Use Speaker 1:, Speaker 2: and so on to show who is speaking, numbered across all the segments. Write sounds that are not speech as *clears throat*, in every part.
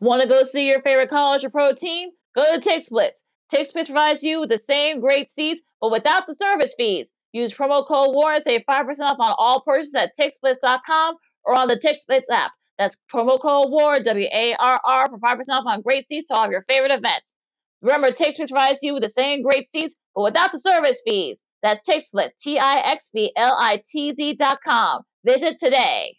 Speaker 1: Want to go see your favorite college or pro team? Go to TixBlitz. TixBlitz provides you with the same great seats, but without the service fees. Use promo code WARR and save 5% off on all purchases at TixBlitz.com or on the TixBlitz app. That's promo code WARR, W A R R, for 5% off on great seats to all of your favorite events. Remember, TixBlitz provides you with the same great seats, but without the service fees. That's TixBlitz, T I X B L I T Z.com. Visit today.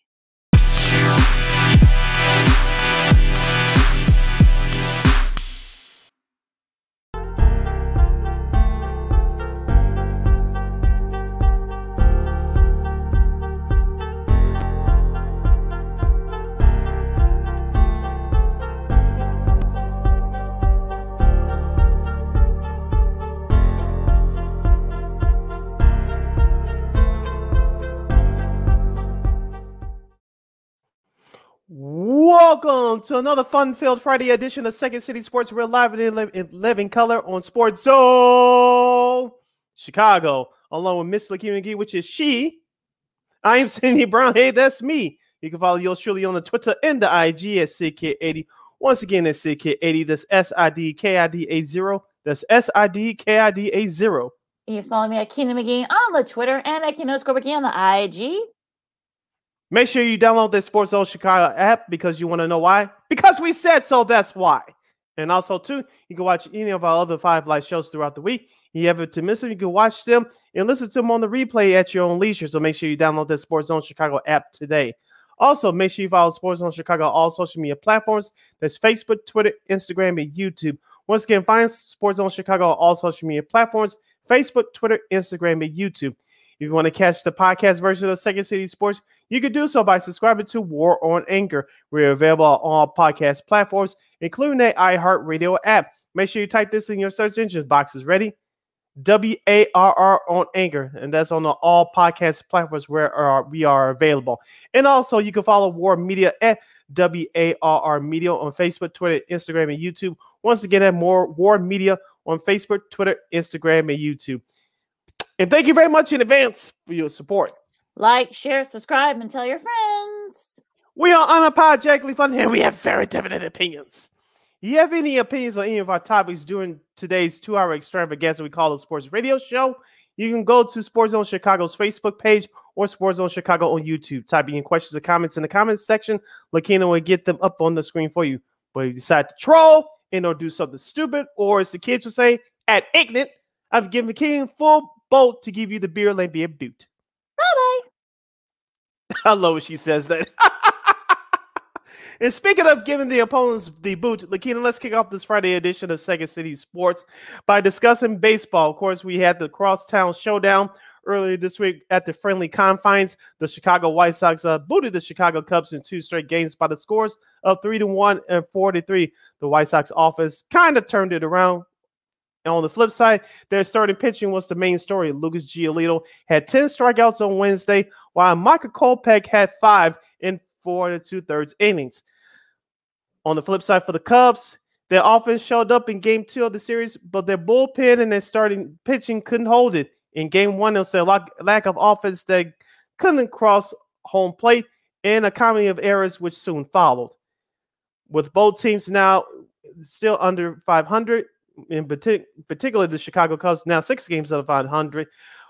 Speaker 2: Welcome to another fun-filled Friday edition of Second City Sports. We're live in living color on Sports Zone Chicago, along with Miss Lakina McGee, which is she. I am Cindy Brown. Hey, that's me. You can follow yours truly on the Twitter and the IG at SidKid80. Once again, that's SidKid80. That's S-I-D-K-I-D-A-0. That's S-I-D-K-I-D-A-0.
Speaker 1: You follow me at Keenan McGee on the Twitter and at Keenan McGee on the IG.
Speaker 2: Make sure you download the Sports Zone Chicago app because you want to know why. Because we said so, that's why. And also, too, you can watch any of our other five live shows throughout the week. You ever to miss them, you can watch them and listen to them on the replay at your own leisure. So make sure you download the Sports Zone Chicago app today. Also, make sure you follow Sports Zone Chicago on all social media platforms. That's Facebook, Twitter, Instagram, and YouTube. Once again, find Sports Zone Chicago on all social media platforms Facebook, Twitter, Instagram, and YouTube. If you want to catch the podcast version of Second City Sports, you can do so by subscribing to WARR on Anchor. We're available on all podcast platforms, including the iHeartRadio app. Make sure you type this in your search engine boxes. Ready? W A R R on Anchor, and that's on the all podcast platforms where we are available. And also, you can follow WARR Media at W A R R Media on Facebook, Twitter, Instagram, and YouTube. Once again, at more WARR Media on Facebook, Twitter, Instagram, and YouTube. And thank you very much in advance for your support.
Speaker 1: Like, share, subscribe, and tell your friends.
Speaker 2: We are unapologetically fun and *laughs* We have very definite opinions. You have any opinions on any of our topics during today's two hour extravaganza we call the sports radio show? You can go to Sports Zone Chicago's Facebook page or Sports Zone Chicago on YouTube. Type in questions or comments in the comments section. Lakina will get them up on the screen for you. But if you decide to troll and or do something stupid, or as the kids would say, at ignorant, I've given King full bolt to give you the beer lane be a boot. *laughs* I love when she says that. *laughs* and speaking of giving the opponents the boot, Lakina, let's kick off this Friday edition of Second City Sports by discussing baseball. Of course, we had the crosstown showdown earlier this week at the friendly confines. The Chicago White Sox uh, booted the Chicago Cubs in two straight games by the scores of three to one and four to three. The White Sox offense kind of turned it around. On the flip side, their starting pitching was the main story. Lucas Giolito had 10 strikeouts on Wednesday, while Michael Kopech had five in four and two thirds innings. On the flip side for the Cubs, their offense showed up in game two of the series, but their bullpen and their starting pitching couldn't hold it. In game one, there was a lack of offense that couldn't cross home plate and a comedy of errors, which soon followed. With both teams now still under 500, in partic- particular the Chicago Cubs, now six games out of 500.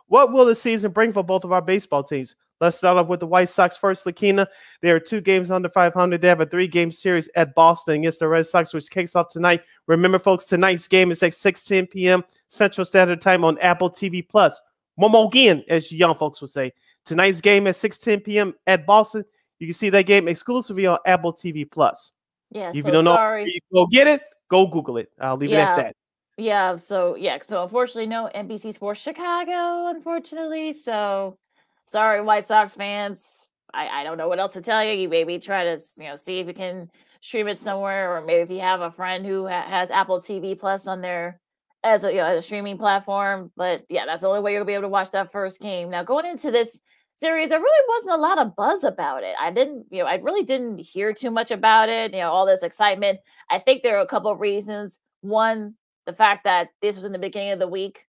Speaker 2: What will the season bring for both of our baseball teams? Let's start off with the White Sox first, Lakina. They are two games under 500. They have a three game series at Boston against the Red Sox, which kicks off tonight. Remember, folks, tonight's game is at 6 10 p.m. Central Standard Time on Apple TV Plus. Momo again, as young folks would say. Tonight's game at 6 10 p.m. at Boston. You can see that game exclusively on Apple TV Plus.
Speaker 1: Yeah,
Speaker 2: if
Speaker 1: so
Speaker 2: you don't know,
Speaker 1: sorry.
Speaker 2: you go get it. Go Google it. I'll leave
Speaker 1: Yeah.
Speaker 2: it at that.
Speaker 1: Yeah, so yeah, so unfortunately, no NBC Sports Chicago, unfortunately. So sorry, White Sox fans. I, I don't know what else to tell you. You maybe try to you know see if you can stream it somewhere, or maybe if you have a friend who ha- has Apple TV Plus on there as a, you know, as a streaming platform. But yeah, that's the only way you'll be able to watch that first game. Now going into this series, there really wasn't a lot of buzz about it. I didn't, you know, I really didn't hear too much about it. You know, all this excitement. I think there are a couple of reasons. One, the fact that this was in the beginning of the week.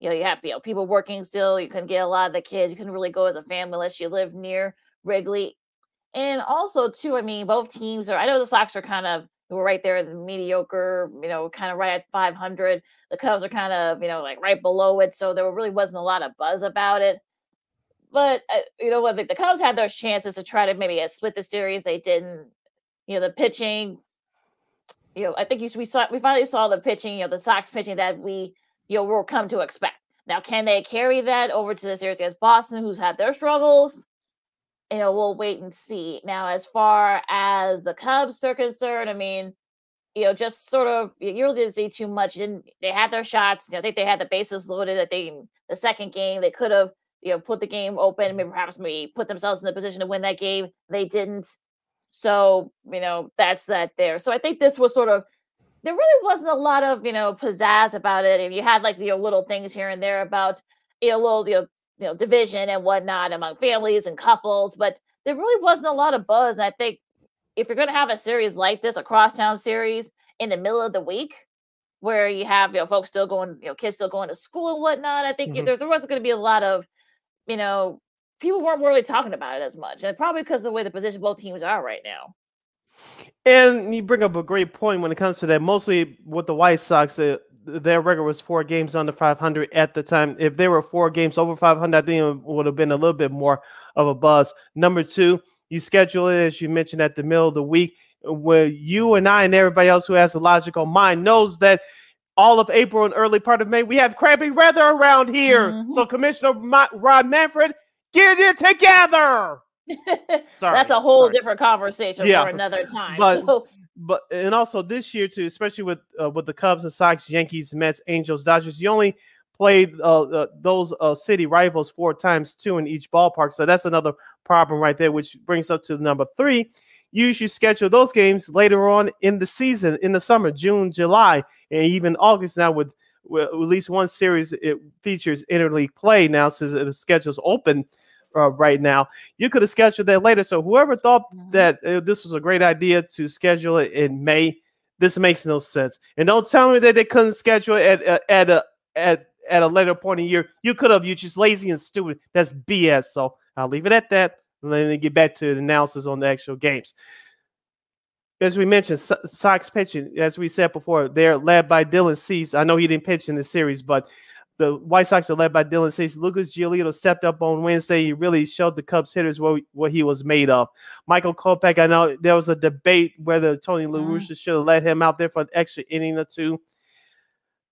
Speaker 1: You know, you have you know people working still. You couldn't get a lot of the kids. You couldn't really go as a family unless you live near Wrigley. And also, too, I mean, both teams are. I know the Sox are kind of were right there in the mediocre, you know, kind of right at 500. The Cubs are kind of, you know, like right below it. So there really wasn't a lot of buzz about it. But uh, you know what? The, the Cubs had those chances to try to maybe uh, split the series. They didn't. You know, the pitching. You know, I think you, we saw we finally saw the pitching. You know, the Sox pitching that we you know will come to expect. Now, can they carry that over to the series against Boston, who's had their struggles? You know, we'll wait and see. Now, as far as the Cubs are concerned, I mean, you know, just sort of you really didn't see too much. Didn't they had their shots? You know, I think they had the bases loaded. I think the second game they could have you know put the game open, maybe perhaps maybe put themselves in the position to win that game. They didn't. So you know that's that there. So I think this was sort of there really wasn't a lot of you know pizzazz about it, and you had like you know little things here and there about you know little you know, you know division and whatnot among families and couples, but there really wasn't a lot of buzz. And I think if you're going to have a series like this, a crosstown series in the middle of the week, where you have you know folks still going, you know kids still going to school and whatnot, I think mm-hmm. there's there wasn't going to be a lot of you know people weren't really talking about it as much, and probably because of the way the position both teams are right now.
Speaker 2: And you bring up a great point when it comes to that. Mostly with the White Sox, uh, their record was four games under 500 at the time. If they were four games over 500, I think it would have been a little bit more of a buzz. Number two, you schedule it as you mentioned at the middle of the week, where you and I and everybody else who has a logical mind knows that all of April and early part of May we have crappy weather around here. Mm-hmm. So Commissioner Ma- Rob Manfred, get it together. *laughs*
Speaker 1: That's a whole Sorry. different conversation yeah. for another time.
Speaker 2: But, so. but and also this year too, especially with uh, with the Cubs and Sox, Yankees, Mets, Angels, Dodgers, you only played uh, uh, those uh, city rivals four times, two in each ballpark. So that's another problem right there, which brings up to number three. You should schedule those games later on in the season, in the summer, June, July, and even August. Now with, with at least one series, it features interleague play now since the schedule's open uh, right now. You could have scheduled that later. So whoever thought mm-hmm. that uh, this was a great idea to schedule it in May, this makes no sense. And don't tell me that they couldn't schedule it at, at, at a at at a later point in the year. You could have. You're just lazy and stupid. That's BS. So I'll leave it at that. And then get back to the analysis on the actual games. As we mentioned, Sox pitching, as we said before, they're led by Dylan Cease. I know he didn't pitch in this series, but the White Sox are led by Dylan Cease. Lucas Giolito stepped up on Wednesday. He really showed the Cubs hitters what, what he was made of. Michael Kopech, I know there was a debate whether Tony La Russa mm-hmm. should have let him out there for an extra inning or two.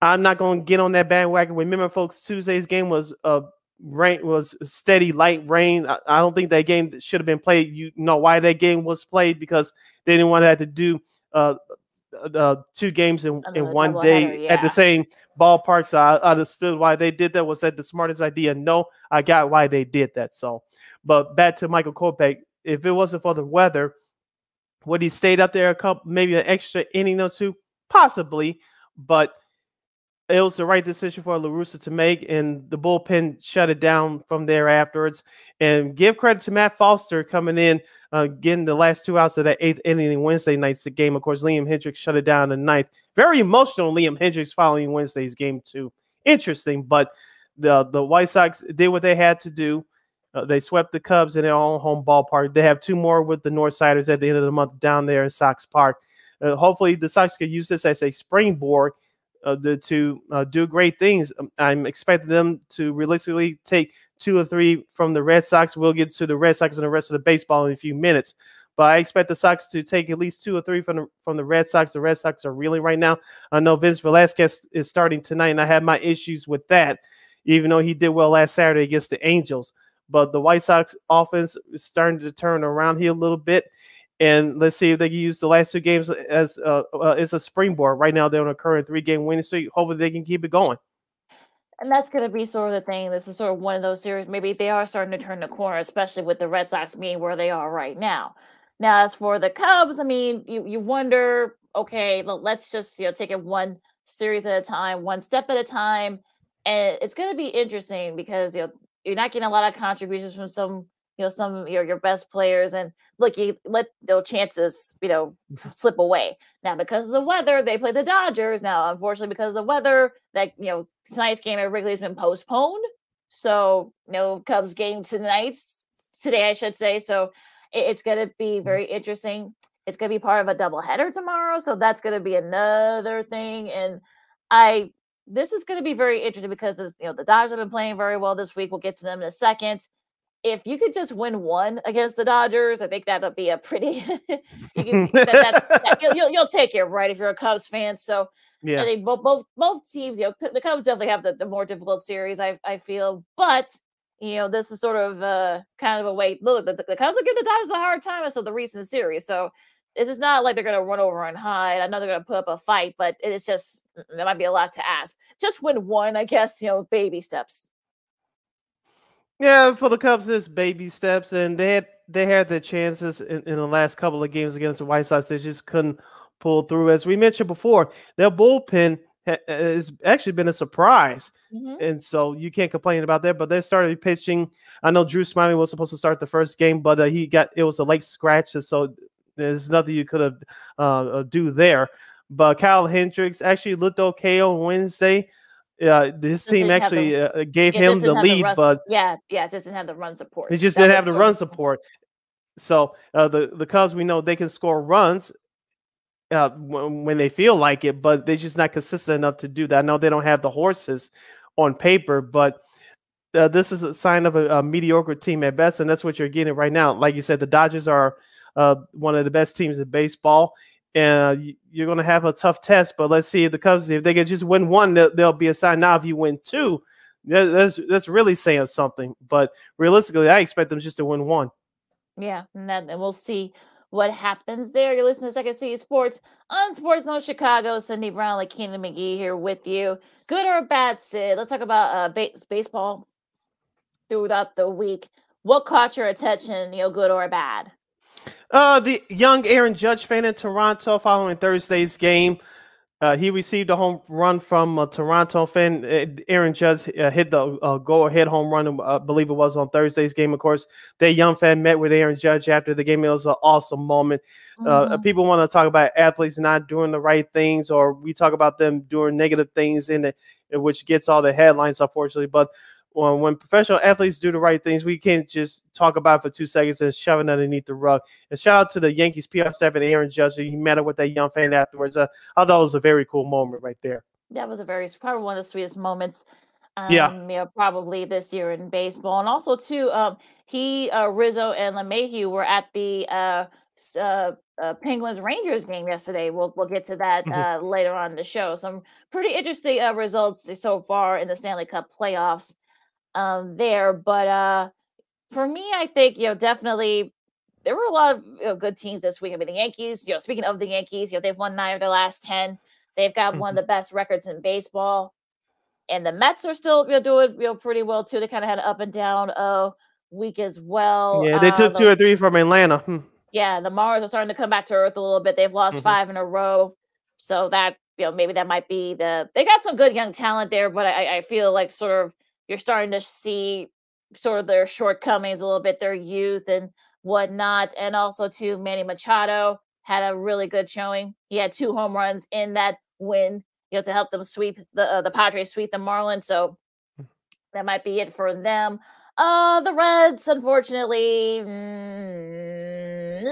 Speaker 2: I'm not going to get on that bandwagon. Remember, folks, Tuesday's game was uh, rain was steady light rain. I, I, don't think that game should have been played. You know why that game was played because they didn't want to have to do uh, uh, two games in, in one day header, yeah. at the same ballpark. So I, I understood why they did that. Was that the smartest idea? No, I got why they did that. So, but back to Michael Kopech. If it wasn't for the weather, would he stayed up there a couple, maybe an extra inning or two? Possibly, but it was the right decision for La Russa to make, and the bullpen shut it down from there afterwards. And give credit to Matt Foster coming in uh, getting the last two outs of that eighth inning Wednesday night's game. Of course, Liam Hendriks shut it down the ninth. Very emotional, Liam Hendriks following Wednesday's game too. Interesting, but the the White Sox did what they had to do. Uh, they swept the Cubs in their own home ballpark. They have two more with the Northsiders at the end of the month down there in Sox Park. Uh, hopefully, the Sox can use this as a springboard uh, to, to uh, do great things. Um, I'm expecting them to realistically take two or three from the Red Sox. We'll get to the Red Sox and the rest of the baseball in a few minutes. But I expect the Sox to take at least two or three from the from the Red Sox. The Red Sox are reeling right now. I know Vince Velasquez is starting tonight, and I have my issues with that, even though he did well last Saturday against the Angels. But the White Sox offense is starting to turn around here a little bit. And let's see if they can use the last two games as uh, uh, as a springboard. Right now, they're on a current three game winning streak. Hopefully, they can keep it going
Speaker 1: and that's going to be sort of the thing. This is sort of one of those series. Maybe they are starting to turn the corner, especially with the Red Sox being where they are right now. Now, as for the Cubs, I mean, you you wonder, okay, let's just you know take it one series at a time, one step at a time, and it's going to be interesting because you know you're not getting a lot of contributions from some you know some your your best players and look you let those chances you know *laughs* slip away now because of the weather they play the dodgers now unfortunately because of the weather that you know tonight's game at wrigley has been postponed so no cubs game tonight today i should say so it, it's going to be
Speaker 2: Mhm.
Speaker 1: very interesting. It's going to be part of a doubleheader tomorrow, so that's going to be another thing. And I, this is going to be very interesting because this, you know the Dodgers have been playing very well this week. We'll get to them in a second. If you could just win one against the Dodgers, I think that'll be a pretty. *laughs* you can, that, that's, that, you'll, you'll, take it right if you're a Cubs fan. So
Speaker 2: yeah, I
Speaker 1: think both both both teams, you know, the Cubs definitely have the, the more difficult series. I I feel, but you know, this is sort of uh kind of a way. Look, the, the Cubs will give the Dodgers a hard time as of the recent series, so it's just not like they're gonna run over and hide. I know they're gonna put up a fight, but it's just mm, that might be a lot to ask. Just win one, I guess. You know, baby steps.
Speaker 2: Yeah, for the Cubs, it's baby steps, and they had they had their chances in, in the last couple of games against the White Sox. They just couldn't pull through. As we mentioned before, their bullpen ha- has actually been a surprise,
Speaker 1: Mhm.
Speaker 2: and so you can't complain about that. But they started pitching. I know Drew Smyly was supposed to start the first game, but uh, he got it was a late scratch, so there's nothing you could have uh, uh, do there. But Kyle Hendricks actually looked okay on Wednesday. Uh, this
Speaker 1: Just
Speaker 2: team actually
Speaker 1: the-
Speaker 2: uh, gave
Speaker 1: Yeah,
Speaker 2: him the lead,
Speaker 1: run-
Speaker 2: but
Speaker 1: yeah, yeah, just didn't have the run support.
Speaker 2: He just
Speaker 1: That
Speaker 2: didn't have the run support. So uh, the the Cubs, we know they can score runs uh, when, when they feel like it, but they're just not consistent enough to do that. I know they don't have the horses on paper, but uh, this is a sign of a, a mediocre team at best, and that's what you're getting right now. Like you said, the Dodgers are uh, one of the best teams in baseball, and you, you're going to have a tough test. But let's see if the Cubs, if they can just win one, they'll, they'll be a sign. Now, if you win two, that, that's that's really saying something. But realistically, I expect them just to win one.
Speaker 1: Yeah, and then we'll see what happens there. You're listening to Second City Sports on Sports Zone Chicago. Cindy Brown, like Keenan McGee here with you. Good or bad, Sid? Let's talk about uh, base- baseball throughout the week. What caught your attention, you know, good or bad?
Speaker 2: Uh, the young Aaron Judge fan in Toronto following Thursday's game. Uh, he received a home run from a Toronto fan. Uh, Aaron Judge uh, hit the uh, go-ahead home run, uh, I believe it was on Thursday's game. Of course, that young fan met with Aaron Judge after the game. It was an awesome moment. Uh,
Speaker 1: Mhm.
Speaker 2: people want to talk about athletes not doing the right things, or we talk about them doing negative things in it, which gets all the headlines, unfortunately. But when, when professional athletes do the right things, we can't just talk about it for two seconds and shove it underneath the rug. And shout out to the Yankees PR staff and Aaron Judge. He met up with that young fan afterwards. Uh, I thought it was a very cool moment right there.
Speaker 1: that was a very probably one of the sweetest moments. Um,
Speaker 2: Yeah.
Speaker 1: you know, probably this year in baseball, and also too, um, he, uh, Rizzo, and LeMahieu were at the uh, uh, uh, Penguins Rangers game yesterday. We'll we'll get to that
Speaker 2: Mhm.
Speaker 1: uh, later on in the show. Some pretty interesting uh, results so far in the Stanley Cup playoffs um, there, but uh, for me, I think you know definitely there were a lot of you know, good teams this week. I mean, the Yankees. You know, speaking of the Yankees, you know they've won nine of their last ten. They've got one of
Speaker 2: Mhm.
Speaker 1: the best records in baseball, and the Mets are still you know, doing you know, pretty well too. They kind of had an up and down uh, week as well.
Speaker 2: Yeah, they
Speaker 1: Uh,
Speaker 2: took
Speaker 1: the-
Speaker 2: two or three from Atlanta. Hmm.
Speaker 1: yeah, the Mars are starting to come back to earth a little bit. They've lost
Speaker 2: Mhm.
Speaker 1: five in a row, so that you know maybe that might be the. They got some good young talent there, but I, I feel like sort of you're starting to see sort of their shortcomings a little bit, their youth and whatnot, and also too Manny Machado had a really good showing. He had two home runs in that win, you know, to help them sweep the uh, the Padres sweep the Marlins. So that might be it for them. Uh, the Reds, unfortunately, mm,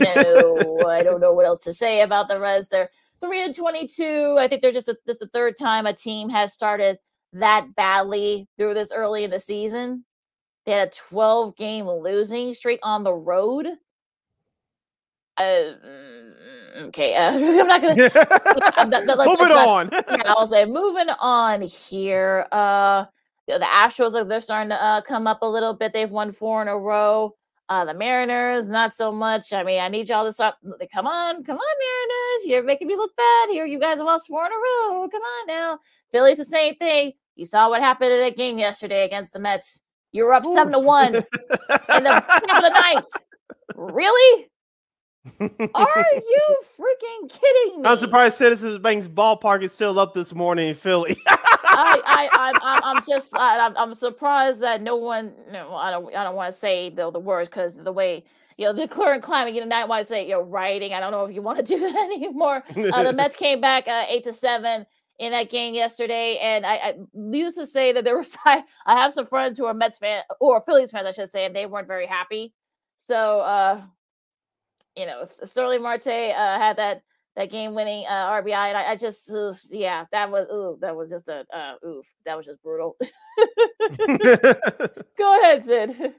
Speaker 1: no, I don't *laughs* know what else to say about the Reds. They're three and twenty-two. I think they're just a, just the third time a team has started that badly through this early in the season. They had a twelve game losing streak on the road. Uh, mm, okay, uh, *laughs* I'm not gonna. *laughs* I'm not- let-
Speaker 2: Moving
Speaker 1: not-
Speaker 2: on.
Speaker 1: yeah, I'll say moving on here. Uh the Astros are they're starting to uh, come up a little bit. They've won four in a row. Uh the Mariners, not so much. I mean, I need y'all to stop. Come on, come on, Mariners. You're making me look bad here. You guys have lost four in a row. Come on now. Philly's the same thing. You saw what happened in that game yesterday against the Mets. You were up seven to one in the top of the ninth. *laughs* Really? Are you freaking kidding me?
Speaker 2: I'm surprised Citizens Bank's ballpark is still up this morning in Philly. *laughs*
Speaker 1: I, I, I'm just, I, I'm, I'm surprised that no one. No, I don't, I don't want to say the the words because the way you know the current climate. You know, not want to say you're writing. I don't know if you want to *laughs* do that anymore. Uh, the Mets *laughs* came back uh, eight to seven in that game yesterday, and I, I needless to say that there was I, I have some friends who are Mets fan or Phillies fans, I should say, and they weren't very happy. So, uh, you know, Starling Marte uh, had that that game winning uh, RBI, and I, I just, uh, yeah, that was, ooh, that was just a, uh, oof, that was just brutal. *laughs* Go ahead, Sid.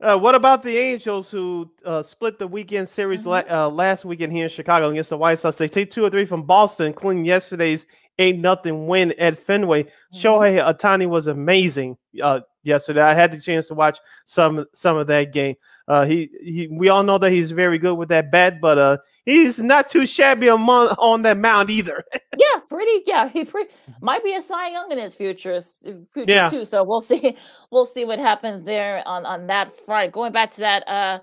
Speaker 2: Uh, what about the Angels who uh, split the weekend series mm-hmm. la- uh, last weekend here in Chicago against the White Sox? They take two or three from Boston, including yesterday's eight nothing win at Fenway. Mm-hmm. Shohei Ohtani was amazing uh, yesterday. I had the chance to watch some some of that game. Uh, he, he we all know that he's very good with that bat, but uh, he's not too shabby on, on that mound either. *laughs*
Speaker 1: yeah, pretty. Yeah, he pretty, might be a Cy Young in his future, future yeah. too. So we'll *laughs* see. We'll see what happens there on on that front. Going back to that uh,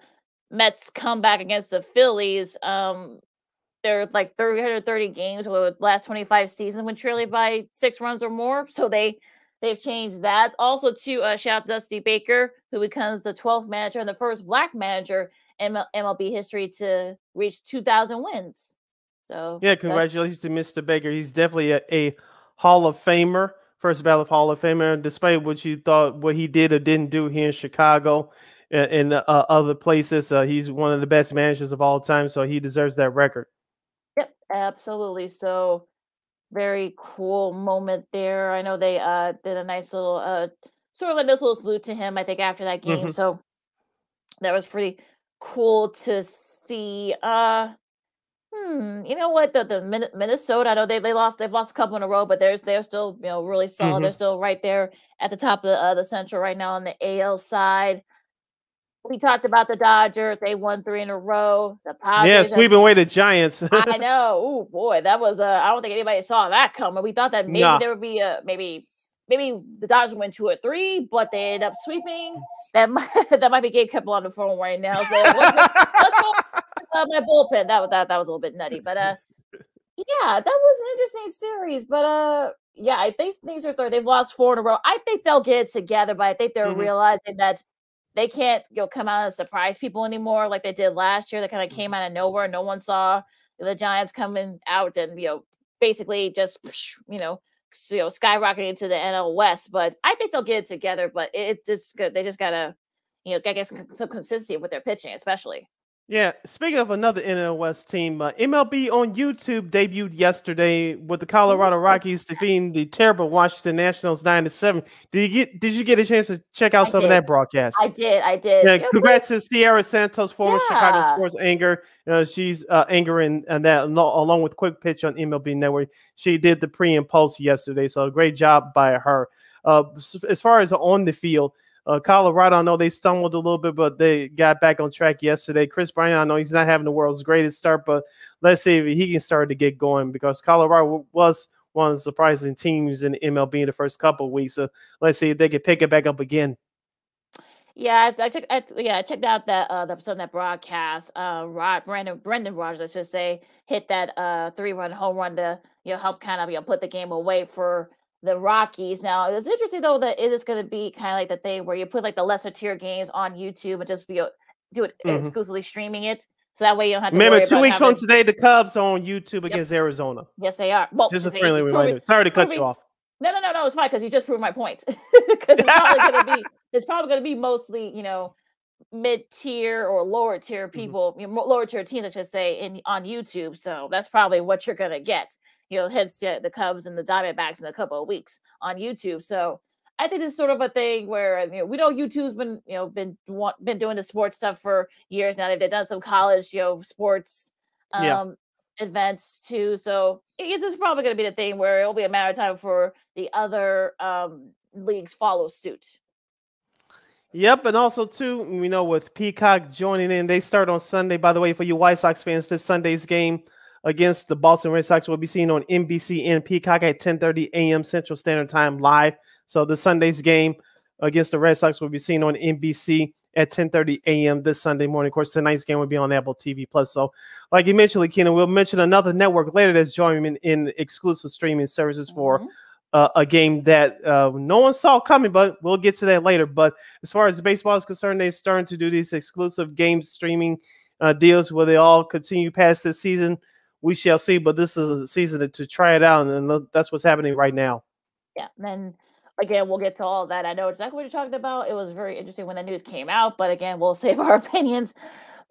Speaker 1: Mets comeback against the Phillies. Um, they're like 330 games over the last 25 seasons when trailing by six runs or more. So they they've changed that. Also, to uh, shout Dusty Baker, who becomes the 12th manager and the first black manager in MLB history to reach 2,000 wins. So
Speaker 2: yeah, congratulations to Mr. Baker. He's definitely a, a Hall of Famer, first ballot Hall of Famer. Despite what you thought, what he did or didn't do here in Chicago and, and uh, other places, uh, he's one of the best managers of all time. So he deserves that record.
Speaker 1: Yep, absolutely. So very cool moment there. I know they uh did a nice little uh sort of a nice little salute to him, I think, after that game. Mm-hmm. So that was pretty cool to see. Uh hmm, you know what? The the Minnesota, I know they, they lost they've lost a couple in a row, but there's they're still, you know, really solid. Mm-hmm. They're still right there at the top of the, uh, the central right now on the AL side we talked about the Dodgers. They won three in a row. The
Speaker 2: Padres. Yeah, sweeping away the Giants.
Speaker 1: I *laughs* know. Oh boy, that was. Uh, I don't think anybody saw that coming. We thought that maybe nah. there would be a maybe maybe the Dodgers went two or three, but they ended up sweeping. That might *laughs* that might be Gabe Kapler on the phone right now. So let's go uh, my bullpen. That that that was a little bit nutty, but uh, yeah, that was an interesting series. But uh, yeah, I think things are third. They've lost four in a row. I think they'll get it together, but I think they're mm-hmm. realizing that they can't you know come out and surprise people anymore like they did last year. They kind of came mm-hmm. out of nowhere. No one saw the Giants coming out and you know basically just you know you know skyrocketing to the NL West. But I think they'll get it together. But it's just good. They just gotta you know get some consistency with their pitching, especially.
Speaker 2: Yeah, speaking of another NL West team, uh, MLB on YouTube debuted yesterday with the Colorado Rockies defeating the terrible Washington Nationals nine to seven. Did you get Did you get a chance to check out I some
Speaker 1: did.
Speaker 2: of that broadcast?
Speaker 1: I did. I did.
Speaker 2: Yeah, congrats to Siera Santos, former yeah. Chicago Sports Anger. Uh, she's uh, angering and that along with Quick Pitch on MLB Network. She did the pre and post yesterday, so great job by her. Uh, as far as on the field. Uh, Colorado, I know they stumbled a little bit, but they got back on track yesterday. Kris Bryant, I know he's not having the world's greatest start, but let's see if he can start to get going because Colorado was one of the surprising teams in MLB in the first couple weeks. So let's see if they can pick it back up again.
Speaker 1: Yeah, I, I took. I, yeah, I checked out that uh the of that broadcast. Uh, Rod Brandon Brendan Rodgers, I should say, hit that uh three run home run to you know help kind of you know put the game away for the Rockies. Now it's interesting though that it is going to be kind of like the thing where you put like the lesser tier games on YouTube and just be do it mm-hmm. exclusively streaming it. So that way you don't have to
Speaker 2: remember. two weeks from today, the Cubs are on YouTube yep. against Arizona.
Speaker 1: Yes, they are. Well,
Speaker 2: just a friendly reminder. Sorry to cut you off.
Speaker 1: No, no, no, no. It's fine because you just proved my point. *laughs* Because it's probably going to be *laughs* it's probably going to be mostly you know mid tier or lower tier mm-hmm. people, mm-hmm. you know, lower tier teams, I should say, in on YouTube. So that's probably what you're going to get you know, hence the, the Cubs and the Diamondbacks in a couple of weeks on YouTube. So I think it's sort of a thing where you know we know YouTube's been you know been been doing the sports stuff for years now. They've done some college you know sports um, yeah. events too. So it, it's probably going to be the thing where it'll be a matter of time for the other um, leagues follow suit.
Speaker 2: Yep, and also too, we know with Peacock joining in, they start on Sunday. By the way, for you White Sox fans, this Sunday's game against the Boston Red Sox will be seen on NBC and Peacock at 10:30 a.m. Central Standard Time live. So the Sunday's game against the Red Sox will be seen on NBC at 10:30 a.m. this Sunday morning. Of course, tonight's game will be on Apple TV Plus. So, like you mentioned, Kenan, we'll mention another network later that's joining in, in exclusive streaming services for mm-hmm. uh, a game that uh, no one saw coming, but we'll get to that later. But as far as baseball is concerned, they're starting to do these exclusive game streaming uh, deals where they all continue past this season we shall see. But this is a season to, try it out, and that's what's happening right now.
Speaker 1: Yeah, and again, we'll get to all that. I know exactly what you're talking about. It was very interesting when the news came out, but again, we'll *laughs* save our opinions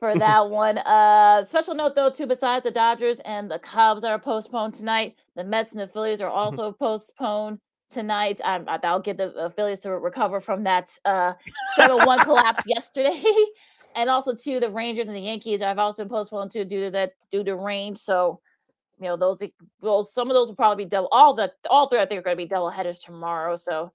Speaker 1: for *laughs* that one. Uh, special note though, too, besides the Dodgers and the Cubs are postponed tonight, the Mets and the Phillies are also postponed tonight. I'll get the uh, Phillies to recover from that uh, 7-1 collapse yesterday. *laughs* and also too, the Rangers and the Yankees have also been postponed too due to that due to rain. So you know those those some of those will probably be double all the all three I think are going to be double headers tomorrow. So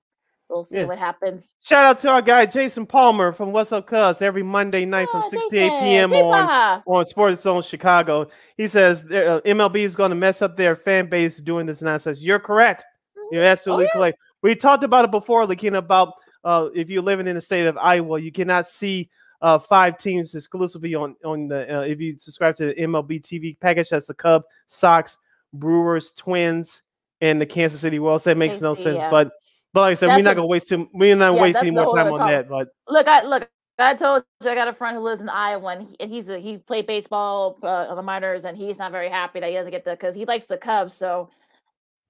Speaker 1: we'll see yeah. what happens.
Speaker 2: Shout out to our guy Jason Palmer from What's Up Cuz every Monday night oh, from 6 Jason. to 8 p.m. on on Sports Zone Chicago. He says uh, MLB is going to mess up their fan base doing this nonsense. You're correct. Mm-hmm. You're absolutely oh, yeah. correct. We talked about it before, Lakina, about uh, if you're living in the state of Iowa, you cannot see uh, five teams exclusively on on the uh, if you subscribe to the MLB TV package. That's the Cub, Sox, Brewers, Twins, and the Kansas City Royals. That makes no sense, yeah. but but like I said, that's we're not a, gonna waste too. We're not yeah, waste any more time on that. But
Speaker 1: look, I look. I told you I got a friend who lives in Iowa, and, he, he's a, he played baseball uh, on the minors, and he's not very happy that he doesn't get the because he likes the Cubs. So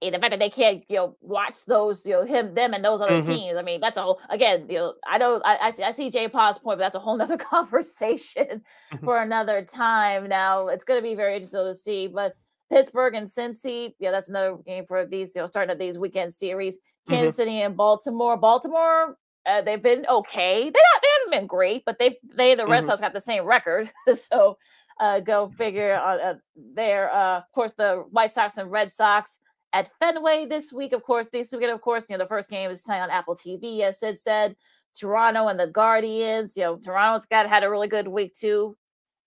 Speaker 1: and the fact that they can't, you know, watch those, you know, him, them, and those other mm-hmm. teams. I mean, that's a whole. Again, you know, I don't, I, I see, I see Jay paul's point, but that's a whole *laughs* nother conversation mm-hmm. for another time. Now, it's going to be very interesting to see, but Pittsburgh and Cincy, yeah, that's another game for these, you know, starting at these weekend series. Kansas mm-hmm. City and Baltimore. Baltimore, uh, they've been okay. They not, they haven't been great, but they they the Red mm-hmm. Sox got the same record, *laughs* so uh, go figure. Uh, uh, there, uh, of course, the White Sox and Red Sox at Fenway this week. Of course, this weekend, of course, you know, the first game is tonight on Apple TV, as Sid said. Toronto and the Guardians. You know, Toronto's got had a really good week too.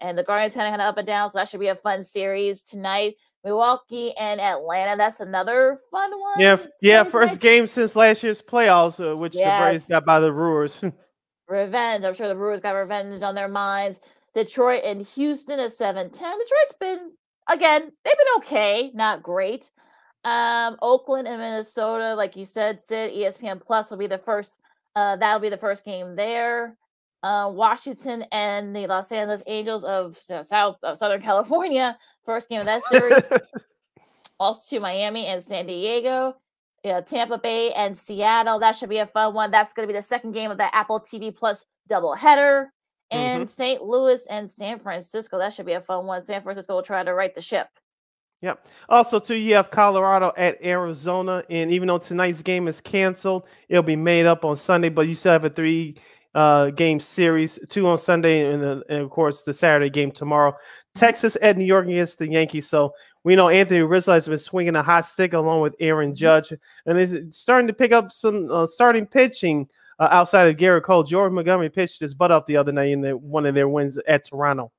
Speaker 1: And the Guardians kind of had up and down, so that should be a fun series tonight. Milwaukee and Atlanta. That's another fun one.
Speaker 2: Yeah, yeah. First game since last year's playoffs, uh, which yes. the Braves got by the Brewers. *laughs*
Speaker 1: revenge. I'm sure the Brewers got revenge on their minds. Detroit and Houston at 7 10. Detroit's been, again, they've been okay, not great. Um, Oakland and Minnesota, like you said, Sid, ESPN Plus will be the first. Uh, that'll be the first game there. Uh, Washington and the Los Angeles Angels of South of Southern *laughs* California, first game of that series. *laughs* also to Miami and San Diego, yeah, Tampa Bay and Seattle. That should be a fun one. That's going to be the second game of the Apple TV Plus doubleheader. And mm-hmm. St. Louis and San Francisco. That should be a fun one. San Francisco will try to right the ship.
Speaker 2: Yep. Also, too, you have Colorado at Arizona, and even though tonight's game is canceled, it'll be made up on Sunday. But you still have a three uh, game series, two on Sunday, and, uh, and, of course the Saturday game tomorrow. Texas at New York against the Yankees. So we know Anthony Rizzo has been swinging a hot stick along with Aaron mm-hmm. Judge, and is starting to pick up some uh, starting pitching uh, outside of Gerrit Cole. Jordan Montgomery pitched his butt off the other night in the, one of their wins at Toronto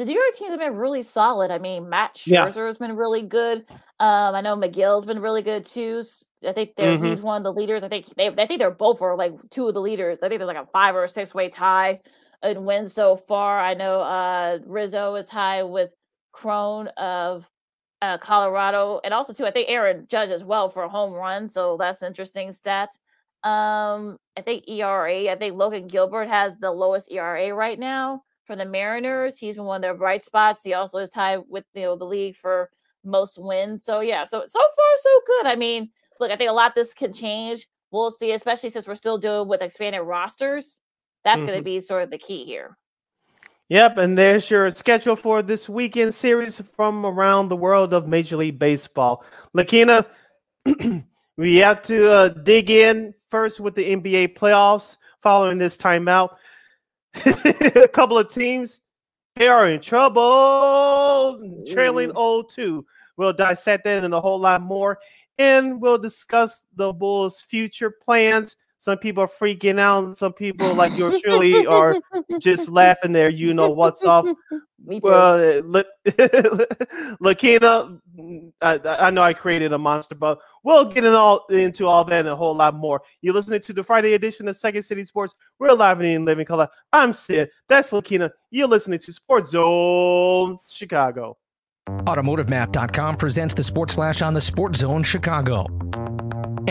Speaker 1: the New York teams have been really solid. I mean, Max Scherzer yeah. has been really good. Um, I know Megill's been really good too. I think they're mm-hmm. he's one of the leaders. I think they I think they're both are like two of the leaders. I think there's like a five or six way tie in wins so far. I know uh, Rizzo is high with Cron of uh, Colorado, and also too I think Aaron Judge as well for a home run. So that's interesting stat. Um, I think ERA. I think Logan Gilbert has the lowest ERA right now for the Mariners. He's been one of their bright spots. He also is tied with you know the league for most wins. So yeah, so so far so good. I mean, look, I think a lot this can change. We'll see, especially since we're still doing with expanded rosters. That's mm-hmm. going to be sort of the key here.
Speaker 2: Yep, and there's your schedule for this weekend series from around the world of Major League Baseball. Lakina, *clears throat* we have to uh, dig in first with the NBA playoffs following this timeout. *laughs* a couple of teams, they are in trouble, trailing 0-2. We'll dissect that and a whole lot more. And we'll discuss the Bulls' future plans. Some people are freaking out. and Some people, like yours truly, are just laughing there. You know what's up. *laughs*
Speaker 1: Me too. Well, eh,
Speaker 2: look, *laughs* Lakina, I, I know I created a monster, but we'll get in all, into all that and a whole lot more. You're listening to the Friday edition of Second City Sports. We're live in living color. I'm Sid. That's Lakina. You're listening to Sports Zone Chicago.
Speaker 3: AutomotiveMap.com presents the Sports Flash on the Sports Zone Chicago.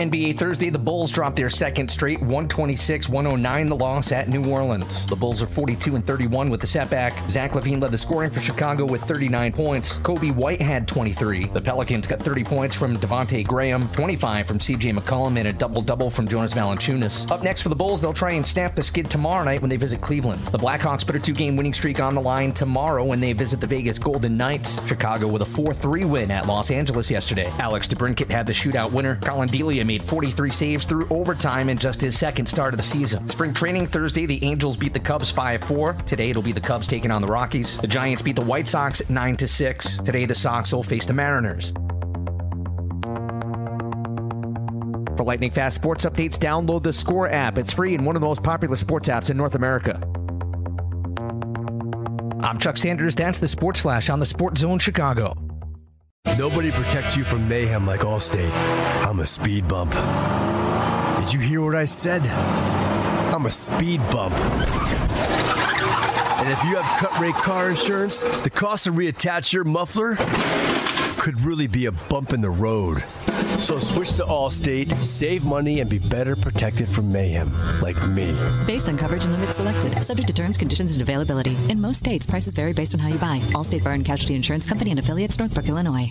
Speaker 3: NBA Thursday, the Bulls dropped their second straight 126 109 the loss at New Orleans. The Bulls are 42 and 31 with the setback. Zach LaVine led the scoring for Chicago with 39 points. Coby White had 23. The Pelicans got 30 points from Devonte Graham, 25 from CJ McCollum, and a double double from Jonas Valanciunas. Up next for the Bulls, they'll try and snap the skid tomorrow night when they visit Cleveland. The Blackhawks put a two game winning streak on the line tomorrow when they visit the Vegas Golden Knights. Chicago with a 4 3 win at Los Angeles yesterday. Alex DeBrincat had the shootout winner. Collin Delia made 43 saves through overtime in just his second start of the season. Spring training Thursday, the Angels beat the Cubs 5 4. Today, it'll be the Cubs taking on the Rockies. The Giants beat the White Sox 9 6. Today, the Sox will face the Mariners. For lightning fast sports updates, download the Score app. It's free and one of the most popular sports apps in North America. I'm Chuck Sanders. That's the Sports Flash on the Sports Zone Chicago.
Speaker 4: Nobody protects you from mayhem like Allstate. I'm a speed bump. Did you hear what I said? I'm a speed bump. And if you have cut rate car insurance, the cost to reattach your muffler could really be a bump in the road. So switch to Allstate, save money, and be better protected from mayhem, like me.
Speaker 5: Based on coverage and limits selected, subject to terms, conditions, and availability. In most states, prices vary based on how you buy. Allstate Bar and Casualty Insurance Company and affiliates, Northbrook, Illinois.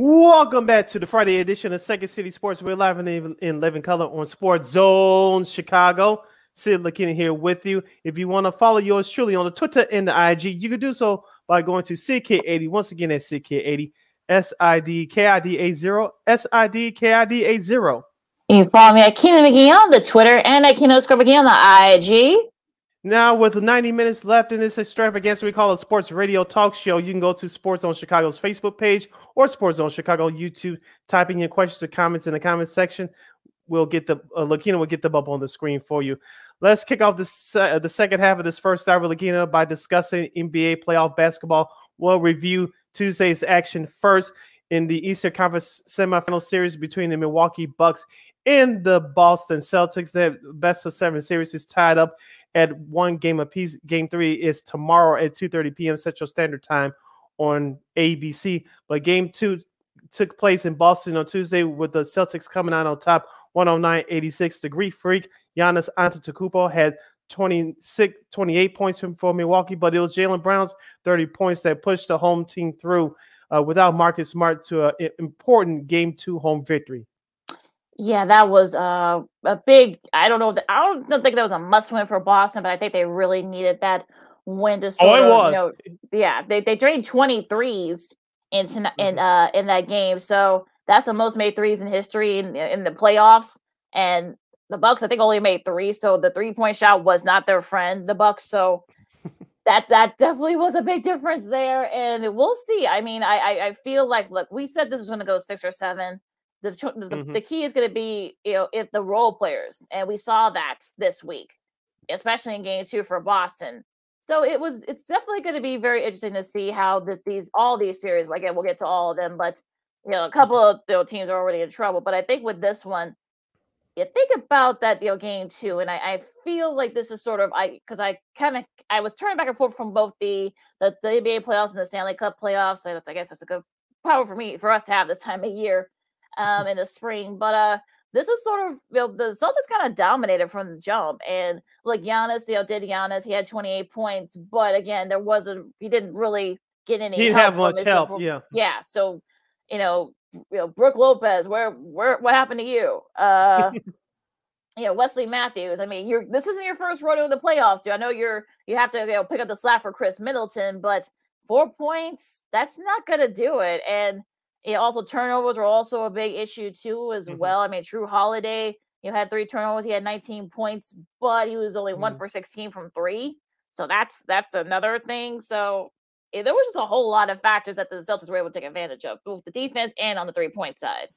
Speaker 2: Welcome back to the Friday edition of Second City Sports. We're live in, in living color on Sports Zone Chicago. Sid Lakina here with you. If you want to follow yours truly on the Twitter and the IG, you can do so by going to CK80. Once again, that's CK80, S I D K I D A 0, S I D K I D A 0.
Speaker 1: You can follow me at Keenan McGee on the Twitter and at Keenan McGee on the IG.
Speaker 2: Now, with 90 minutes left in this extravaganza, we call a Sports Radio Talk Show. You can go to Sports Zone Chicago's Facebook page or Sports Zone Chicago YouTube. Type in your questions or comments in the comment section. We'll get the uh, Lakina will get them up on the screen for you. Let's kick off this uh, the second half of this first hour, Lakina, by discussing NBA playoff basketball. We'll review Tuesday's action first in the Eastern Conference semifinal series between the Milwaukee Bucks and the Boston Celtics. The best of seven series is tied up at one game apiece. Game three is tomorrow at 2:30 p.m. Central Standard Time on ABC. But game two took place in Boston on Tuesday with the Celtics coming out on top 109-86. The Greek freak Giannis Antetokounmpo had 26, 28 points for Milwaukee, but it was Jaylen Brown's 30 points that pushed the home team through uh, without Marcus Smart to an important game two home victory.
Speaker 1: Yeah, that was uh, a big. I don't know. I don't, don't think that was a must win for Boston, but I think they really needed that win to sort
Speaker 2: oh, it
Speaker 1: of,
Speaker 2: was.
Speaker 1: You know, yeah, they they drained 23s in in
Speaker 2: Mhm.
Speaker 1: uh in that game, so that's the most made threes in history in in the playoffs. And the Bucks, I think, only made three, so the three point shot was not their friend, the Bucks. So *laughs* that that definitely was a big difference there, and we'll see. I mean, I I, I feel like look, we said this was going to go six or seven. The, the
Speaker 2: Mhm.
Speaker 1: the key is going to be you know if the role players, and we saw that this week, especially in game two for Boston. So it was it's definitely going to be very interesting to see how this these all these series. Again, we'll get to all of them, but you know a couple of you know, teams are already in trouble. But I think with this one, you think about that you know game two and i, I feel like this is sort of i because i kind of i was turning back and forth from both the, the the nba playoffs and the stanley cup playoffs so that's i guess that's a good power for me for us to have this time of year um in the spring but uh this is sort of you know the celtics kind of dominated from the jump and like Giannis, you know did Giannis he had 28 points but again there wasn't he didn't really get any
Speaker 2: He didn't
Speaker 1: help
Speaker 2: have much help. Yeah.
Speaker 1: yeah so you know you know brook lopez where where what happened to you uh you know wesley matthews i mean you're this isn't your first rodeo in the playoffs dude i know you're you have to you know pick up the slack for khris middleton but four points that's not gonna do it and Yeah, also turnovers were also a big issue too, as
Speaker 2: Mhm.
Speaker 1: well. I mean, Jrue Holiday, you had three turnovers. He had 19 points, but he was only one
Speaker 2: Mhm.
Speaker 1: for 16 from three. So that's that's another thing. So eh, there was just a whole lot of factors that the Celtics were able to take advantage of, both the defense and on the three point side.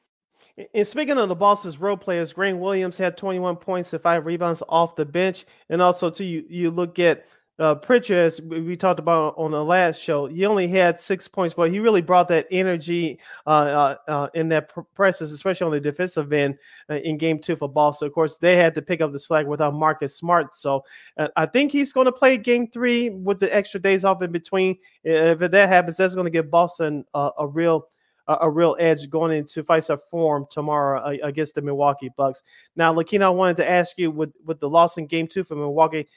Speaker 2: And speaking of the Boston's role players, Grant Williams had 21 points and five rebounds off the bench. And also, too, you, you look at uh, Pritchard, as we talked about on the last show, he only had six points, but he really brought that energy uh, uh, uh, in that pr- presence, especially on the defensive end uh, in game two for Boston. Of course, they had to pick up the slack without Marcus Smart. So uh, I think he's going to play game three with the extra days off in between. If that happens, that's going to give Boston a real a, real edge going into Fiserv Forum tomorrow against the Milwaukee Bucks. Now, Lakina, I wanted to ask you with with the loss in Game Two for Milwaukee,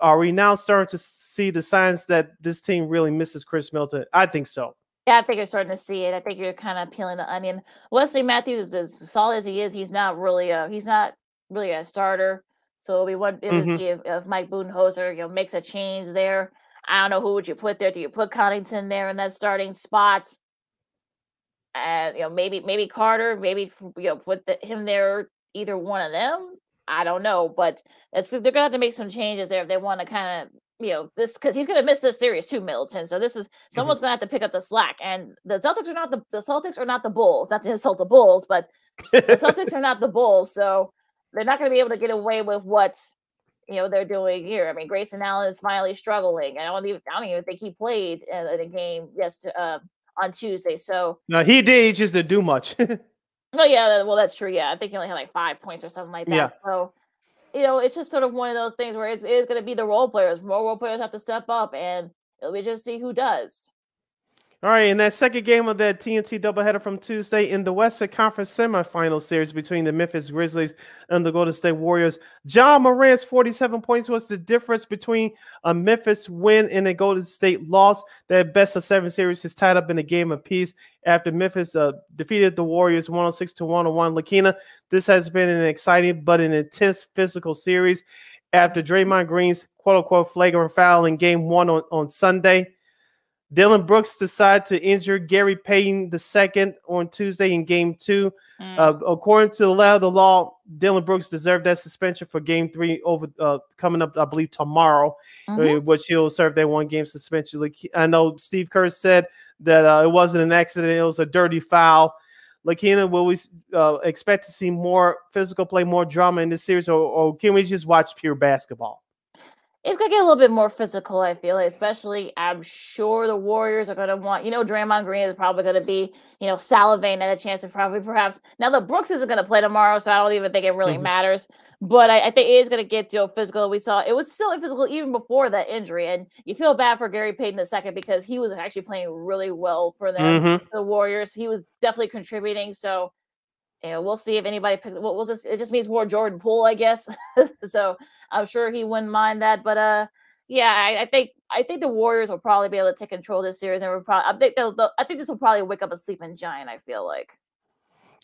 Speaker 2: are we now starting to see the signs that this team really misses Khris Middleton? I think so.
Speaker 1: Yeah, I think you're starting to see it. I think you're kind of peeling the onion. Wesley Matthews is as solid as he is. He's not really a he's not really a starter. So we want to
Speaker 2: Mhm.
Speaker 1: see if, if Mike Budenholzer, you know, makes a change there. I don't know who would you put there. Do you put Connaughton there in that starting spot? And you know, maybe maybe Carter, maybe you know, put the, him there. Either one of them. I don't know, but it's they're gonna have to make some changes there if they want to kind of you know this because he's gonna miss this series too, Middleton. So this is someone's gonna have to pick up the slack. And the Celtics are not the the Celtics are not the Bulls. Not to insult the Bulls, but the Celtics are not the Bulls, so they're not going to be able to get away with what you know they're doing here. I mean, Grayson Allen is finally struggling. I don't even I don't even think he played in, in a game yes uh, on Tuesday. So
Speaker 2: No, he did. He just didn't do much. *laughs*
Speaker 1: oh yeah, well that's true. Yeah, I think he only had like five points or something like that.
Speaker 2: Yeah.
Speaker 1: So you know, it's just sort of one of those things where it's, it is going to be the role players. More role players have to step up, and we just see who does.
Speaker 2: All right, in that second game of that TNT doubleheader from Tuesday in the Western Conference semifinal series between the Memphis Grizzlies and the Golden State Warriors, Ja Morant's 47 points was the difference between a Memphis win and a Golden State loss. That best of seven series is tied up in a game apiece after Memphis uh, defeated the Warriors 106 to 101. Lakina, this has been an exciting but an intense physical series after Draymond Green's quote unquote flagrant foul in game one on, on Sunday. Dillon Brooks decided to injure Gary Payton II on Tuesday in game two.
Speaker 1: Mm.
Speaker 2: Uh, according to the letter of the law, Dillon Brooks deserved that suspension for game three over uh, coming up, I believe, tomorrow, uh, which he'll serve that one game suspension. Like, I know Steve Kerr said that uh, it wasn't an accident, it was a dirty foul. Lakina, will we uh, expect to see more physical play, more drama in this series, or, or can we just watch pure basketball?
Speaker 1: It's gonna get a little bit more physical. I feel, like, especially I'm sure the Warriors are gonna want. You know, Draymond Green is probably gonna be, you know, salivating at a chance to probably perhaps. Now, the Brooks isn't gonna play tomorrow, so I don't even think it really
Speaker 2: Mhm.
Speaker 1: matters. But I, I think it is gonna get to physical. We saw it was still physical even before that injury, and you feel bad for Gary Payton II because he was actually playing really well for them,
Speaker 2: Mhm.
Speaker 1: the Warriors. He was definitely contributing. So. You know, we'll see if anybody picks. Well, we'll just it just means more Jordan Poole, I guess. *laughs* so I'm sure he wouldn't mind that. But uh, yeah, I, I think I think the Warriors will probably be able to take control this series, and we're probably I think they'll, they'll I think this will probably wake up a sleeping giant. I feel like.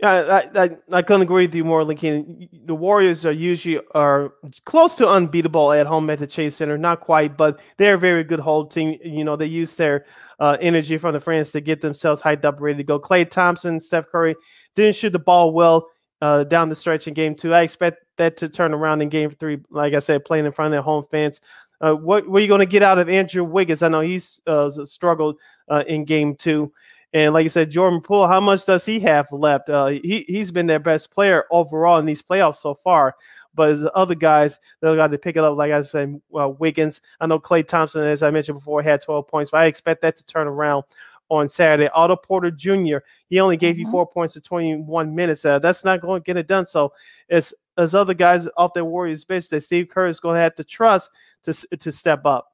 Speaker 2: I, I, I- I couldn't agree with you more, Lincoln. The Warriors are usually are close to unbeatable at home at the Chase Center. Not quite, but they're a very good whole team. You know, they use their uh, energy from the fans to get themselves hyped up, ready to go. Klay Thompson, Steph Curry didn't shoot the ball well uh, down the stretch in game two. I expect that to turn around in game three. Like I said, playing in front of their home fans. Uh, what, are you going to get out of Andrew Wiggins? I know he's uh, struggled uh, in game two. And like you said, Jordan Poole, how much does he have left? Uh, he he's been their best player overall in these playoffs so far. But as other guys that got to pick it up, like I said, uh, Wiggins. I know Klay Thompson, as I mentioned before, had 12 points, but I expect that to turn around on Saturday. Otto Porter Jr. He only gave you
Speaker 1: Mhm.
Speaker 2: four points in 21 minutes. Uh, that's not going to get it done. So as as other guys off their Warriors bench that Steve Kerr is going to have to trust to to step up.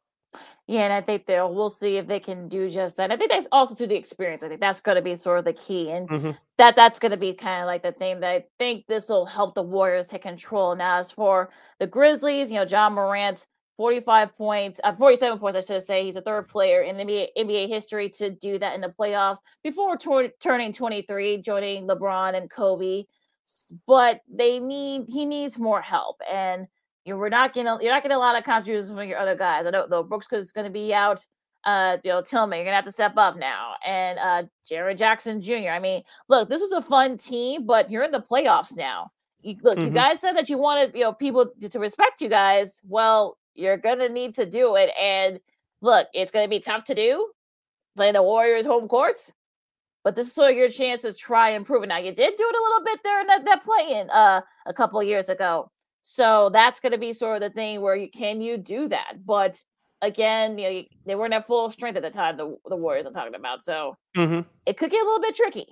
Speaker 1: Yeah, and I think they'll we'll see if they can do just that. I think that's also to the experience. I think that's going to be sort of the key, and
Speaker 2: Mhm.
Speaker 1: that that's going to be kind of like the thing that I think this will help the Warriors take control. Now, as for the Grizzlies, you know, Ja Morant, forty-five points, uh, forty-seven points, I should say. He's the third player in NBA, NBA history to do that in the playoffs before tor- turning twenty-three, joining LeBron and Kobe. But they need he needs more help, and you we're not getting you're not getting a lot of contributions from your other guys. I know though Brooks is going to be out. uh, you know, Tillman, you're gonna have to step up now, and uh, Jaren Jackson Jr. I mean, look, this was a fun team, but you're in the playoffs now. You, look, mm-hmm. you guys said that you wanted, you know, people to, to respect you guys. Well, you're gonna need to do it, and look, it's gonna be tough to do. Playing the Warriors home courts, but this is sort of your chance to try and prove it. Now, you did do it a little bit there in that, that play-in uh, a couple years ago. So that's going to be sort of the thing where you can you do that? But again, you know, they weren't at full strength at the time. The the Warriors I'm talking about, so mm-hmm. it could get a little bit tricky.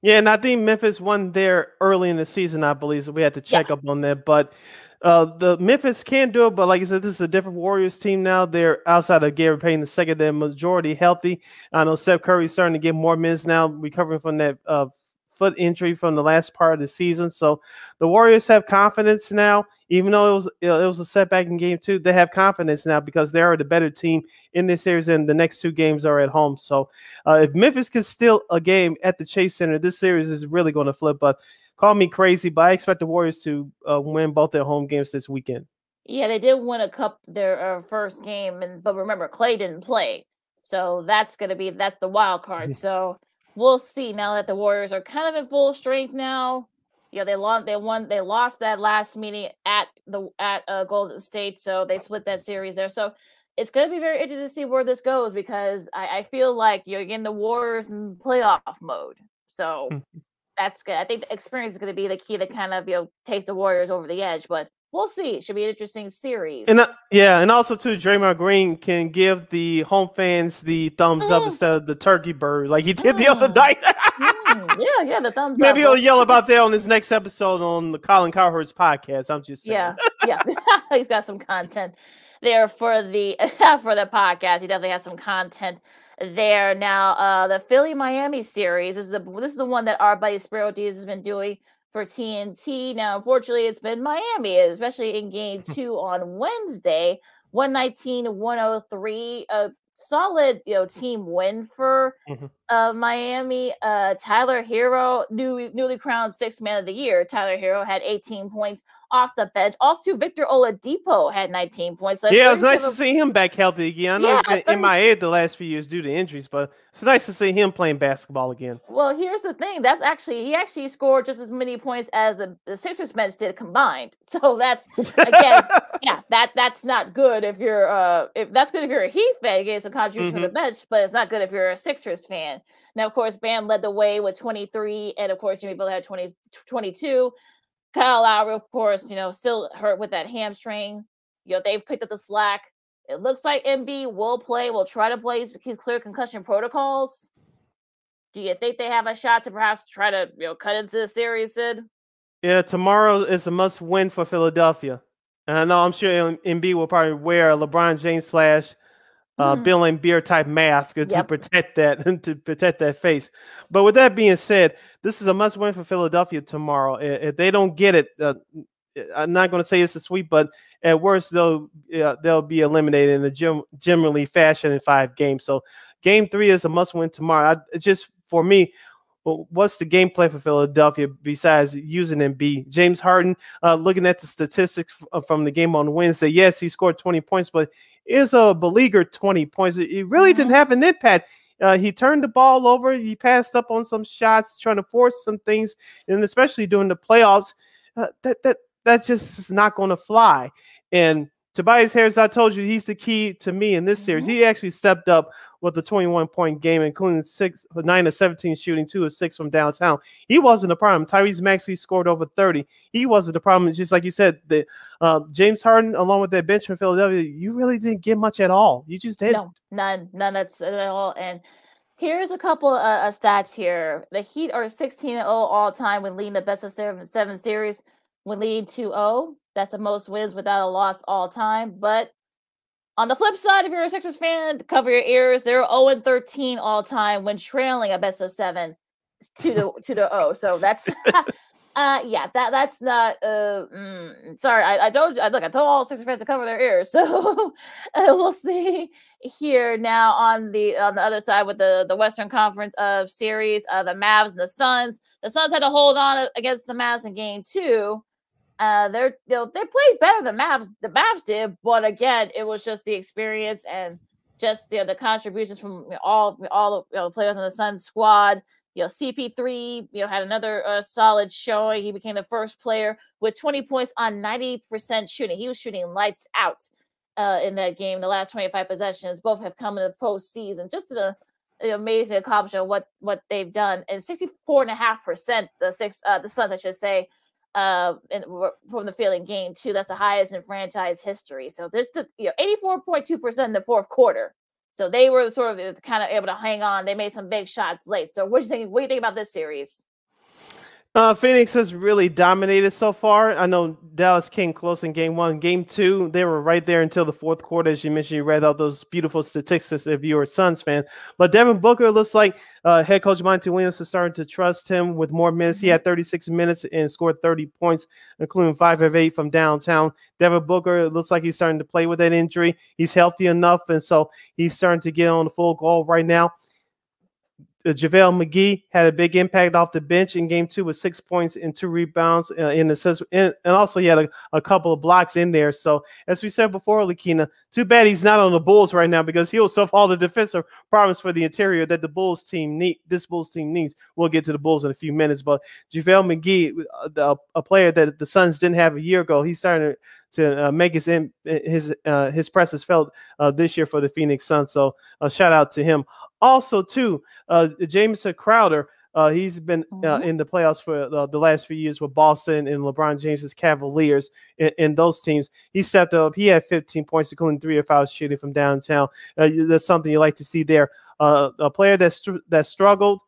Speaker 2: Yeah, and I think Memphis won there early in the season, I believe. So we had to check yeah. up on that. But uh, the Memphis can do it, but like you said, this is a different Warriors team now. They're outside of Gary Payton the second. They're majority healthy. I know Steph Curry's starting to get more minutes now, recovering from that uh, foot injury from the last part of the season. So the Warriors have confidence now, even though it was it was a setback in game two. They have confidence now because they are the better team in this series, and the next two games are at home. So uh, if Memphis can steal a game at the Chase Center, this series is really going to flip. But call me crazy, but I expect the Warriors to uh, win both their home games this weekend.
Speaker 1: Yeah, they did win a cup their uh, first game, and but remember Klay didn't play, so that's gonna be that's the wild card. *laughs* So we'll see now that the Warriors are kind of in full strength now. Yeah, they lost. They won. They lost that last meeting at the at uh, Golden State, so they split that series there. So it's going to be very interesting to see where this goes because I, I feel like you're in the Warriors in playoff mode. So. *laughs* that's good. I think the experience is going to be the key to kind of you know takes the Warriors over the edge. But we'll see. It should be an interesting series.
Speaker 2: And uh, yeah, and also too, Draymond Green can give the home fans the thumbs mm. up instead of the turkey bird, like he did mm. the other mm. night.
Speaker 1: mm. *laughs* Yeah, yeah, the thumbs
Speaker 2: Maybe up. Maybe he'll yell about that on his next episode on the Colin Cowherd's podcast. I'm just saying.
Speaker 1: Yeah, yeah, *laughs* he's got some content there for the *laughs* for the podcast. He definitely has some content there. Now, uh, the Philly Miami series this is the this is the one that our buddy Spero Dedes has been doing for TNT. Now, unfortunately, it's been Miami, especially in game *laughs* two on Wednesday, 119 103. A solid, you know, team win for mm-hmm. Uh, Miami. Uh, Tyler Herro, new, newly crowned sixth man of the year. Tyler Herro had 18 points off the bench. Also, Victor Oladipo had 19 points.
Speaker 2: So yeah, it was nice to see him back healthy again. I know yeah, he's been MIA the last few years due to injuries, but it's nice to see him playing basketball again.
Speaker 1: Well, here's the thing. That's actually he actually scored just as many points as the, the Sixers bench did combined. *laughs* So that's again, *laughs* yeah, that that's not good if you're uh if that's good if you're a Heat fan, getting some contribution mm-hmm. from the bench, but it's not good if you're a Sixers fan. Now, of course, Bam led the way with 23, and of course, Jimmy Butler had 20, 22. Kyle Lowry, of course, you know, still hurt with that hamstring. You know, they've picked up the slack. It looks like Embiid will play, will try to play his clear concussion protocols. Do you think they have a shot to perhaps try to, you know, cut into the series, Sid?
Speaker 2: Yeah, tomorrow is a must win for Philadelphia. And I know I'm sure Embiid will probably wear a LeBron James slash uh, mm. Bill Laimbeer type mask yep. to protect that *laughs* to protect that face. But with that being said, this is a must win for Philadelphia tomorrow. If they don't get it, uh, I'm not going to say it's a sweep, but at worst they'll uh, they'll be eliminated in the gem- generally fashion in five games. So game three is a must win tomorrow. I, just for me, what's the game plan for Philadelphia besides using Embiid? James Harden, uh, looking at the statistics uh, from the game on Wednesday, yes, he scored 20 points, but is a beleaguered 20 points. He really didn't mm-hmm. have an impact. Uh, he turned the ball over. He passed up on some shots, trying to force some things, and especially during the playoffs, uh, that that that just is not going to fly. And Tobias Harris, I told you, he's the key to me in this series. Mm-hmm. He actually stepped up with a 21 point game, including six, nine to 17 shooting, two of six from downtown. He wasn't the problem. Tyrese Maxey scored over 30. He wasn't the problem. It's just like you said, the uh, James Harden, along with that bench from Philadelphia, you really didn't get much at all. You just didn't.
Speaker 1: No, none, none at all. And Here's a couple uh, of stats here. The Heat are 16 0 all time when leading the best of seven, seven series when leading 2 0. That's the most wins without a loss all time. But on the flip side, if you're a Sixers fan, cover your ears. They're 0 13 all time when trailing a best of seven to the *laughs* to the O. So that's *laughs* *laughs* uh yeah, that that's not uh mm, sorry. I, I told I look, I told all Sixers fans to cover their ears. So uh, we'll see here now on the on the other side with the the Western Conference of series, uh the Mavs and the Suns. The Suns had to hold on against the Mavs in game two. Uh, they're you know, they played better than Mavs the Mavs did, but again, it was just the experience and just you know, the contributions from all all the you know, players on the Suns squad. You know, CP3, you know, had another uh, solid showing. He became the first player with 20 points on 90% shooting. He was shooting lights out uh, in that game. The last 25 possessions, both have come in the postseason. Just the, the amazing accomplishment what what they've done. And 64.5% the six uh, the Suns, I should say, uh, from the in game two. That's the highest in franchise history. So there's you know 84.2% in the fourth quarter. So they were sort of kind of able to hang on. They made some big shots late. So what do you think? What do you think about this series?
Speaker 2: Uh, Phoenix has really dominated so far. I know Dallas came close in game one. Game two, they were right there until the fourth quarter. As you mentioned, you read out those beautiful statistics if you were a Suns fan. But Devin Booker looks like uh, head coach Monty Williams is starting to trust him with more minutes. He had 36 minutes and scored 30 points, including five of eight from downtown. Devin Booker looks like he's starting to play with that injury. He's healthy enough, and so he's starting to get on the full goal right now uh, JaVale McGee had a big impact off the bench in game two with six points and two rebounds uh, in the and, and also he had a, a, couple of blocks in there. So as we said before, Lakina, too bad he's not on the Bulls right now because he'll solve all the defensive problems for the interior that the Bulls team need. This Bulls team needs. We'll get to the Bulls in a few minutes, but JaVale McGee, uh, a player that the Suns didn't have a year ago, he's starting to uh, make his in, his uh, his presence felt uh, this year for the Phoenix Suns. So a shout out to him. Also, too, uh, Jamison Crowder. Uh, he's been uh, mm-hmm. in the playoffs for uh, the last few years with Boston and LeBron James's Cavaliers in, in, those teams. He stepped up. He had 15 points, including three or five shooting from downtown. Uh, that's something you like to see there. Uh, a player that str- that struggled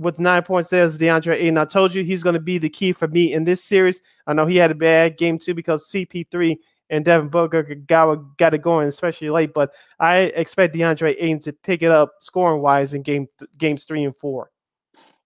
Speaker 2: with nine points there is DeAndre Ayton. I told you he's going to be the key for me in this series. I know he had a bad game too because CP3 and Devin Booker got, got it going, especially late. But I expect DeAndre Ayton to pick it up scoring wise in game games three and four.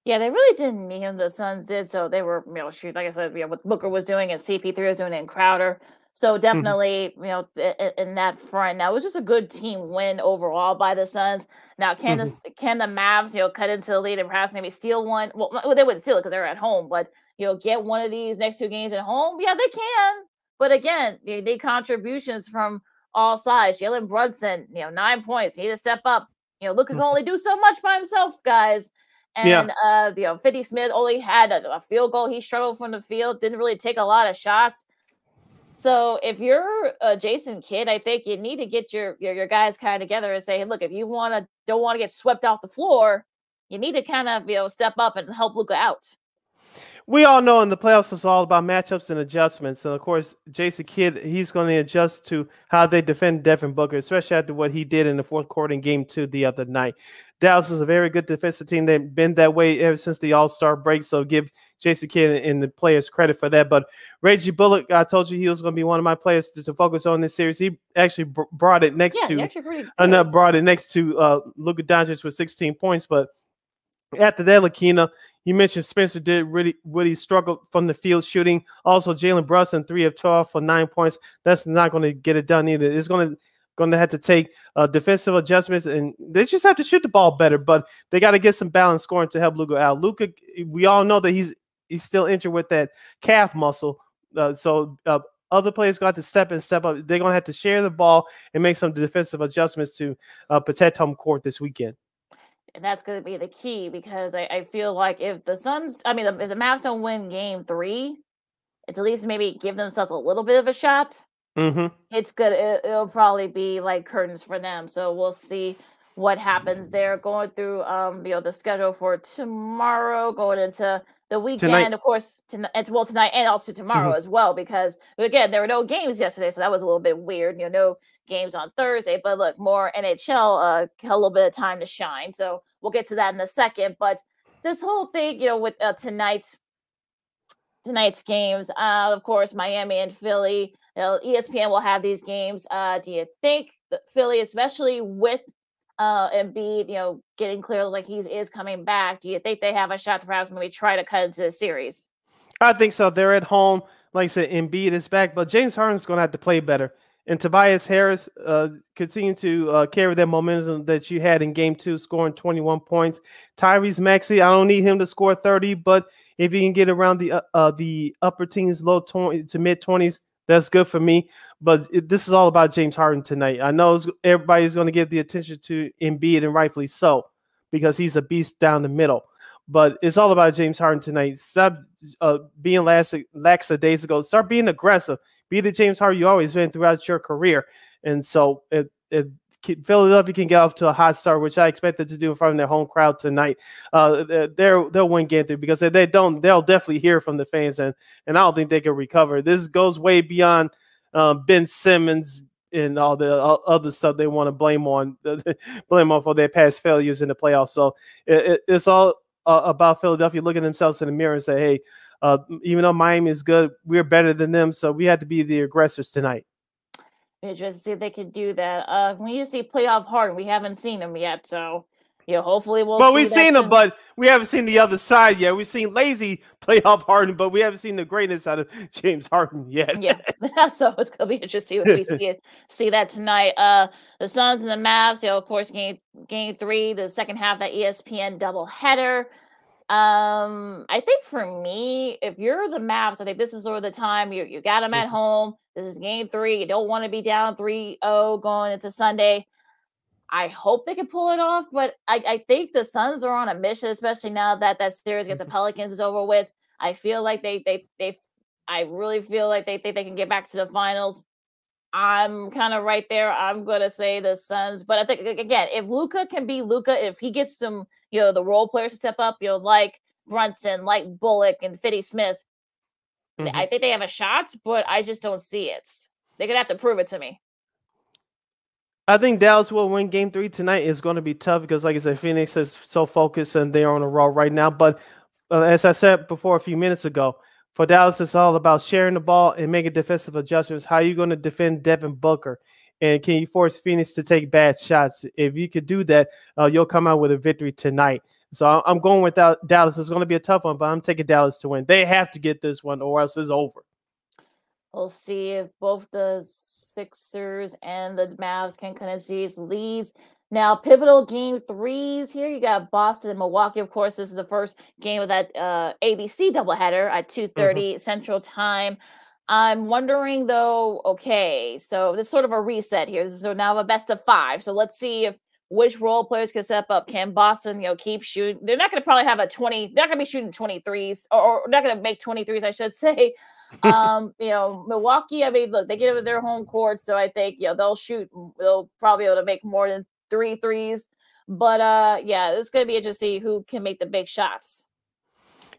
Speaker 1: Yeah, they really didn't need him. The Suns did, so they were, you know, shoot, like I said, you know, what Booker was doing and CP3 was doing and Crowder. So mm-hmm. definitely, mm-hmm. you know, in, in, that front. Now it was just a good team win overall by the Suns. Now can mm-hmm. the can the Mavs, you know, cut into the lead and perhaps maybe steal one? Well, they wouldn't steal it because they're at home, but you know, get one of these next two games at home. Yeah, they can. But again, they need contributions from all sides. Jalen Brunson, you know, nine points. He need to step up. You know, Luka can mm-hmm. only do so much by himself, guys. And yeah. uh, you know, Finney Smith only had a, a, field goal. He struggled from the field, didn't really take a lot of shots. So if you're a Jason Kidd, I think you need to get your your, your guys kind of together and say, hey, look, if you want to don't want to get swept off the floor, you need to kind of you know step up and help Luka out
Speaker 2: we all know in the playoffs it's all about matchups and adjustments. And of course, Jason Kidd, he's going to adjust to how they defend Devin Booker, especially after what he did in the fourth quarter in game two the other night. Dallas is a very good defensive team. They've been that way ever since the All Star break. So give Jason Kidd and the players credit for that. But Reggie Bullock, I told you he was going to be one of my players to, to focus on this series. He actually br- brought it next yeah, to, uh, brought it next to uh, Luka Doncic with 16 points. But after that, Lakina, you mentioned Spencer did really really struggle from the field shooting. Also, Jalen Brunson, three of 12 for nine points. That's not going to get it done either. It's going to going to have to take uh, defensive adjustments and they just have to shoot the ball better. But they got to get some balance scoring to help Luka out. Luka, we all know that he's he's still injured with that calf muscle. Uh, so uh, other players got to step and step up. They're going to have to share the ball and make some defensive adjustments to uh, protect home court this weekend
Speaker 1: and that's going to be the key because I, I, feel like if the Suns, I mean, if the Mavs don't win Game Three, it's at least maybe give themselves a little bit of a shot.
Speaker 2: Mm-hmm.
Speaker 1: It's good. It, it'll probably be like curtains for them. So we'll see what happens there. Going through, um, you know, the schedule for tomorrow, going into the weekend, tonight. of course, tonight, and well tonight and also tomorrow mm-hmm. as well. Because again, there were no games yesterday, so that was a little bit weird. You know, no games on Thursday, but look, more NHL, uh, a little bit of time to shine. So we'll get to that in a second. But this whole thing, you know, with uh, tonight's tonight's games, uh, of course, Miami and Philly. You know, ESPN will have these games. Uh, do you think Philly, especially with uh Embiid, you know, getting clear like he's is coming back. Do you think they have a shot to perhaps maybe try to cut into the series?
Speaker 2: I think so. They're at home. Like I said, Embiid is back, but James Harden's going to have to play better. And Tobias Harris uh, continue to uh, carry that momentum that you had in Game Two, scoring 21 points. Tyrese Maxey, I don't need him to score 30, but if he can get around the uh, uh the upper teens, low 20 to mid 20s, that's good for me. But it, this is all about James Harden tonight. I know everybody's going to give the attention to Embiid, and rightfully so, because he's a beast down the middle. But it's all about James Harden tonight. Stop uh, being lax, lax a days ago. Start being aggressive. Be the James Harden you always been throughout your career. And so it, it Philadelphia can get off to a hot start, which I expected to do in front of their home crowd tonight. Uh, they're they'll win game three because if they don't, they'll definitely hear from the fans, and and I don't think they can recover. This goes way beyond uh, Ben Simmons and all the other stuff they want to blame on *laughs* blame on for their past failures in the playoffs. So it, it, it's all uh, about Philadelphia looking themselves in the mirror and say, hey. Uh, even though Miami is good, we're better than them, so we had to be the aggressors tonight
Speaker 1: interested to see if they could do that. Uh, we need to see playoff Harden. We haven't seen him yet, so yeah, hopefully we'll.
Speaker 2: Well, we've seen him, but we haven't seen the other side yet. We've seen lazy playoff Harden, but we haven't seen the greatness out of *laughs* James Harden yet.
Speaker 1: yeah, *laughs* so it's gonna be interesting if we *laughs* see see that tonight. Uh, the Suns and the Mavs. You know, of course, game game three, the second half that ESPN double header. Um, I think for me, if you're the Mavs, I think this is sort of the time you you got them at mm-hmm. home. This is game three. You don't want to be down 3 0 going into Sunday. I hope they can pull it off, but I, I think the Suns are on a mission, especially now that that series against the mm-hmm. Pelicans is over with. I feel like they they they I really feel like they think they can get back to the finals. I'm kind of right there. I'm gonna say the Suns, but I think again, if Luka can be Luka, if he gets some, you know, the role players to step up, you know, like Brunson, like Bullock and Finney Smith, mm-hmm. I think they have a shot, but I just don't see it. They're gonna have to prove it to me.
Speaker 2: I think Dallas will win game three tonight. Is going to be tough because, like I said, Phoenix is so focused and they're on a roll right now. But uh, as I said before a few minutes ago, for Dallas, it's all about sharing the ball and making defensive adjustments. How are you going to defend Devin Booker? And can you force Phoenix to take bad shots? If you could do that, uh, you'll come out with a victory tonight. So I'm going without Dallas. It's going to be a tough one, but I'm taking Dallas to win. They have to get this one, or else it's over.
Speaker 1: We'll see if both the Sixers and the Mavs can kind of seize leads. Now, pivotal game threes here. You got Boston and Milwaukee. Of course, this is the first game of that uh, ABC doubleheader at 2:30 mm-hmm. Central Time. I'm wondering though, okay, so this is sort of a reset here. This is so now a best of five. So let's see if which role players can step up. Can Boston, you know, keep shooting? They're not going to probably have a 20, they're not going to be shooting 23s or, or not going to make 23s, I should *laughs* say. um, you know, Milwaukee, I mean, look, they get over their home court. So I think, you know, they'll shoot, they'll probably be able to make more than three threes. But uh, yeah, it's to be interesting to see who can make the big shots.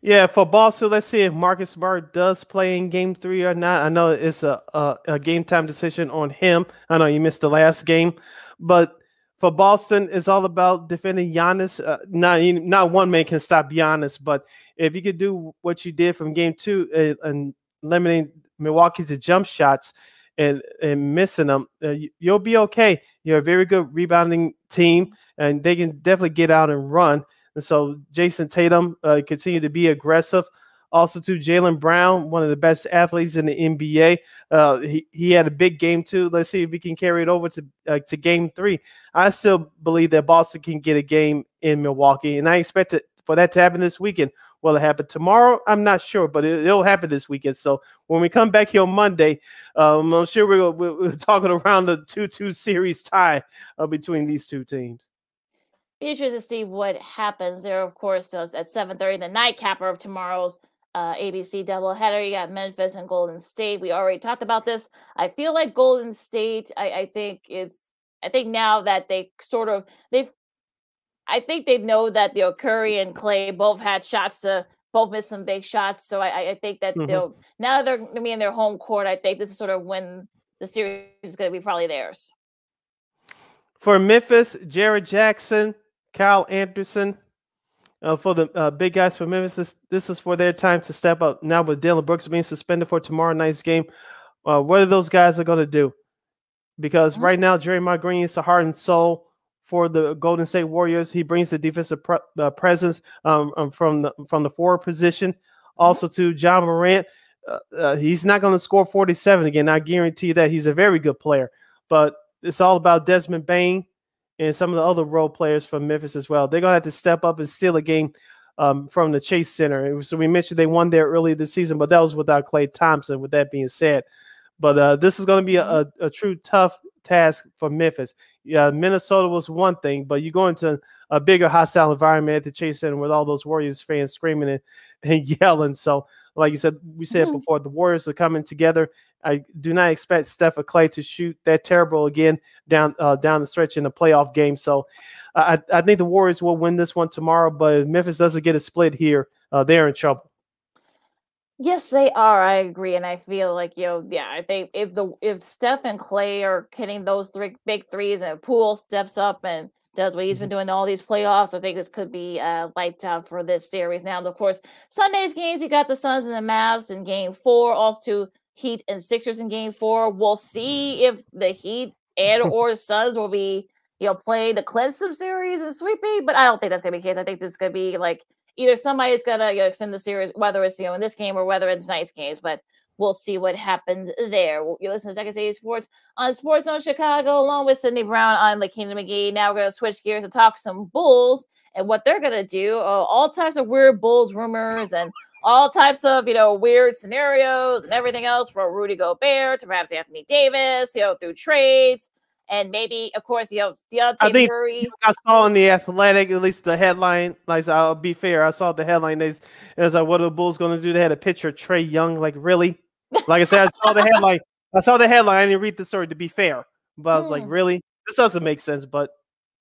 Speaker 2: Yeah, for Boston, let's see if Marcus Smart does play in Game Three or not. I know it's a, a, a game time decision on him. I know you missed the last game, but for Boston, it's all about defending Giannis. Uh, not not one man can stop Giannis, but if you could do what you did from Game Two uh, and limiting Milwaukee to jump shots, and and missing them, uh, you'll be okay. You're a very good rebounding team, and they can definitely get out and run. And so Jayson Tatum uh, continue to be aggressive. Also, to Jaylen Brown, one of the best athletes in the NBA. Uh, he, he had a big game too. Let's see if he can carry it over to uh, to game three. I still believe that Boston can get a game in Milwaukee, and I expect it for that to happen this weekend. Will it happen tomorrow? I'm not sure, but it, will happen this weekend. So when we come back here on Monday, um, I'm sure we're, we're, *laughs* talking around the 2 2 series tie uh, between these two teams.
Speaker 1: Be interested to see what happens there, of course, at 7.30, the nightcapper of tomorrow's uh, ABC doubleheader. You got Memphis and Golden State. We already talked about this. I feel like Golden State, I, I think, is I think now that they sort of they've I think they know that you know Curry and Klay both had shots to both miss some big shots. So I, I think that mm-hmm. they'll now they're gonna be in their home court. I think this is sort of when the series is gonna be probably theirs.
Speaker 2: For Memphis, Jaren Jackson, Kyle Anderson, uh, for the uh, big guys for Memphis, this, this, is for their time to step up. Now with Dillon Brooks being suspended for tomorrow night's game, uh, what are those guys are going to do? Because mm-hmm. right now, Draymond Green is the heart and soul for the Golden State Warriors. He brings the defensive pre- uh, presence um, um, from the from the forward position. Also to Ja Morant, uh, uh, he's not going to score 47 again. I guarantee that he's a very good player. But it's all about Desmond Bane and some of the other role players from Memphis as well. They're going to have to step up and steal a game um, from the Chase Center. So we mentioned they won there early this season, but that was without Klay Thompson. With that being said, But uh, this is going to be a, a, a, true tough task for Memphis. Yeah, Minnesota was one thing, but you go into a bigger hostile environment at the Chase Center with all those Warriors fans screaming and, *laughs* and yelling. So, like you said, we said mm-hmm. before, the Warriors are coming together. I do not expect Steph or Klay to shoot that terrible again down uh, down the stretch in a playoff game. So, I, I think the Warriors will win this one tomorrow. But if Memphis doesn't get a split here, uh, they're in trouble.
Speaker 1: Yes, they are. I agree, and I feel like you know, yeah. I think if the if Steph and Klay are hitting those three big threes, and Poole steps up and does what he's been mm-hmm. doing all these playoffs, I think this could be uh, lights out for this series. Now, of course, Sunday's games you got the Suns and the Mavs in Game Four, also Heat and Sixers in Game Four. We'll see if the Heat and *laughs* or the Suns will be you know playing the Clemson series and sweeping, but I don't think that's gonna be the case. I think this is gonna be like either somebody's gonna you know, extend the series, whether it's you know in this game or whether it's nice games, but we'll see what happens there. You listen to Second City Sports on Sports Zone Chicago, along with Sydney Brown. I'm LaKina McGee. Now we're gonna switch gears and talk some Bulls and what they're gonna do. Uh, all types of weird Bulls rumors and all types of you know weird scenarios and everything else from Rudy Gobert to perhaps Anthony Davis, you know, through trades and maybe, of course, you know, Dejounte I think Murray.
Speaker 2: I saw in the Athletic, at least the headline. Like, I'll be fair, I saw the headline. They, was like, "What are the Bulls going to do?" They had a picture of Trae Young. Like, really? Like I said, I saw the *laughs* headline. I saw the headline. I didn't read the story to be fair, but I was like, hmm. really? This doesn't make sense. But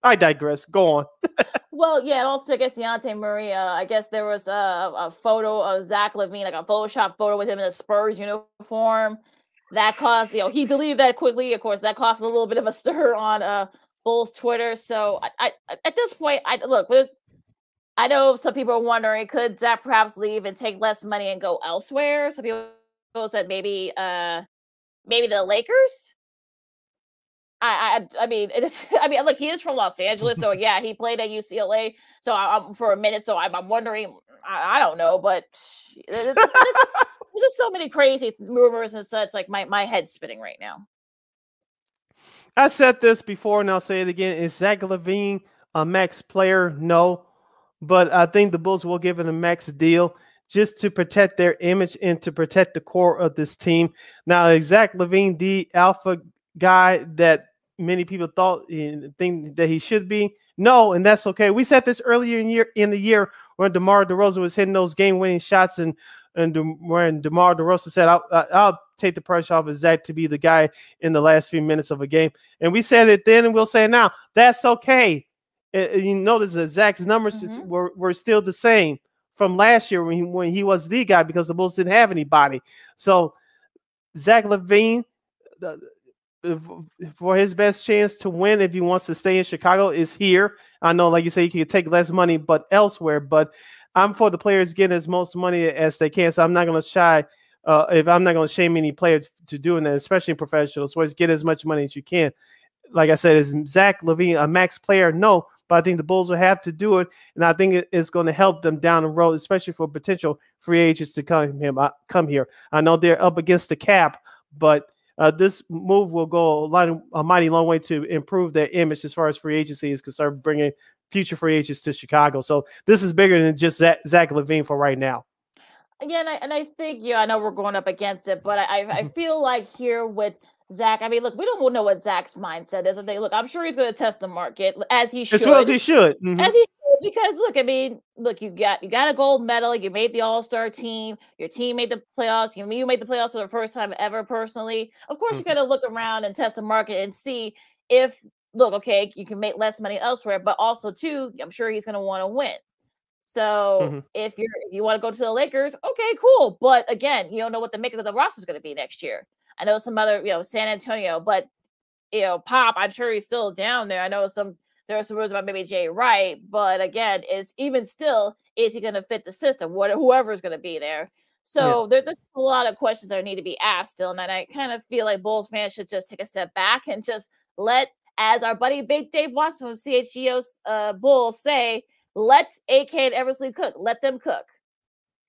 Speaker 2: I digress. Go on. *laughs*
Speaker 1: well, yeah, and also I guess Dejounte Murray. Uh, I guess there was a, a photo of Zach LaVine, like a Photoshop photo with him in a Spurs uniform that caused you know he deleted that quickly. Of course that caused a little bit of a stir on uh bulls twitter. So i, I at this point i look there's i know some people are wondering could zach perhaps leave and take less money and go elsewhere? Some people said maybe uh maybe the lakers? I, I, I mean, it's, *laughs* I mean, look, he is from Los Angeles, so yeah, he played at UCLA, so I, am for a minute, so I'm, I'm wondering, I, I, don't know, but *laughs* there's just so many crazy rumors and such. Like my my head's spinning right now.
Speaker 2: I said this before, and I'll say it again: Is Zach LaVine a max player? No, but I think the Bulls will give him a max deal just to protect their image and to protect the core of this team. Now, Zach LaVine, the alpha guy that many people thought think that he should be. No, and that's okay. We said this earlier in year in the year when DeMar DeRozan was hitting those game-winning shots and and when DeMar DeRozan said, I'll, I'll take the pressure off of Zach to be the guy in the last few minutes of a game. And we said it then and we'll say it now. That's okay. And you notice that Zach's numbers mm-hmm. were, were still the same from last year when he, when he was the guy because the Bulls didn't have anybody. So Zach LaVine, the, for his best chance to win if he wants to stay in Chicago is here. I know, like you say, he could take less money, but elsewhere. But I'm for the players getting as most money as they can. So I'm not going to shy. Uh, if I'm not going to shame any players to doing that, especially professionals, so get as much money as you can. Like I said, is Zach LaVine a max player? No, but I think the Bulls will have to do it, and I think it's going to help them down the road, especially for potential free agents to come here. Uh, come here. I know they're up against the cap, but uh, this move will go a, lot, a mighty long way to improve their image as far as free agency is concerned, bringing future free agents to Chicago. So this is bigger than just Zach, Zach LaVine for right now.
Speaker 1: Yeah, and I, and I think yeah, I know we're going up against it, but I I *laughs* feel like here with Zach, I mean, look, we don't know what Zach's mindset is. They look, I'm sure he's going to test the market as he should,
Speaker 2: as well as he should, mm-hmm.
Speaker 1: as he should, because look, I mean, look, you got you got a gold medal, you made the All Star team, your team made the playoffs, you you made the playoffs for the first time ever personally. Of course, mm-hmm. you got to look around and test the market and see if look, okay, you can make less money elsewhere, but also too, I'm sure he's going to want to win. So mm-hmm. if you're if you want to go to the Lakers, okay, cool. But again, you don't know what the makeup of the roster is going to be next year. I know some other, you know, San Antonio, but you know, Pop, I'm sure he's still down there. I know some there are some rumors about maybe Jay Wright, but again, is even still, is he going to fit the system? What whoever's going to be there. So yeah. there, there's a lot of questions that need to be asked still, and I kind of feel like Bulls fans should just take a step back and just let as our buddy Big Dave Watson from CHGO's uh, Bulls say, let AK and Eversley cook. Let them cook.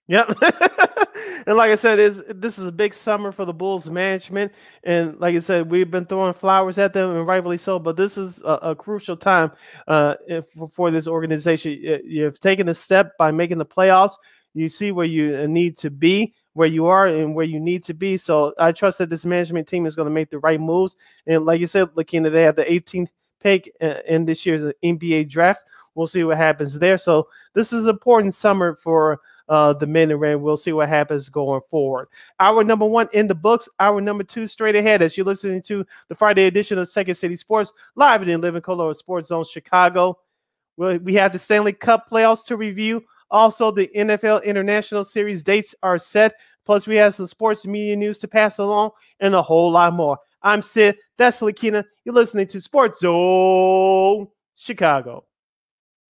Speaker 2: Yep. *laughs* and like I said, is this is a big summer for the Bulls management. And like I said, we've been throwing flowers at them and rightfully so, but this is a, a crucial time uh, for, for, this organization. You've taken a step by making the playoffs. You see where you uh, need to be, where you are, and where you need to be. So I trust that this management team is going to make the right moves. And like you said, Lakina, they have the 18th pick uh, in this year's NBA draft. We'll see what happens there. So this is an important summer for uh, the men and red. We'll see what happens going forward. Our number one in the books, our number two straight ahead as you're listening to the Friday edition of Second City Sports live in Living Color Sports Zone Chicago. we have the Stanley Cup playoffs to review. Also, the NFL International Series dates are set. Plus, we have some sports media news to pass along and a whole lot more. I'm Sid. That's Lakina. You're listening to Sports Zone Chicago.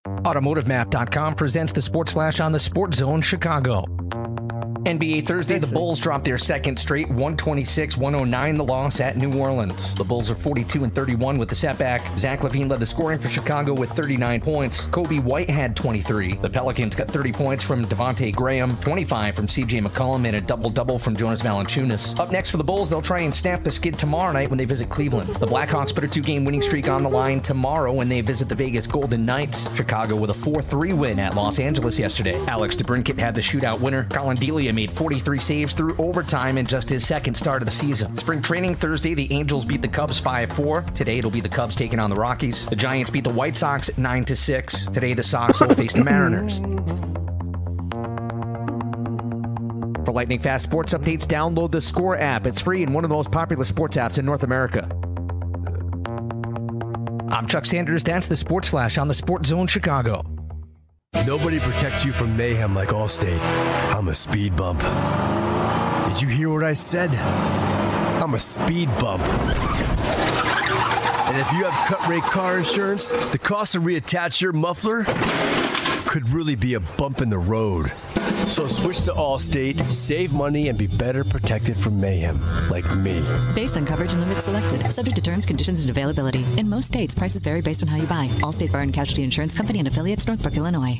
Speaker 3: AutomotiveMap.com presents the Sports Flash on the Sports Zone Chicago. NBA Thursday, the Bulls dropped their second straight 126 109 the loss at New Orleans. The Bulls are 42 and 31 with the setback. Zach LaVine led the scoring for Chicago with 39 points. Coby White had 23. The Pelicans got 30 points from Devonte Graham, 25 from CJ McCollum, and a double double from Jonas Valanciunas. Up next for the Bulls, they'll try and snap the skid tomorrow night when they visit Cleveland. The Blackhawks put a two game winning streak on the line tomorrow when they visit the Vegas Golden Knights. Chicago with a 4 3 win at Los Angeles yesterday. Alex DeBrincat had the shootout winner. Collin Delia made 43 saves through overtime in just his second start of the season. Spring training Thursday, the Angels beat the Cubs 5 4. Today, it'll be the Cubs taking on the Rockies. The Giants beat the White Sox 9 6. Today, the Sox will face the Mariners. For lightning fast sports updates, download the Score app. It's free and one of the most popular sports apps in North America. I'm Chuck Sanders. That's the Sports Flash on the Sports Zone Chicago.
Speaker 4: Nobody protects you from mayhem like Allstate. I'm a speed bump. Did you hear what I said? I'm a speed bump. And if you have cut rate car insurance, the cost to reattach your muffler could really be a bump in the road. So switch to Allstate, save money, and be better protected from mayhem like me.
Speaker 5: Based on coverage and limits selected, subject to terms, conditions, and availability. In most states, prices vary based on how you buy. Allstate Bar and Casualty Insurance Company and affiliates, Northbrook, Illinois.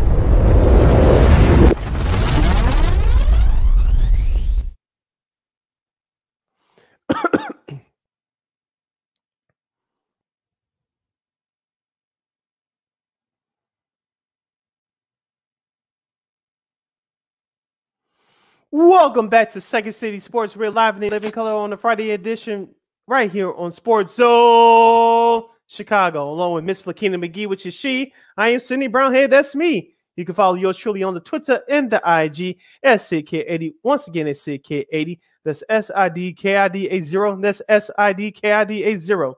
Speaker 2: Welcome back to Second City Sports. We're live in the living color on the Friday edition right here on Sports Zone Chicago, along with Miss Lakina McGee, which is she. I am Sydney Brownhead. That's me. You can follow yours truly on the Twitter and the IG at SidK80. Once again, it's SidK80. That's S I D K I D A 0. That's S I D K I D A 0.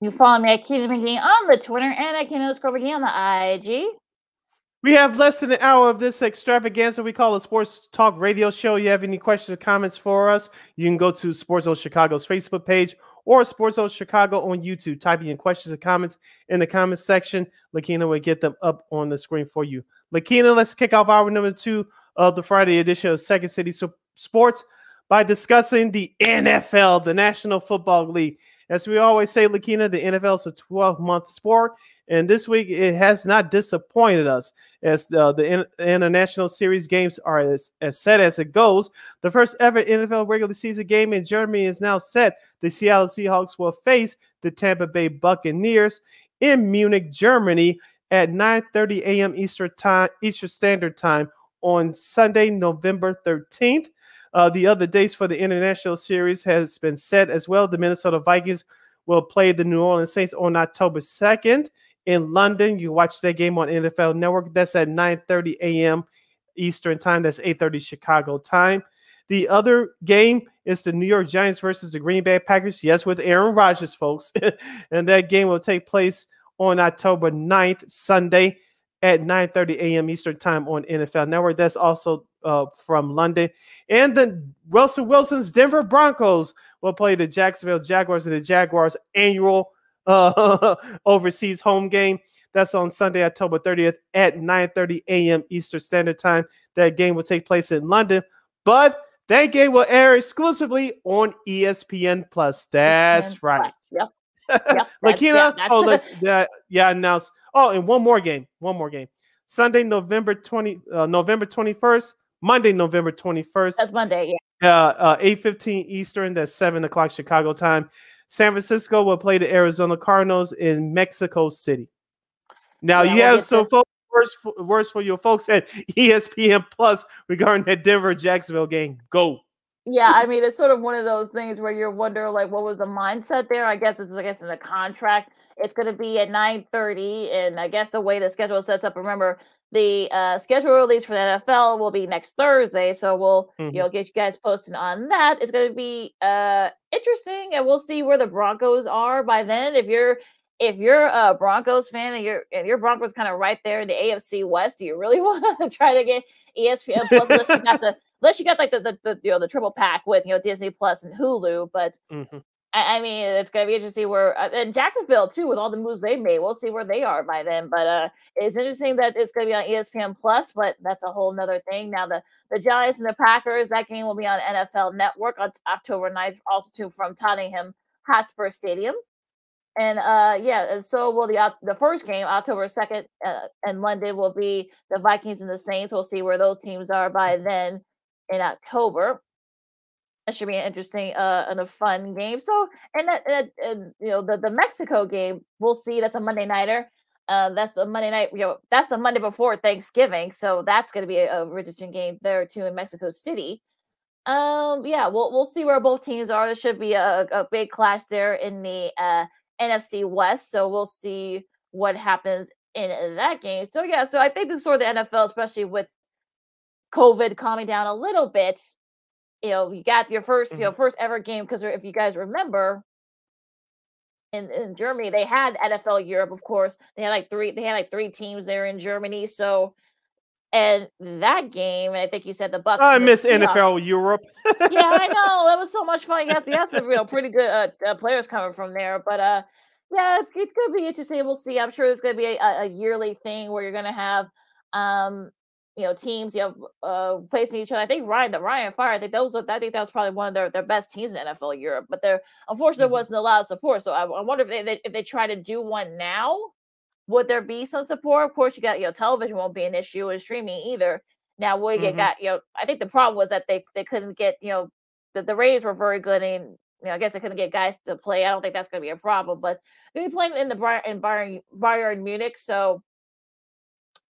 Speaker 1: You follow me at Keita McGee on the Twitter and at Keita underscore McGee on the IG.
Speaker 2: We have less than an hour of this extravaganza we call a sports talk radio show. You have any questions or comments for us? You can go to Sports Zone Chicago's Facebook page or Sports Zone Chicago on YouTube. Type in questions and comments in the comments section. Lakina will get them up on the screen for you. Lakina, let's kick off hour number two of the Friday edition of Second City Sports by discussing the NFL, the National Football League. As we always say, Lakina, the NFL is a 12 month sport. And this week, it has not disappointed us as the, the in, international series games are as, as set as it goes. The first ever NFL regular season game in Germany is now set. The Seattle Seahawks will face the Tampa Bay Buccaneers in Munich, Germany at 9:30 a.m. Eastern time, Eastern Standard Time on Sunday, November 13th. Uh, the other dates for the international series has been set as well. The Minnesota Vikings will play the New Orleans Saints on October 2nd in London. You watch that game on NFL Network. That's at 9:30 a.m. Eastern time. That's 8:30 Chicago time. The other game is the New York Giants versus the Green Bay Packers. Yes, with Aaron Rodgers, folks. *laughs* and that game will take place on October 9th, Sunday at 9:30 a.m. Eastern time on NFL Network. That's also uh, from London. And the Russell Wilson's Denver Broncos will play the Jacksonville Jaguars in the Jaguars annual *laughs* uh, overseas home game. That's on Sunday, October 30th at 9:30 a.m. Eastern Standard Time. That game will take place in London. but that game will air exclusively on ESPN Plus. That's
Speaker 1: ESPN
Speaker 2: right.
Speaker 1: Plus, Yep. Yep. *laughs*
Speaker 2: Lakina,
Speaker 1: yeah, that's
Speaker 2: oh, let's *laughs* yeah, yeah, announce. Oh, and one more game. One more game. Sunday, November 20, uh, November 21st, Monday, November 21st.
Speaker 1: That's Monday. Yeah.
Speaker 2: uh, uh, 8.15 Eastern, that's 7 o'clock Chicago time. San Francisco will play the Arizona Cardinals in Mexico City. Now,
Speaker 1: Yeah,
Speaker 2: you
Speaker 1: we'll
Speaker 2: have some folks, words, for, your folks at *laughs* ESPN Plus regarding that Denver Jacksonville game. Go.
Speaker 1: Yeah, I mean, it's sort of one of those things where you wonder, like, what was the mindset there? I guess this is, I guess, in the contract. It's going to be at nine thirty, and I guess the way the schedule sets up. Remember, the uh, schedule release for the NFL will be next Thursday, so we'll
Speaker 2: Mhm.
Speaker 1: you know get you guys posted on that. It's going to be uh interesting, and we'll see where the Broncos are by then. If you're if you're a Broncos fan and you're and your Broncos kind of right there in the AFC West, do you really *laughs* want to try to get ESPN Plus unless you got *laughs* the unless you got like the, the, the you know the triple pack with you know Disney Plus and Hulu? But
Speaker 2: Mhm.
Speaker 1: I, I mean, it's gonna be interesting where uh, and Jacksonville too with all the moves they made. We'll see where they are by then. But uh, it's interesting that it's gonna be on ESPN Plus, but that's a whole nother thing. Now the the Giants and the Packers that game will be on NFL Network on October 9th, also too from Tottenham Hotspur Stadium. And uh yeah, and so will the the first game October second uh, and Monday will be the Vikings and the Saints. We'll see where those teams are by then in October. That should be an interesting uh and a fun game. So and that and, and you know the the Mexico game we'll see that's a Monday nighter. Uh, that's the Monday night. You know that's the Monday before Thanksgiving, so that's going to be a, a game there too in Mexico City. Um, yeah, we'll we'll see where both teams are. There should be a, a big clash there in the uh, NFC West, so we'll see what happens in that game. So yeah, so I think this is sort of the NFL, especially with COVID calming down a little bit. You know, you got your 1st you know, first ever game because if you guys remember, in, in Germany, they had NFL Europe, of course. They had like three, they had like three teams there in Germany. So, and that game, and I think you said the Bucks.
Speaker 2: I
Speaker 1: the
Speaker 2: miss
Speaker 1: Seahawks-
Speaker 2: NFL Europe.
Speaker 1: yeah, I *laughs* know. It was so much fun. Yes, yes, you know, pretty good uh, uh, players coming from there. But uh, yeah, it's it's gonna be interesting. We'll see. I'm sure it's gonna be a, a yearly thing where you're gonna have um, you know, teams, you know, uh, facing each other. I think Ryan, the Rhein Fire, I think those, are, I think that was probably one of their, their best teams in NFL Europe. But there, unfortunately,
Speaker 2: Mhm.
Speaker 1: wasn't a lot of support. So I, I wonder if they, they if they try to do one now, would there be some support? Of course, you got you know, television won't be an issue and streaming either. Now, will you get
Speaker 2: Mhm.
Speaker 1: got you know? I think the problem was that they they couldn't get you know the the Rays were very good and you know I guess they couldn't get guys to play. I don't think that's going to be a problem. But they'll be playing in the Bayern in Bayern Bayern Munich, so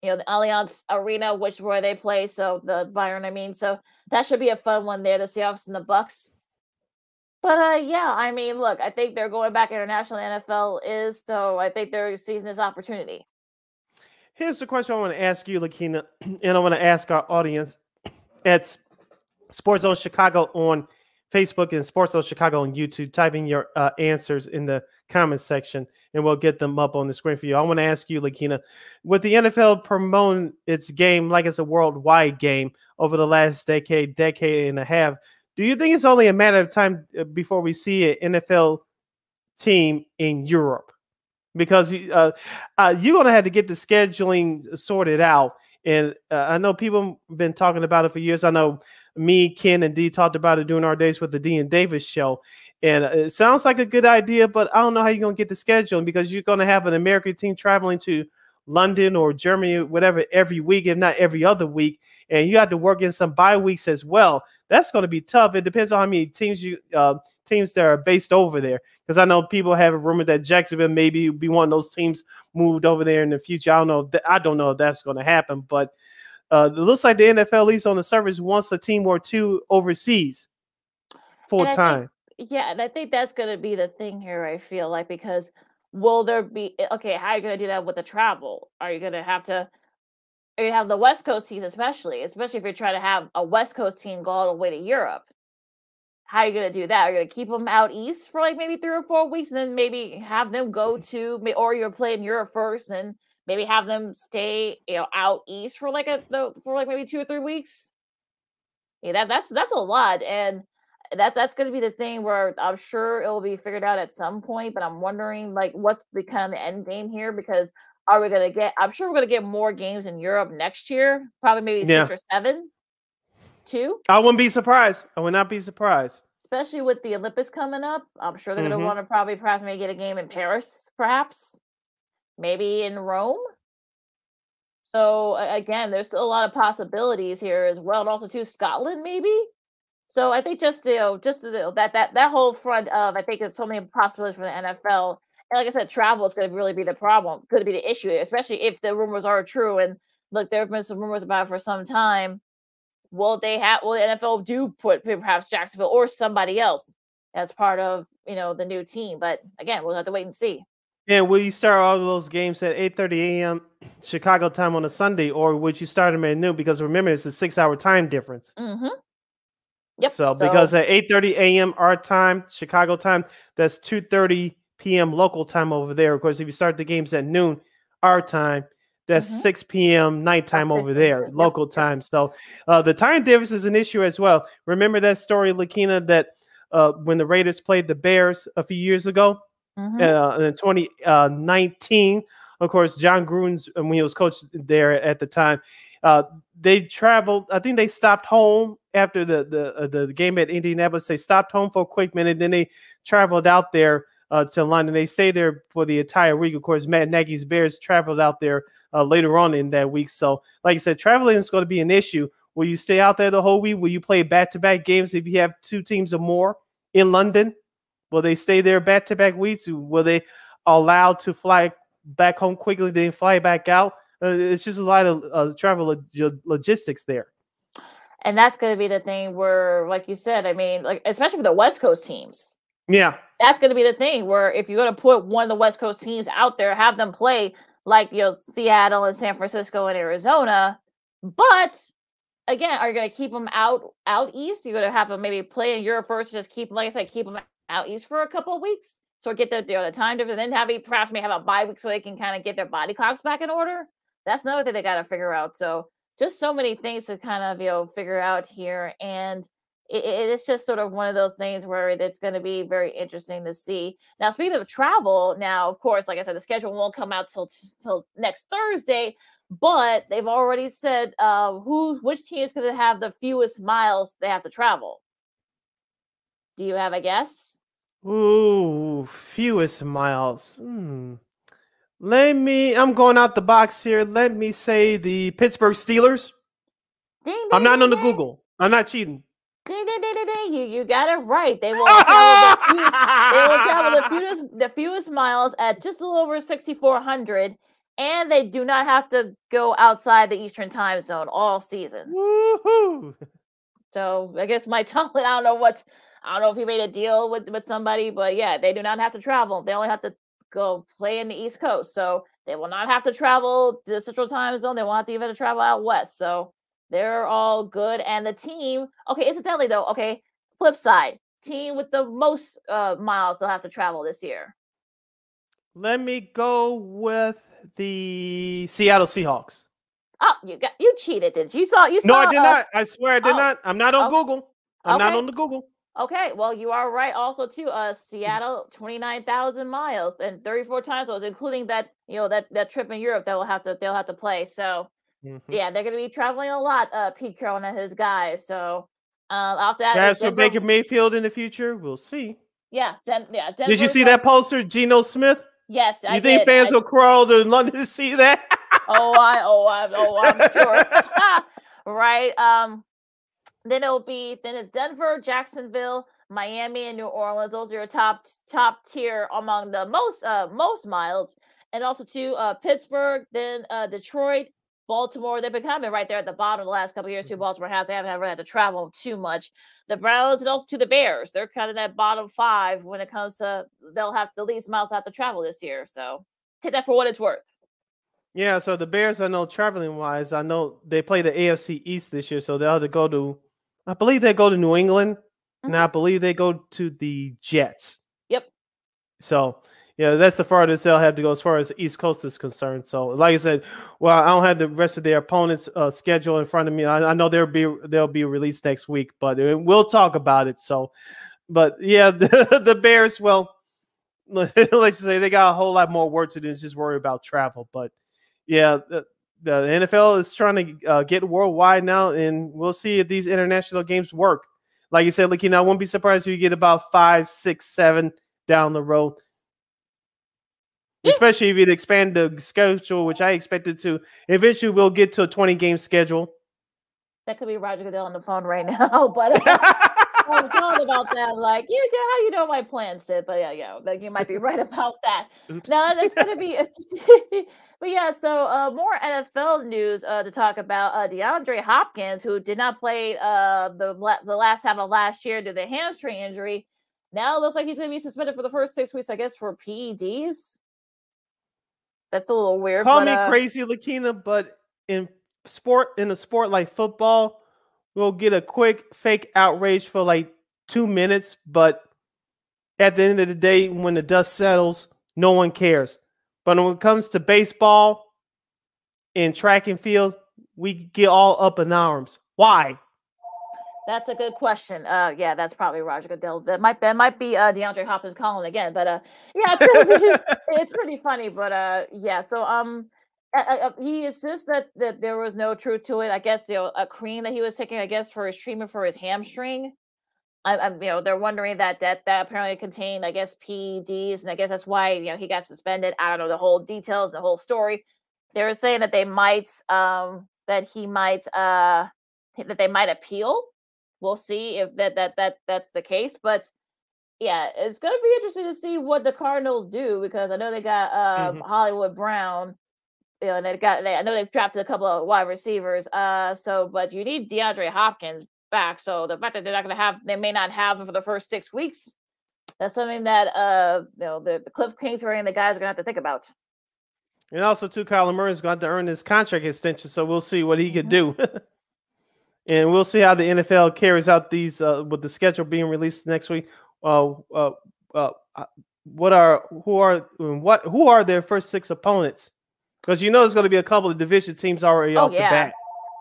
Speaker 1: you know the Allianz Arena, which where they play. So the Bayern, I mean, so that should be a fun one there. The Seahawks and the Bucks. But uh, yeah, I mean, look, I think they're going back international. NFL is so. I think they're seizing this opportunity.
Speaker 2: Here's the question I want to ask you, Lakina, *clears throat* and I want to ask our audience *clears throat* at Sports Zone Chicago on Facebook and Sports Zone Chicago on YouTube. Type in your uh, answers in the comment section, and we'll get them up on the screen for you. I want to ask you, Lakina, with the NFL promoting its game like it's a worldwide game over the last decade, decade and a half, do you think it's only a matter of time uh, before we see an NFL team in Europe? Because uh, uh, you're going to have to get the scheduling sorted out. And uh, I know people have been talking about it for years. I know me, Ken, and D talked about it during our days with the D and Davis show. And uh, it sounds like a good idea, but I don't know how you're going to get the scheduling because you're going to have an American team traveling to London or Germany, whatever, every week, if not every other week. And you have to work in some bye weeks as well. That's going to be tough. It depends on how many teams you uh, teams that are based over there. Because I know people have a rumor that Jacksonville maybe be one of those teams moved over there in the future. I don't know. th- I don't know if that's going to happen, but uh, it looks like the NFL, at least on the surface, wants a team or two overseas full
Speaker 1: And I think-
Speaker 2: time.
Speaker 1: Yeah, and I think that's going to be the thing here. I feel like because will there be eh, okay? How are you going to do that with the travel? Are you going to have to? Are you have the West Coast teams, especially, especially if you're trying to have a West Coast team go all the way to Europe. How are you going to do that? Are you going to keep them out east for like maybe three or four weeks, and then maybe have them go to, or you're playing Europe first, and maybe have them stay, you know, out east for like a for like maybe two or three weeks. Yeah, that that's that's a lot, and that that's going to be the thing where I'm sure it will be figured out at some point. But I'm wondering, like, what's the kind of the end game here? Because are we going to get? I'm sure we're going to get more games in Europe next year, probably maybe
Speaker 2: Yeah.
Speaker 1: six or seven. Two.
Speaker 2: I wouldn't be surprised. I would not be surprised.
Speaker 1: especially with the Olympics coming up. I'm sure they're
Speaker 2: Mhm.
Speaker 1: going to want to probably perhaps maybe get a game in Paris, perhaps, maybe in Rome. So again, there's still a lot of possibilities here as well, and also too Scotland maybe. So I think just you know, just you know, that that that whole front of I think there's so many possibilities for the NFL. And like I said, travel is going to really be the problem, could be the issue, especially if the rumors are true. And look, there have been some rumors about it for some time will they have will the NFL do put perhaps Jacksonville or somebody else as part of you know the new team? But again, we'll have to wait and see.
Speaker 2: And will you start all of those games at 8:30 a.m. Chicago time on a Sunday, or would you start them at noon? Because remember, it's a six-hour time difference.
Speaker 1: Mm-hmm. Yep.
Speaker 2: So, because at 8:30 a.m. our time, Chicago time, that's 2:30 p.m. local time over there. Of course, if you start the games at noon our time, that's
Speaker 1: Mhm.
Speaker 2: 6 p.m. nighttime
Speaker 1: 6
Speaker 2: over there,
Speaker 1: Yep,
Speaker 2: local time. So uh, the time difference is an issue as well. Remember that story, Lakina, that uh, when the Raiders played the Bears a few years ago,
Speaker 1: Mhm.
Speaker 2: uh, in 2019. Of course, Jon Gruden's uh, when he was coached there at the time, uh, they traveled. I think they stopped home after the the uh, the game at Indianapolis. They stopped home for a quick minute, then they traveled out there uh, to London. They stayed there for the entire week. Of course, Matt Nagy's Bears traveled out there uh, later on in that week. So, like I said, traveling is going to be an issue. Will you stay out there the whole week? Will you play back to back games if you have two teams or more in London? Will they stay there back to back weeks? Will they allow to fly back home quickly, then fly back out? Uh, it's just a lot of uh, travel log- logistics there.
Speaker 1: and that's going to be the thing where, like you said, I mean, like especially for the West Coast teams,
Speaker 2: Yeah,
Speaker 1: that's going to be the thing where if you're going to put one of the West Coast teams out there, have them play like you know Seattle and San Francisco and Arizona, but again, are you going to keep them out out east? You're going to have them maybe play in Europe first, just keep like I said, keep them out east for a couple of weeks, so get the you know, the time difference, and then have a perhaps may have a bye week so they can kind of get their body clocks back in order. That's another thing they got to figure out. So just so many things to kind of you know figure out here and it, it- it's just sort of one of those things where it's going to be very interesting to see now speaking of travel now of course like i said the schedule won't come out till till next thursday but they've already said uh who's which team is going to have the fewest miles they have to travel do you have a guess
Speaker 2: Ooh, fewest miles. Hmm. Let me. I'm going out the box here. Let me say the Pittsburgh Steelers.
Speaker 1: ding,
Speaker 2: I'm
Speaker 1: ding,
Speaker 2: not on the
Speaker 1: ding,
Speaker 2: Google. I'm not cheating.
Speaker 1: you you got it right they will travel the few, they will travel the *laughs* fewest the fewest miles at just a little over 6400 and they do not have to go outside the eastern time zone all season
Speaker 2: Woohoo!
Speaker 1: so i guess mike *laughs* tomlin i don't know what's i don't know if he made a deal with with somebody but yeah they do not have to travel they only have to go play in the east coast so they will not have to travel to the central time zone they won't have to even travel out west so they're all good and the team okay incidentally though okay flip side team with the most uh miles they'll have to travel this year
Speaker 2: Let me go with the Seattle Seahawks.
Speaker 1: Oh, you got you cheated, did you? You saw you saw.
Speaker 2: No, I did
Speaker 1: uh,
Speaker 2: not. I swear I did
Speaker 1: oh,
Speaker 2: not. I'm not on
Speaker 1: oh,
Speaker 2: Google. I'm not on the Google.
Speaker 1: Okay, well you are right. Also, too, uh, Seattle twenty nine thousand miles and thirty four times those, including that you know that that trip in Europe that will have to they'll have to play. So
Speaker 2: Mhm.
Speaker 1: yeah, they're going to be traveling a lot. Uh, Pete Carroll and his guys. So um, after that,
Speaker 2: that's for
Speaker 1: Denver-
Speaker 2: Baker Mayfield in the future, we'll see.
Speaker 1: yeah, Den- yeah. Denver
Speaker 2: Did you see that poster, Geno Smith?
Speaker 1: Yes,
Speaker 2: You
Speaker 1: I
Speaker 2: think
Speaker 1: did.
Speaker 2: fans
Speaker 1: I-
Speaker 2: will crawl to London to see that?
Speaker 1: oh, I, oh, I, oh, I'm sure. *laughs* *laughs* right. Um, then it'll be then it's Denver, Jacksonville, Miami, and New Orleans. Those are your top top tier among the most uh most mild, and also to uh Pittsburgh, then uh Detroit, Baltimore. They've been coming right there at the bottom the last couple of years. Too Baltimore has they haven't ever had to travel too much. The Browns and also to the Bears. They're kind of that bottom five when it comes to they'll have the least miles have to travel this year. So take that for what it's worth.
Speaker 2: Yeah, so the Bears, I know traveling wise, I know they play the AFC East this year, so they'll have to go to, I believe they go to New England, and I believe they go to the Jets.
Speaker 1: Yep.
Speaker 2: So, yeah, that's the farthest they'll have to go as far as the East Coast is concerned. So, like I said, well, I don't have the rest of their opponents' uh, schedule in front of me. I, I know there'll be they'll be released next week, but uh, we'll talk about it. So, but yeah, *laughs* the, the Bears, well, *laughs* let's just say they got a whole lot more work to do just worry about travel. But yeah, the, the NFL is trying to uh, get worldwide now, and we'll see if these international games work. Like you said, Lakina, I won't be surprised if you get about five, six, seven down the road. Yeah. Especially if you expand the schedule, which I expected to. Eventually, we'll get to a 20 game schedule.
Speaker 1: That could be Roger Goodell on the phone right *laughs* now, but *laughs* I talking about that. Like, yeah, yeah, how you know my plans, Sid? But yeah, yeah, like you might be right *laughs* about that. Oops. Now it's gonna be, *laughs* *laughs* but yeah. So uh, more NFL news uh, to talk about. Uh, DeAndre Hopkins, who did not play uh, the the last half of last year due to the hamstring injury, now looks like he's gonna be suspended for the first six weeks. I guess for PEDs. That's a little weird.
Speaker 2: Call but, me uh, crazy, Lakina, but in sport, in a sport like football we'll get a quick fake outrage for like two minutes, but at the end of the day, when the dust settles, no one cares. But when it comes to baseball and track and field, we get all up in arms. Why?
Speaker 1: That's a good question. Uh, yeah, that's probably Roger Goodell. That might that might be uh, DeAndre Hopkins calling again, but uh, yeah, it's, *laughs* it's pretty funny. But uh, yeah, so um, uh, he insists that that there was no truth to it. I guess the a cream that he was taking, I guess, for his treatment for his hamstring. I, am you know, they're wondering that that that apparently contained, I guess, PEDs, and I guess that's why you know he got suspended. I don't know the whole details, the whole story. They were saying that they might, um, that he might, uh, that they might appeal. We'll see if that that that that's the case, but yeah, it's going to be interesting to see what the Cardinals do because I know they got uh, mm-hmm. Hollywood Brown you know, and they got they, I know they've drafted a couple of wide receivers. Uh, so but you need DeAndre Hopkins back. So the fact that they're not going to have, they may not have him for the first six weeks. That's something that uh, you know, the, the Cliff Kingsbury and the guys are going to have to think about.
Speaker 2: And also, too, Kyler Murray's got to earn his contract extension, so we'll see what he could mm-hmm. do. *laughs* and we'll see how the NFL carries out these uh, with the schedule being released next week. Uh, uh, uh, uh what are who are what who are their first six opponents? Because you know there's going to be a couple of division teams already oh, off yeah. the bat.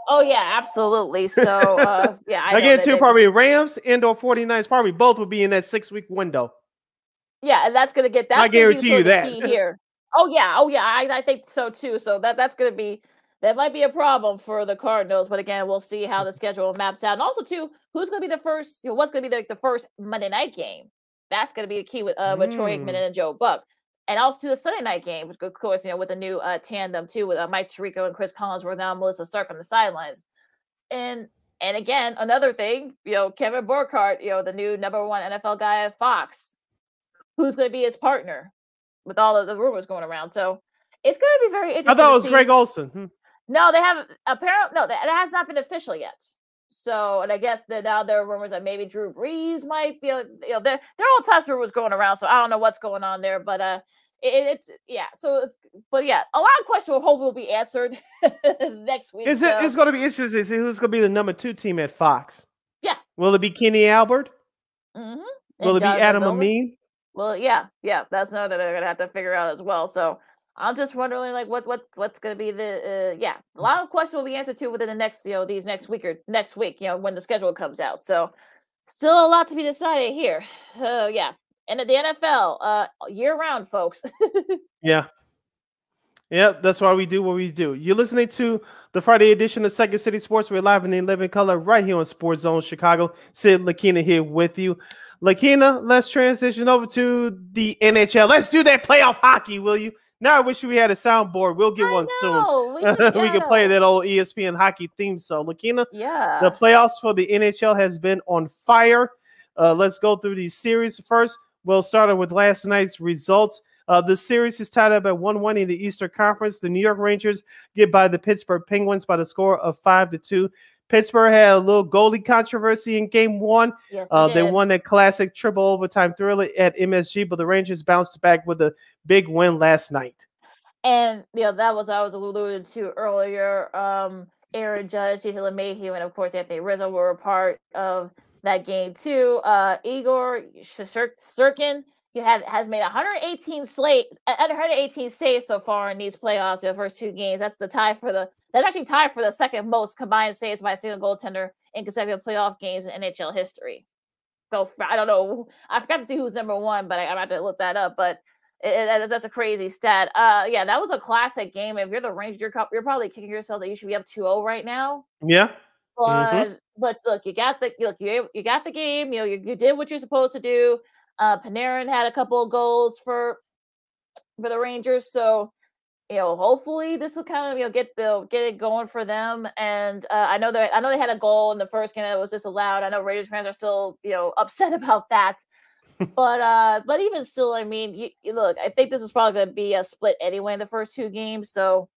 Speaker 1: Oh yeah, absolutely. So uh, *laughs* yeah, I
Speaker 2: again too probably Rams and or 49ers probably both will be in that six week window.
Speaker 1: Yeah, and that's gonna get that. I
Speaker 2: guarantee you that
Speaker 1: here. Oh yeah, oh yeah, I, I think so too. So that that's gonna be that might be a problem for the Cardinals. But again, we'll see how the *laughs* schedule maps out, and also too, who's gonna be the first? You know, what's gonna be the, the first Monday night game? That's gonna be a key with uh, with mm. Troy Aikman and Joe Buck and also to the Sunday night game, which of course, you know, with a new uh, tandem too, with uh, Mike Tirico and Chris Collins, Collinsworth now Melissa Stark on the sidelines. And and again, another thing, you know, Kevin Burkhardt, you know, the new number one NFL guy at Fox, who's going to be his partner with all of the rumors going around. So it's going to be very interesting.
Speaker 2: I thought it was Greg Olsen. Hmm.
Speaker 1: No, they haven't. Apparently, no, that, that has not been official yet. So, and I guess that now there are rumors that maybe Drew Brees might be, you know, there there are all types of rumors going around. So I don't know what's going on there, but uh, it, it's yeah. So it's but yeah, a lot of questions will hopefully will be answered *laughs* next week.
Speaker 2: Is it? So. It's going to be interesting to see who's going to be the number two team at Fox.
Speaker 1: Yeah.
Speaker 2: Will it be Kenny Albert? Mm-hmm. Will and it be Adam Amin?
Speaker 1: Well, yeah, yeah. That's another that they're going to have to figure out as well. So I'm just wondering, like, what what what's going to be the uh, yeah. A lot of questions will be answered to within the next you know these next week or next week, you know, when the schedule comes out. So still a lot to be decided here. Uh, yeah, and at the NFL, uh, year round, folks. *laughs*
Speaker 2: yeah. Yeah, that's why we do what we do. You're listening to the Friday edition of Second City Sports. We're live in the 11 color right here on Sports Zone Chicago. Sid Lakina here with you. Lakina, let's transition over to the NHL. Let's do that playoff hockey, will you? Now I wish we had a soundboard. We'll get I one know. soon. We, *laughs* yeah. we can play that old ESPN hockey theme song. Lakina,
Speaker 1: yeah.
Speaker 2: The playoffs for the NHL has been on fire. Uh, let's go through these series first. We'll start with last night's results. Uh, the series is tied up at 1 1 in the Eastern Conference. The New York Rangers get by the Pittsburgh Penguins by the score of 5 to 2. Pittsburgh had a little goalie controversy in game one.
Speaker 1: Yes, uh,
Speaker 2: they won that classic triple overtime thriller at MSG, but the Rangers bounced back with a big win last night.
Speaker 1: And you know, that was I was alluded to earlier. Um, Aaron Judge, Jason LeMahieu, and of course Anthony Rizzo were a part of that game too. Uh, Igor Shesterkin he had has made 118 slate 118 saves so far in these playoffs. The first two games. That's the tie for the that's actually tied for the second most combined saves by a single goaltender in consecutive playoff games in NHL history. Go, So I don't know. I forgot to see who's number one, but I, am about to look that up. But It, it- that's a crazy stat. Uh, yeah, that was a classic game. If you're the Rangers, you're, you're probably kicking yourself that you should be up 2-0 right now.
Speaker 2: Yeah.
Speaker 1: But but look, you got the look you you got the game. You know you, you did what you're supposed to do. Uh, Panarin had a couple of goals for for the Rangers, so you know hopefully this will kind of you know get the get it going for them. And uh, I know that I know they had a goal in the first game that was disallowed. I know Raiders fans are still you know upset *laughs* about that. but uh but even still i mean you, you look i think this is probably going to be a split anyway in the first two games so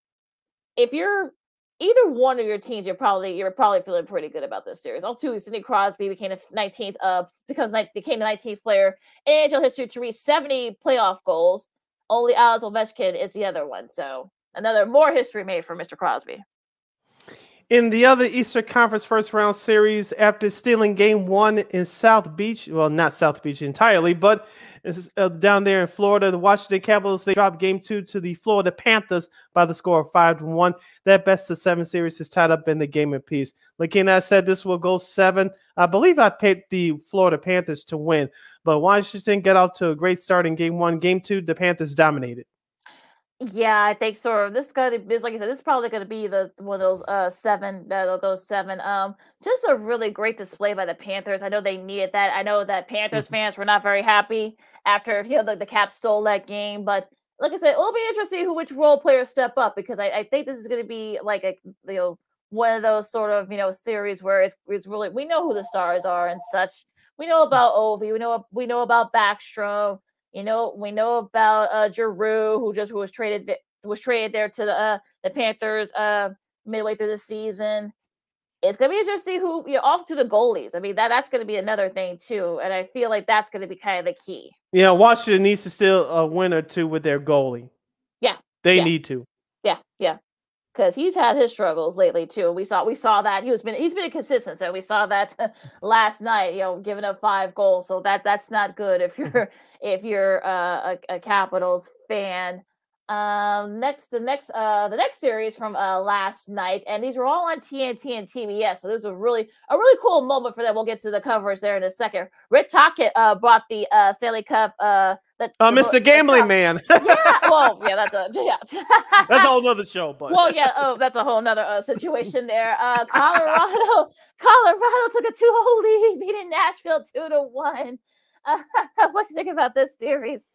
Speaker 1: if you're either one of your teams, you're probably you're probably feeling pretty good about this series. Also, Sidney Crosby became the 19th uh because ni- became the 19th player in NHL history to reach 70 playoff goals. Only Alex Ovechkin is the other one. So another more history made for Mr. Crosby.
Speaker 2: In the other Eastern Conference first round series, after stealing game one in South Beach, well, not South Beach entirely, but uh, down there in Florida, the Washington Capitals, they dropped game two to the Florida Panthers by the score of five to one. That best of seven series is tied up in the game of peace. Like I said, this will go seven. I believe I picked the Florida Panthers to win, but Washington get out to a great start in game one. Game two, the Panthers dominated.
Speaker 1: Yeah, I think so. this is gonna this like I said, this is probably gonna be the one of those uh seven that'll go seven. Um just a really great display by the Panthers. I know they needed that. I know that Panthers
Speaker 2: Mhm.
Speaker 1: fans were not very happy after you know the, the Caps stole that game, but like I said, it'll be interesting who which role players step up because I, I think this is gonna be like a you know one of those sort of you know series where it's it's really we know who the stars are and such. We know about Ovi, we know we know about Backstrom. You know, we know about uh Giroux, who just who was traded th- was traded there to the uh, the Panthers uh midway through the season. It's gonna be interesting who you know, also to the goalies. I mean, that that's gonna be another thing too, and I feel like that's gonna be kind of the key.
Speaker 2: Yeah, Washington needs to steal a win or two with their goalie.
Speaker 1: Yeah,
Speaker 2: They
Speaker 1: yeah.
Speaker 2: need to.
Speaker 1: Yeah, yeah, because he's had his struggles lately too. We saw we saw that he was been he's been consistent. So we saw that *laughs* last night. You know, giving up five goals. So that that's not good if *laughs* you're if you're uh, a, a Capitals fan. Um, next the next uh the next series from uh last night, and these were all on TNT and TBS. So this was a really a really cool moment for them. We'll get to the coverage there in a second. Rick Tocchet uh brought the uh Stanley Cup uh the,
Speaker 2: Uh,
Speaker 1: the-
Speaker 2: Mr.
Speaker 1: the
Speaker 2: Gambling
Speaker 1: cup-
Speaker 2: Man. *laughs*
Speaker 1: Yeah, well, yeah, that's a yeah. *laughs*
Speaker 2: That's a whole other show, but
Speaker 1: well, yeah. Oh, that's a whole nother uh, situation there. Uh, *laughs* Colorado, Colorado took a two-hole lead, beating Nashville two to one. Uh, what you think about this series?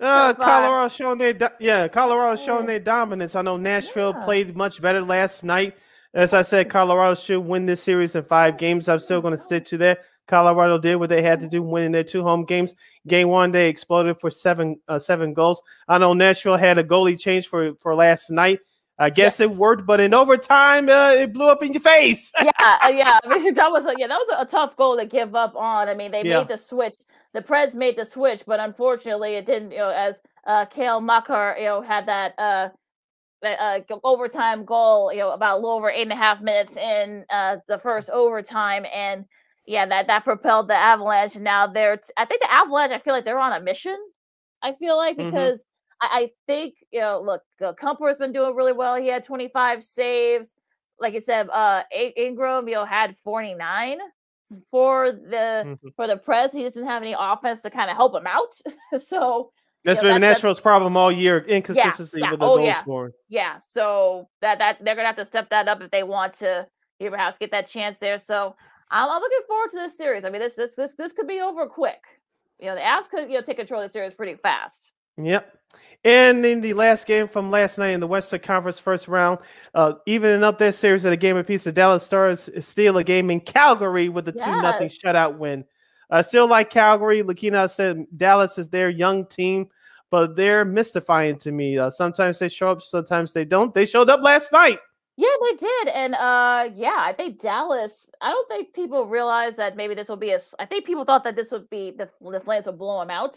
Speaker 2: Uh. Colorado showing their do- yeah, Colorado showing their dominance. I know Nashville
Speaker 1: Yeah.
Speaker 2: played much better last night. As I said, Colorado should win this series in five games. I'm still going to stick to that. Colorado did what they had to do, winning their two home games. Game one, they exploded for seven uh, seven goals. I know Nashville had a goalie change for for last night. I guess it worked, but in overtime, uh, it blew up in your face.
Speaker 1: yeah, uh, yeah. I *laughs* mean, *laughs* that was a, yeah, that was a, a tough goal to give up on. I mean, they
Speaker 2: Yeah.
Speaker 1: made the switch. The Preds made the switch, but unfortunately, it didn't. You know, as uh, Cale Makar, you know, had that uh, that, uh, overtime goal. You know, about a little over eight and a half minutes in uh, the first overtime, and yeah, that that propelled the Avalanche. And now they're. T- I think the Avalanche. I feel like they're on a mission. I feel like
Speaker 2: Mhm.
Speaker 1: because I, I think you know, look, uh, Kuemper's been doing really well. He had 25 saves. Like I said, uh, In- Ingram, you know, had 49 for the
Speaker 2: Mhm.
Speaker 1: for the press. He doesn't have any offense to kind of help him out. *laughs* so
Speaker 2: That's
Speaker 1: Yeah,
Speaker 2: been
Speaker 1: that- that's-
Speaker 2: Nashville's problem all year: inconsistency
Speaker 1: yeah.
Speaker 2: with the
Speaker 1: Oh,
Speaker 2: goal
Speaker 1: yeah.
Speaker 2: scoring.
Speaker 1: yeah, so that that they're gonna have to step that up if they want to you know, perhaps get that chance there. So I'm, I'm looking forward to this series. I mean, this this this this could be over quick. You know, the Avs could you know take control of the series pretty fast.
Speaker 2: Yep. And in the last game from last night in the Western Conference first round, uh, evening up that series at a game apiece, the Dallas Stars steal a game in Calgary with a 2 nothing shutout win. I still like Calgary. Lakina said Dallas is their young team, but they're mystifying to me. Uh, sometimes they show up, sometimes they don't. They showed up last night.
Speaker 1: Yeah, they did, and uh, yeah, I think Dallas. I don't think people realize that maybe this will be a I think people thought that this would be the the Flames would blow them out.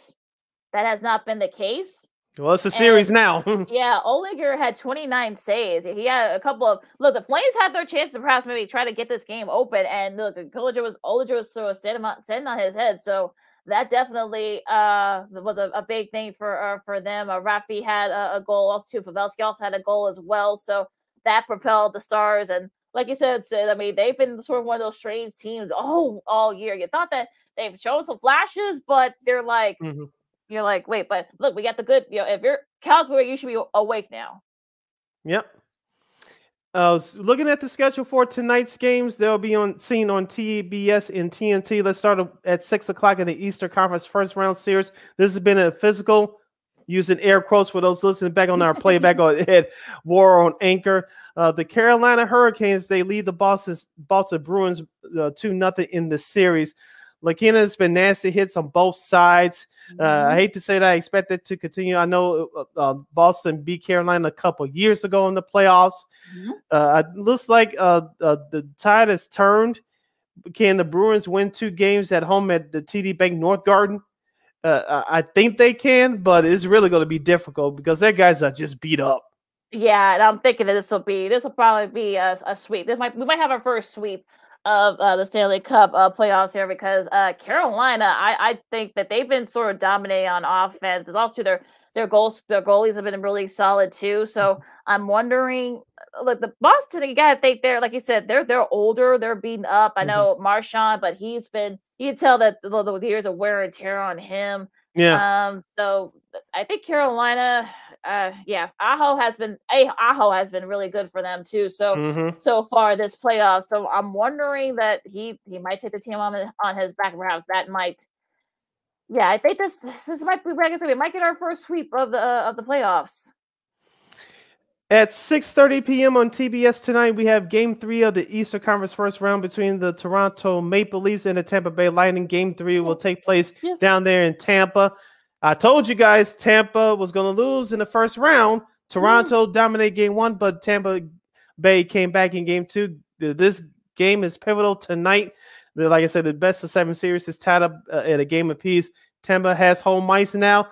Speaker 1: That has not been the case.
Speaker 2: Well, it's a series
Speaker 1: And-
Speaker 2: now. *laughs*
Speaker 1: Yeah, Oettinger had 29 saves. He had a couple of look. The Flames had their chance to perhaps maybe try to get this game open, and look, Oettinger was Oettinger was sort of standing on standing on his head. So that definitely uh was a, a big thing for uh, for them. Uh, Rafi had a, a goal, also too. Pavelski also had a goal as well. So that propelled the Stars. And like you said, Sid, I mean they've been sort of one of those strange teams all all year. You thought that they've shown some flashes, but they're like
Speaker 2: Mhm.
Speaker 1: You're like, wait, but look, we got the good. You know, if you're Calgary, you should be awake now.
Speaker 2: Yep. Uh, looking at the schedule for tonight's games, they'll be on seen on TBS and TNT. Let's start at six o'clock in the Eastern Conference first round series. This has been a physical, using air quotes for those listening back on our playback *laughs* on *laughs* it, war on anchor. Uh, the Carolina Hurricanes they lead the Boston Boston Bruins uh, two nothing in the series. Lakina has been nasty hits on both sides. Uh, I hate to say that. I expect it to continue. I know uh, uh, Boston beat Carolina a couple years ago in the playoffs.
Speaker 1: Mhm.
Speaker 2: Uh, it looks like uh, uh, the tide has turned. Can the Bruins win two games at home at the TD Bank North Garden? Uh, I I think they can, but it's really going to be difficult because their guys are just beat up.
Speaker 1: Yeah, and I'm thinking that this will be this will probably be a, a sweep. This might we might have our first sweep of uh, the Stanley Cup uh, playoffs here because uh, Carolina, I, I think that they've been sort of dominating on offense. It's also their their goals their goalies have been really solid too. So I'm wondering, like the Boston, you gotta think they're like you said, they're they're older, they're beaten up. I
Speaker 2: Mhm.
Speaker 1: know Marchand, but he's been you can tell that the, the years of wear and tear on him.
Speaker 2: Yeah,
Speaker 1: Um, so I think Carolina, uh, yeah, Aho has been a Aho has been really good for them too. So
Speaker 2: Mhm.
Speaker 1: so far this playoff. So I'm wondering that he he might take the team on his- on his back. Perhaps that might. Yeah, I think this this, this might be like I said, we might get our first sweep of the uh, of the playoffs.
Speaker 2: At 6:30 p.m. on TBS tonight, we have Game Three of the Eastern Conference first round between the Toronto Maple Leafs and the Tampa Bay Lightning. Game Three will take place
Speaker 1: Yes.
Speaker 2: down there in Tampa. I told you guys Tampa was going to lose in the first round. Toronto dominated Game One, but Tampa Bay came back in Game Two. This game is pivotal tonight. Like I said, the best of seven series is tied up uh, at a game apiece. Tampa has home ice now.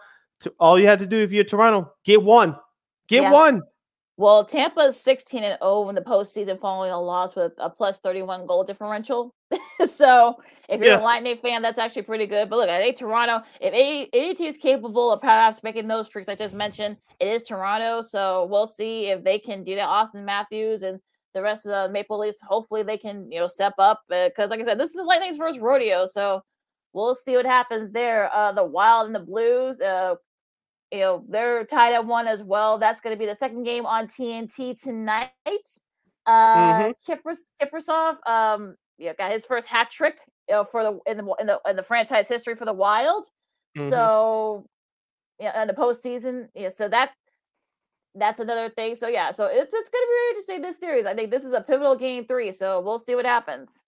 Speaker 2: All you have to do if you're Toronto, get one, get
Speaker 1: Yeah.
Speaker 2: one.
Speaker 1: Well, Tampa's 16 and 0 in the postseason following a loss with a plus 31 goal differential. *laughs* so if you're
Speaker 2: Yeah.
Speaker 1: a Lightning fan, that's actually pretty good. But look, I think Toronto, if team is capable of perhaps making those streaks I just mentioned, it is Toronto. So we'll see if they can do that. Auston Matthews and the rest of the Maple Leafs, hopefully they can, you know, step up. Because like I said, this is the Lightning's first rodeo. So we'll see what happens there. Uh, the Wild and the Blues, uh, you know they're tied at one as well. That's going to be the second game on TNT tonight. Uh, Kipros Kaprizov, um, yeah, got his first hat trick you know, for the in the in the in the franchise history for the Wild.
Speaker 2: Mhm.
Speaker 1: So yeah, in the postseason, yeah. So that that's another thing. So yeah, so it's it's going to be interesting this series. I think this is a pivotal game three. So we'll see what happens.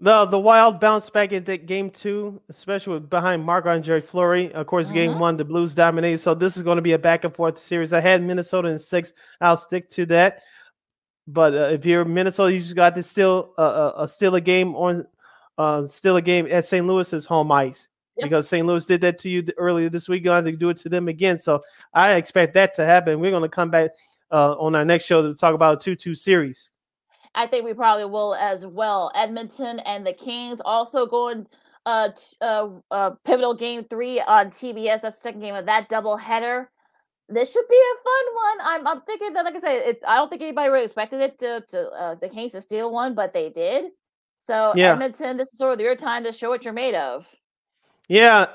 Speaker 2: The the Wild bounced back in game two, especially with behind Marc Andre Fleury. Of course, game
Speaker 1: Mhm.
Speaker 2: one, the Blues dominated. So this is going to be a back and forth series. I had Minnesota in six. I'll stick to that. But uh, if you're Minnesota, you just got to still uh, uh, uh, still a game on, uh, still a game at St. Louis's home ice
Speaker 1: Yep.
Speaker 2: because St. Louis did that to you earlier this week. Going to do it to them again. So I expect that to happen. We're going to come back uh, on our next show to talk about a two-two series.
Speaker 1: I think we probably will as well. Edmonton and the Kings also going uh, t- uh, uh pivotal game three on TBS. That's the second game of that double header. This should be a fun one. I'm I'm thinking that, like I said, it, I don't think anybody really expected it to to uh, the Kings to steal one, but they did. So
Speaker 2: Yeah.
Speaker 1: Edmonton, this is sort of your time to show what you're made of.
Speaker 2: Yeah,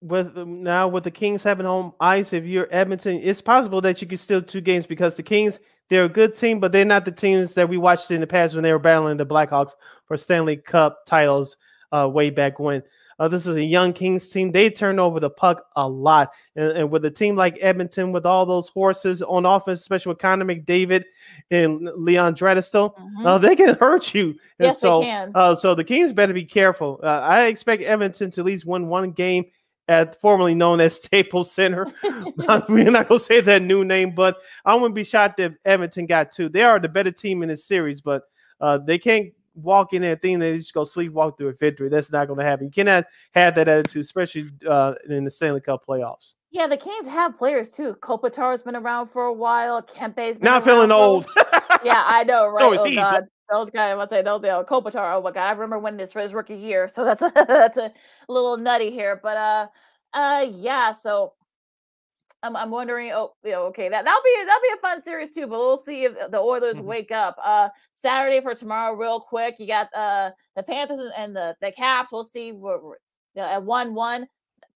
Speaker 2: with um, now with the Kings having home ice, if you're Edmonton, it's possible that you could steal two games because the Kings they're a good team, but they're not the teams that we watched in the past when they were battling the Blackhawks for Stanley Cup titles uh, way back when. Uh, this is a young Kings team. They turn over the puck a lot, and, and with a team like Edmonton, with all those horses on offense, especially with Connor McDavid and Leon Draisaitl,
Speaker 1: Mhm.
Speaker 2: uh, *laughs* they can hurt you. And
Speaker 1: Yes, they
Speaker 2: so,
Speaker 1: can.
Speaker 2: Uh, so the Kings better be careful. Uh, I expect Edmonton to at least win one game at formerly known as Staples Center. *laughs* *laughs* We're not gonna say that new name, but I wouldn't be shocked if Edmonton got two. They are the better team in this series, but uh, they can't walk in there thinking they just go sleepwalk through a victory. That's not going to happen. You cannot have that attitude, especially uh, in the Stanley Cup playoffs.
Speaker 1: Yeah, the Kings have players too. Kopitar's been around for a while. Kempe's been
Speaker 2: Not feeling old.
Speaker 1: yeah, I know, *laughs* right?
Speaker 2: So is
Speaker 1: oh
Speaker 2: he,
Speaker 1: God, those guys. I must say those. You know, Kopitar. Oh my God, I remember when this for his rookie year. So that's a *laughs* that's a little nutty here, but uh, uh, yeah. So I'm I'm wondering. Oh, you know, okay, that that'll be that'll be a fun series too. But we'll see if the Oilers
Speaker 2: Mhm.
Speaker 1: wake up. Uh, Saturday for tomorrow, real quick. You got uh the Panthers and- and the the Caps. We'll see. We're, we're- you know, at one one.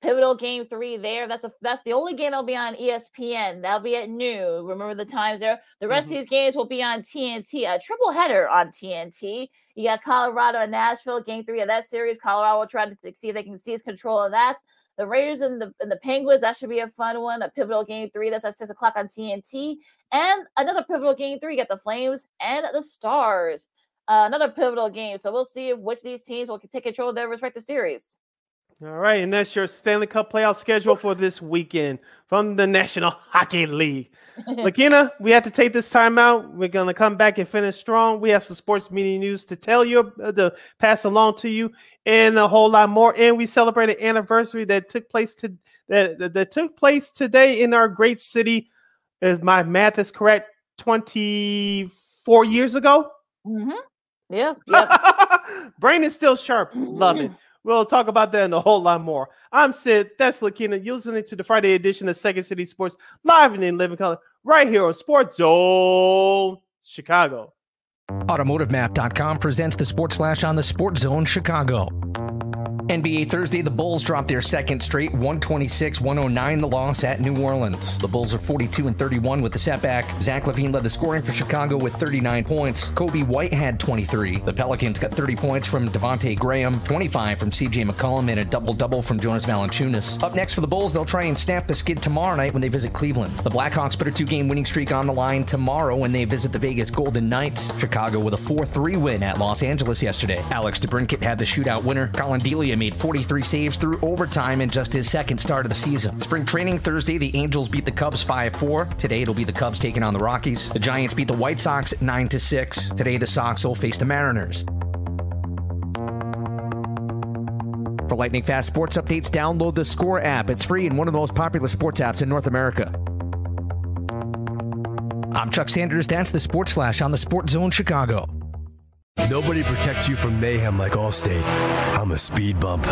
Speaker 1: Pivotal game three there. That's a that's the only game that'll be on ESPN. That'll be at noon. Remember the times there. The rest
Speaker 2: Mhm.
Speaker 1: of these games will be on TNT. A triple header on TNT. You got Colorado and Nashville, game three of that series. Colorado will try to see if they can seize control of that. The Raiders and the and the Penguins, that should be a fun one. A pivotal game three. That's at six o'clock on TNT. And another pivotal game three. You got the Flames and the Stars. Uh, another pivotal game. So we'll see which of these teams will take control of their respective series.
Speaker 2: All right, and that's your Stanley Cup playoff schedule for this weekend from the National *laughs* Hockey League. *laughs* Lakina, we have to take this time out. We're gonna come back and finish strong. We have some sports media news to tell you, uh, to pass along to you, and a whole lot more. And we celebrate an anniversary that took place to that, that, that took place today in our great city. If my math is correct, twenty four years ago.
Speaker 1: hmm Yeah. *laughs* Yep.
Speaker 2: Brain is still sharp. Love it. We'll talk about that and a whole lot more. I'm Sid. That's Lakina. You're listening to the Friday edition of Second City Sports live and in living color right here on Sports Zone Chicago.
Speaker 3: AutomotiveMap.com presents the Sports Flash on the Sports Zone Chicago. NBA Thursday, the Bulls dropped their second straight 126 109, the loss at New Orleans. The Bulls are 42 and 31 with the setback. Zach LaVine led the scoring for Chicago with 39 points. Coby White had 23. The Pelicans got 30 points from Devonte' Graham, 25 from CJ McCollum, and a double double from Jonas Valanciunas. Up next for the Bulls, they'll try and snap the skid tomorrow night when they visit Cleveland. The Blackhawks put a two game winning streak on the line tomorrow when they visit the Vegas Golden Knights. Chicago with a 4 3 win at Los Angeles yesterday. Alex DeBrincat had the shootout winner. Collin Delia made 43 saves through overtime in just his second start of the season. Spring training Thursday, the Angels beat the Cubs 5 4. Today, it'll be the Cubs taking on the Rockies. The Giants beat the White Sox 9 6. Today, the Sox will face the Mariners. For lightning fast sports updates, download the Score app. It's free and one of the most popular sports apps in North America. I'm Chuck Sanders. That's the Sports Flash on the Sports Zone Chicago.
Speaker 4: Nobody protects you from mayhem like Allstate. I'm a speed bump.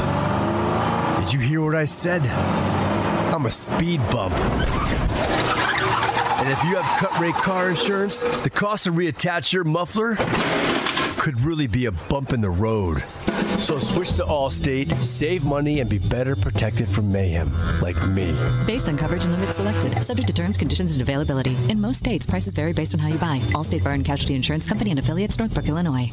Speaker 4: Did you hear what I said? I'm a speed bump. And if you have cut rate car insurance, the cost to reattach your muffler could really be a bump in the road. So switch to Allstate, save money, and be better protected from mayhem like me.
Speaker 5: Based on coverage and limits selected, subject to terms, conditions, and availability. In most states, prices vary based on how you buy. Allstate Bar and Casualty Insurance Company and affiliates, Northbrook, Illinois.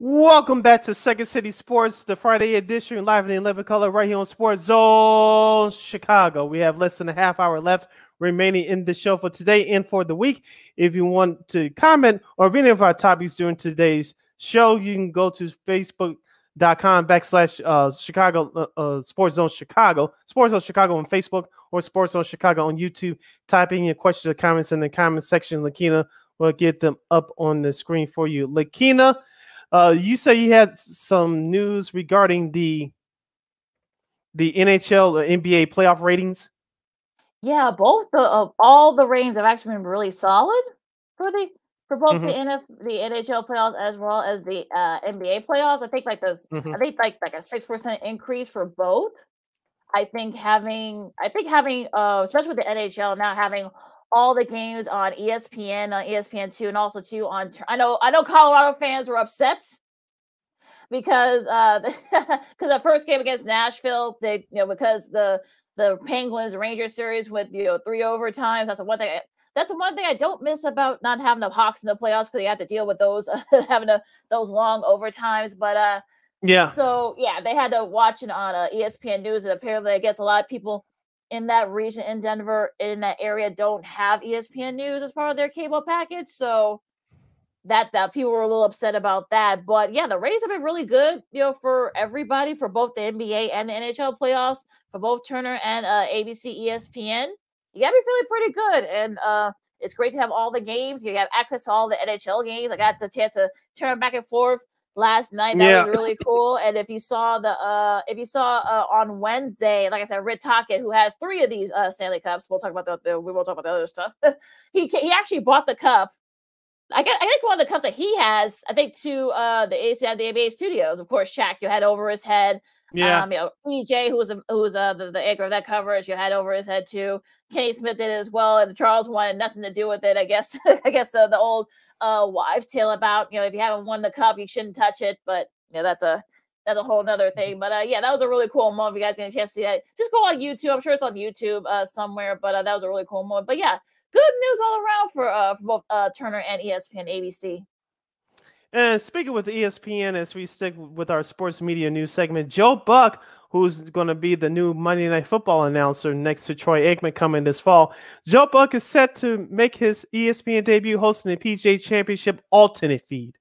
Speaker 2: Welcome back to Second City Sports, the Friday edition, live in 11 color, right here on Sports Zone Chicago. We have less than a half hour left remaining in the show for today and for the week. If you want to comment or any of our topics during today's show, you can go to Facebook.com backslash uh, Chicago uh, uh, Sports Zone Chicago, Sports Zone Chicago on Facebook or Sports Zone Chicago on YouTube. Type in your questions or comments in the comment section. Lakina will get them up on the screen for you. Lakina. Uh, you say you had some news regarding the the NHL or NBA playoff ratings.
Speaker 1: Yeah, both the uh, all the ratings have actually been really solid for the for both the
Speaker 2: Mhm.
Speaker 1: NF the NHL playoffs as well as the uh, NBA playoffs. I think like those
Speaker 2: Mhm.
Speaker 1: I think like like a six percent increase for both. I think having I think having uh especially with the NHL now having all the games on ESPN on ESPN two and also two on I know I know Colorado fans were upset because uh *laughs* because the first game against Nashville they you know because the the Penguins Rangers series with you know three overtimes that's the one thing I, that's the one thing I don't miss about not having the Hawks in the playoffs because you have to deal with those *laughs* having a, those long overtimes but uh
Speaker 2: Yeah,
Speaker 1: so yeah, they had to watch it on uh, ESPN News, and apparently, I guess a lot of people in that region in Denver, in that area, don't have ESPN News as part of their cable package. So that that people were a little upset about that. But yeah, the ratings have been really good, you know, for everybody for both the NBA and the NHL playoffs for both Turner and uh, ABC, ESPN. You gotta be feeling pretty good, and uh, it's great to have all the games. You have access to all the NHL games. I got the chance to turn back and forth last night. That
Speaker 2: Yeah.
Speaker 1: was really cool. And if you saw the uh if you saw uh on Wednesday, like I said, Rick Tocchet, who has three of these uh Stanley Cups, we'll talk about the, the we won't talk about the other stuff. *laughs* he he actually bought the cup. I guess I think one of the cups that he has, I think to uh the ACI the NBA studios. Of course, Shaq, you had over his head.
Speaker 2: Yeah.
Speaker 1: Um, you know, EJ, who was a, who was uh, the, the anchor of that coverage, you had over his head too. Kenny Smith did as well, and Charles wanted nothing to do with it. I guess *laughs* I guess uh, the old uh, wives' tale about you know if you haven't won the cup, you shouldn't touch it. But you know that's a that's a whole nother thing. But uh, yeah, that was a really cool moment. If you guys get a chance to see that, just go on YouTube. I'm sure it's on YouTube uh, somewhere. But uh, that was a really cool moment. But yeah, good news all around for uh, for both uh, Turner and ESPN ABC.
Speaker 2: And speaking with ESPN, as we stick with our sports media news segment, Joe Buck, who's going to be the new Monday Night Football announcer next to Troy Aikman coming this fall, Joe Buck is set to make his ESPN debut hosting the PGA Championship alternate feed.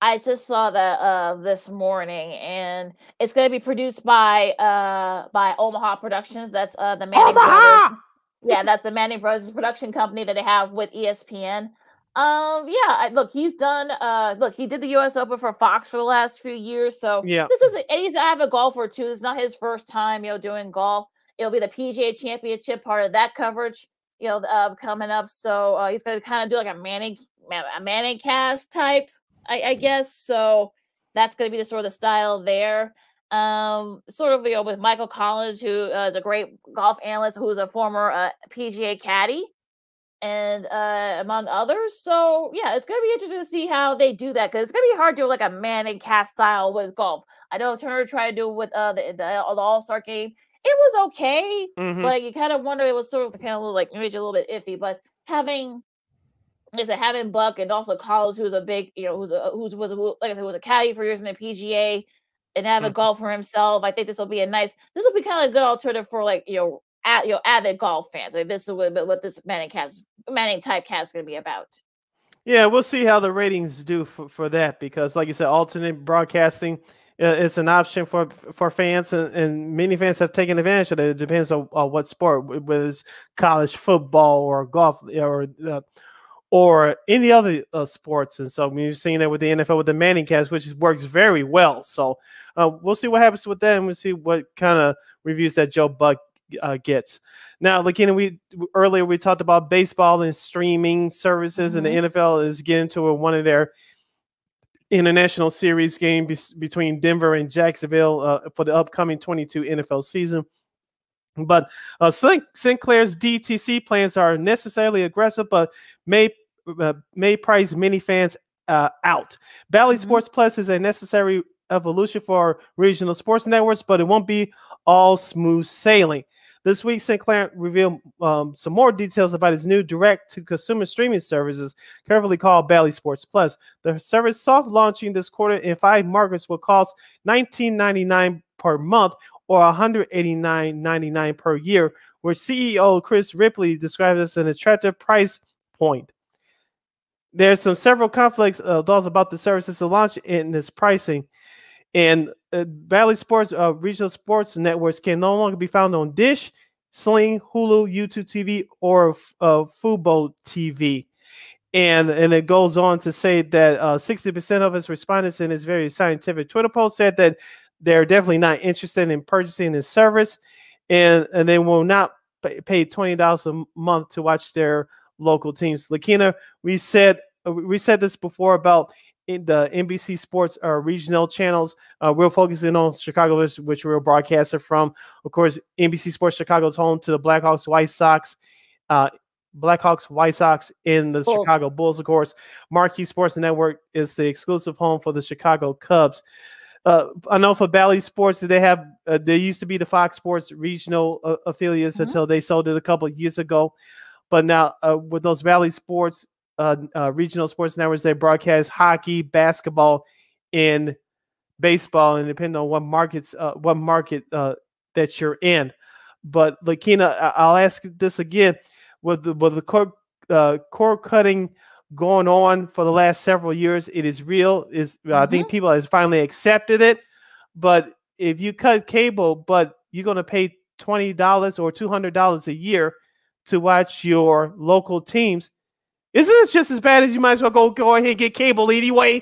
Speaker 1: I just saw that uh this morning, and it's going to be produced by uh by Omaha Productions. That's uh the Manning
Speaker 2: Omaha!
Speaker 1: Brothers. Yeah, that's the Manning Brothers production company that they have with ESPN. Um, yeah, I, look, he's done. Uh, look, he did the U.S. Open for Fox for the last few years, so
Speaker 2: Yeah.
Speaker 1: this is a, and he's an avid golfer too. It's not his first time, you know, doing golf. It'll be the PGA Championship part of that coverage, you know, uh, coming up. So uh, he's going to kind of do like a Manning, a Manning cast type, I, I guess. So that's going to be the sort of the style there. Um, sort of you know with Michael Collins, who uh, is a great golf analyst, who's a former uh, PGA caddy, and uh, among others. So yeah, it's going to be interesting to see how they do that because it's going to be hard to do like a man Manning cast style with golf. I know Turner tried to do it with uh, the, the, the All Star game. It was okay,
Speaker 2: Mhm.
Speaker 1: but you kind of wonder it was sort of kind of like maybe a little bit iffy. But having is it having Buck and also Collins, who's a big, you know, who's a who's was a, who- like I said, was a caddy for years in the PGA, and have a
Speaker 2: Mhm.
Speaker 1: golfer himself. I think this will be a nice. This will be kind of a good alternative for like you know, at, you know, avid golf fans. Like this is what, what this Manning cast, Manning type cast is going to be about.
Speaker 2: Yeah, we'll see how the ratings do for, for that because, like you said, alternate broadcasting uh, is an option for for fans, and, and many fans have taken advantage of it. It depends on, on what sport, wh- whether it's college football or golf or uh, or any other uh, sports. And so we've seen that with the NFL with the Manning cast, which works very well. So uh, we'll see what happens with that, and we'll see what kind of reviews that Joe Buck uh, gets. Now, Lakina, we earlier we talked about baseball and streaming services, and the NFL is getting to a, one of their international series game bes- between Denver and Jacksonville uh, for the upcoming 22 NFL season. But uh, Sin- Sinclair's DTC plans are necessarily aggressive, but may uh, may price many fans uh, out. Bally Sports Plus is a necessary evolution for regional sports networks, but it won't be all smooth sailing. This week, Sinclair revealed um, some more details about his new direct-to-consumer streaming services, carefully called Bally Sports Plus. The service soft launching this quarter in five markets will cost $19.99 per month or $189.99 per year, where CEO Chris Ripley described as an attractive price point. There's some several conflicts uh, thoughts about the services to launch in this pricing. And uh, Bally Sports uh, regional sports networks can no longer be found on Dish, Sling, Hulu, YouTube TV, or uh, Fubo TV. And and it goes on to say that uh, 60% of its respondents in this very scientific Twitter post said that they're definitely not interested in purchasing this service, and and they will not pay, pay twenty dollars a month to watch their local teams. Lakina, we said uh, we said this before about in the NBC Sports uh, regional channels. Uh, we're focusing on Chicago, which, we're broadcasting from. Of course, NBC Sports Chicago is home to the Blackhawks, White Sox, uh, Blackhawks, White Sox, in the
Speaker 1: Bulls.
Speaker 2: Chicago Bulls. Of course, Marquee Sports Network is the exclusive home for the Chicago Cubs. Uh, I know for Bally Sports, they have uh, there used to be the Fox Sports regional uh, affiliates
Speaker 1: Mhm.
Speaker 2: until they sold it a couple of years ago. But now uh, with those Bally Sports uh, uh, regional sports networks, they broadcast hockey, basketball, and baseball, and depending on what markets, uh, what market uh, that you're in. But Lakina, I- I'll ask this again: with the with the cord uh, cord cutting going on for the last several years. It is real. Is mm-hmm. I think mm-hmm. people has finally accepted it. But if you cut cable, but you're going to pay twenty dollars or two hundred dollars a year to watch your local teams, isn't this just as bad as you might as well go go ahead and get cable anyway?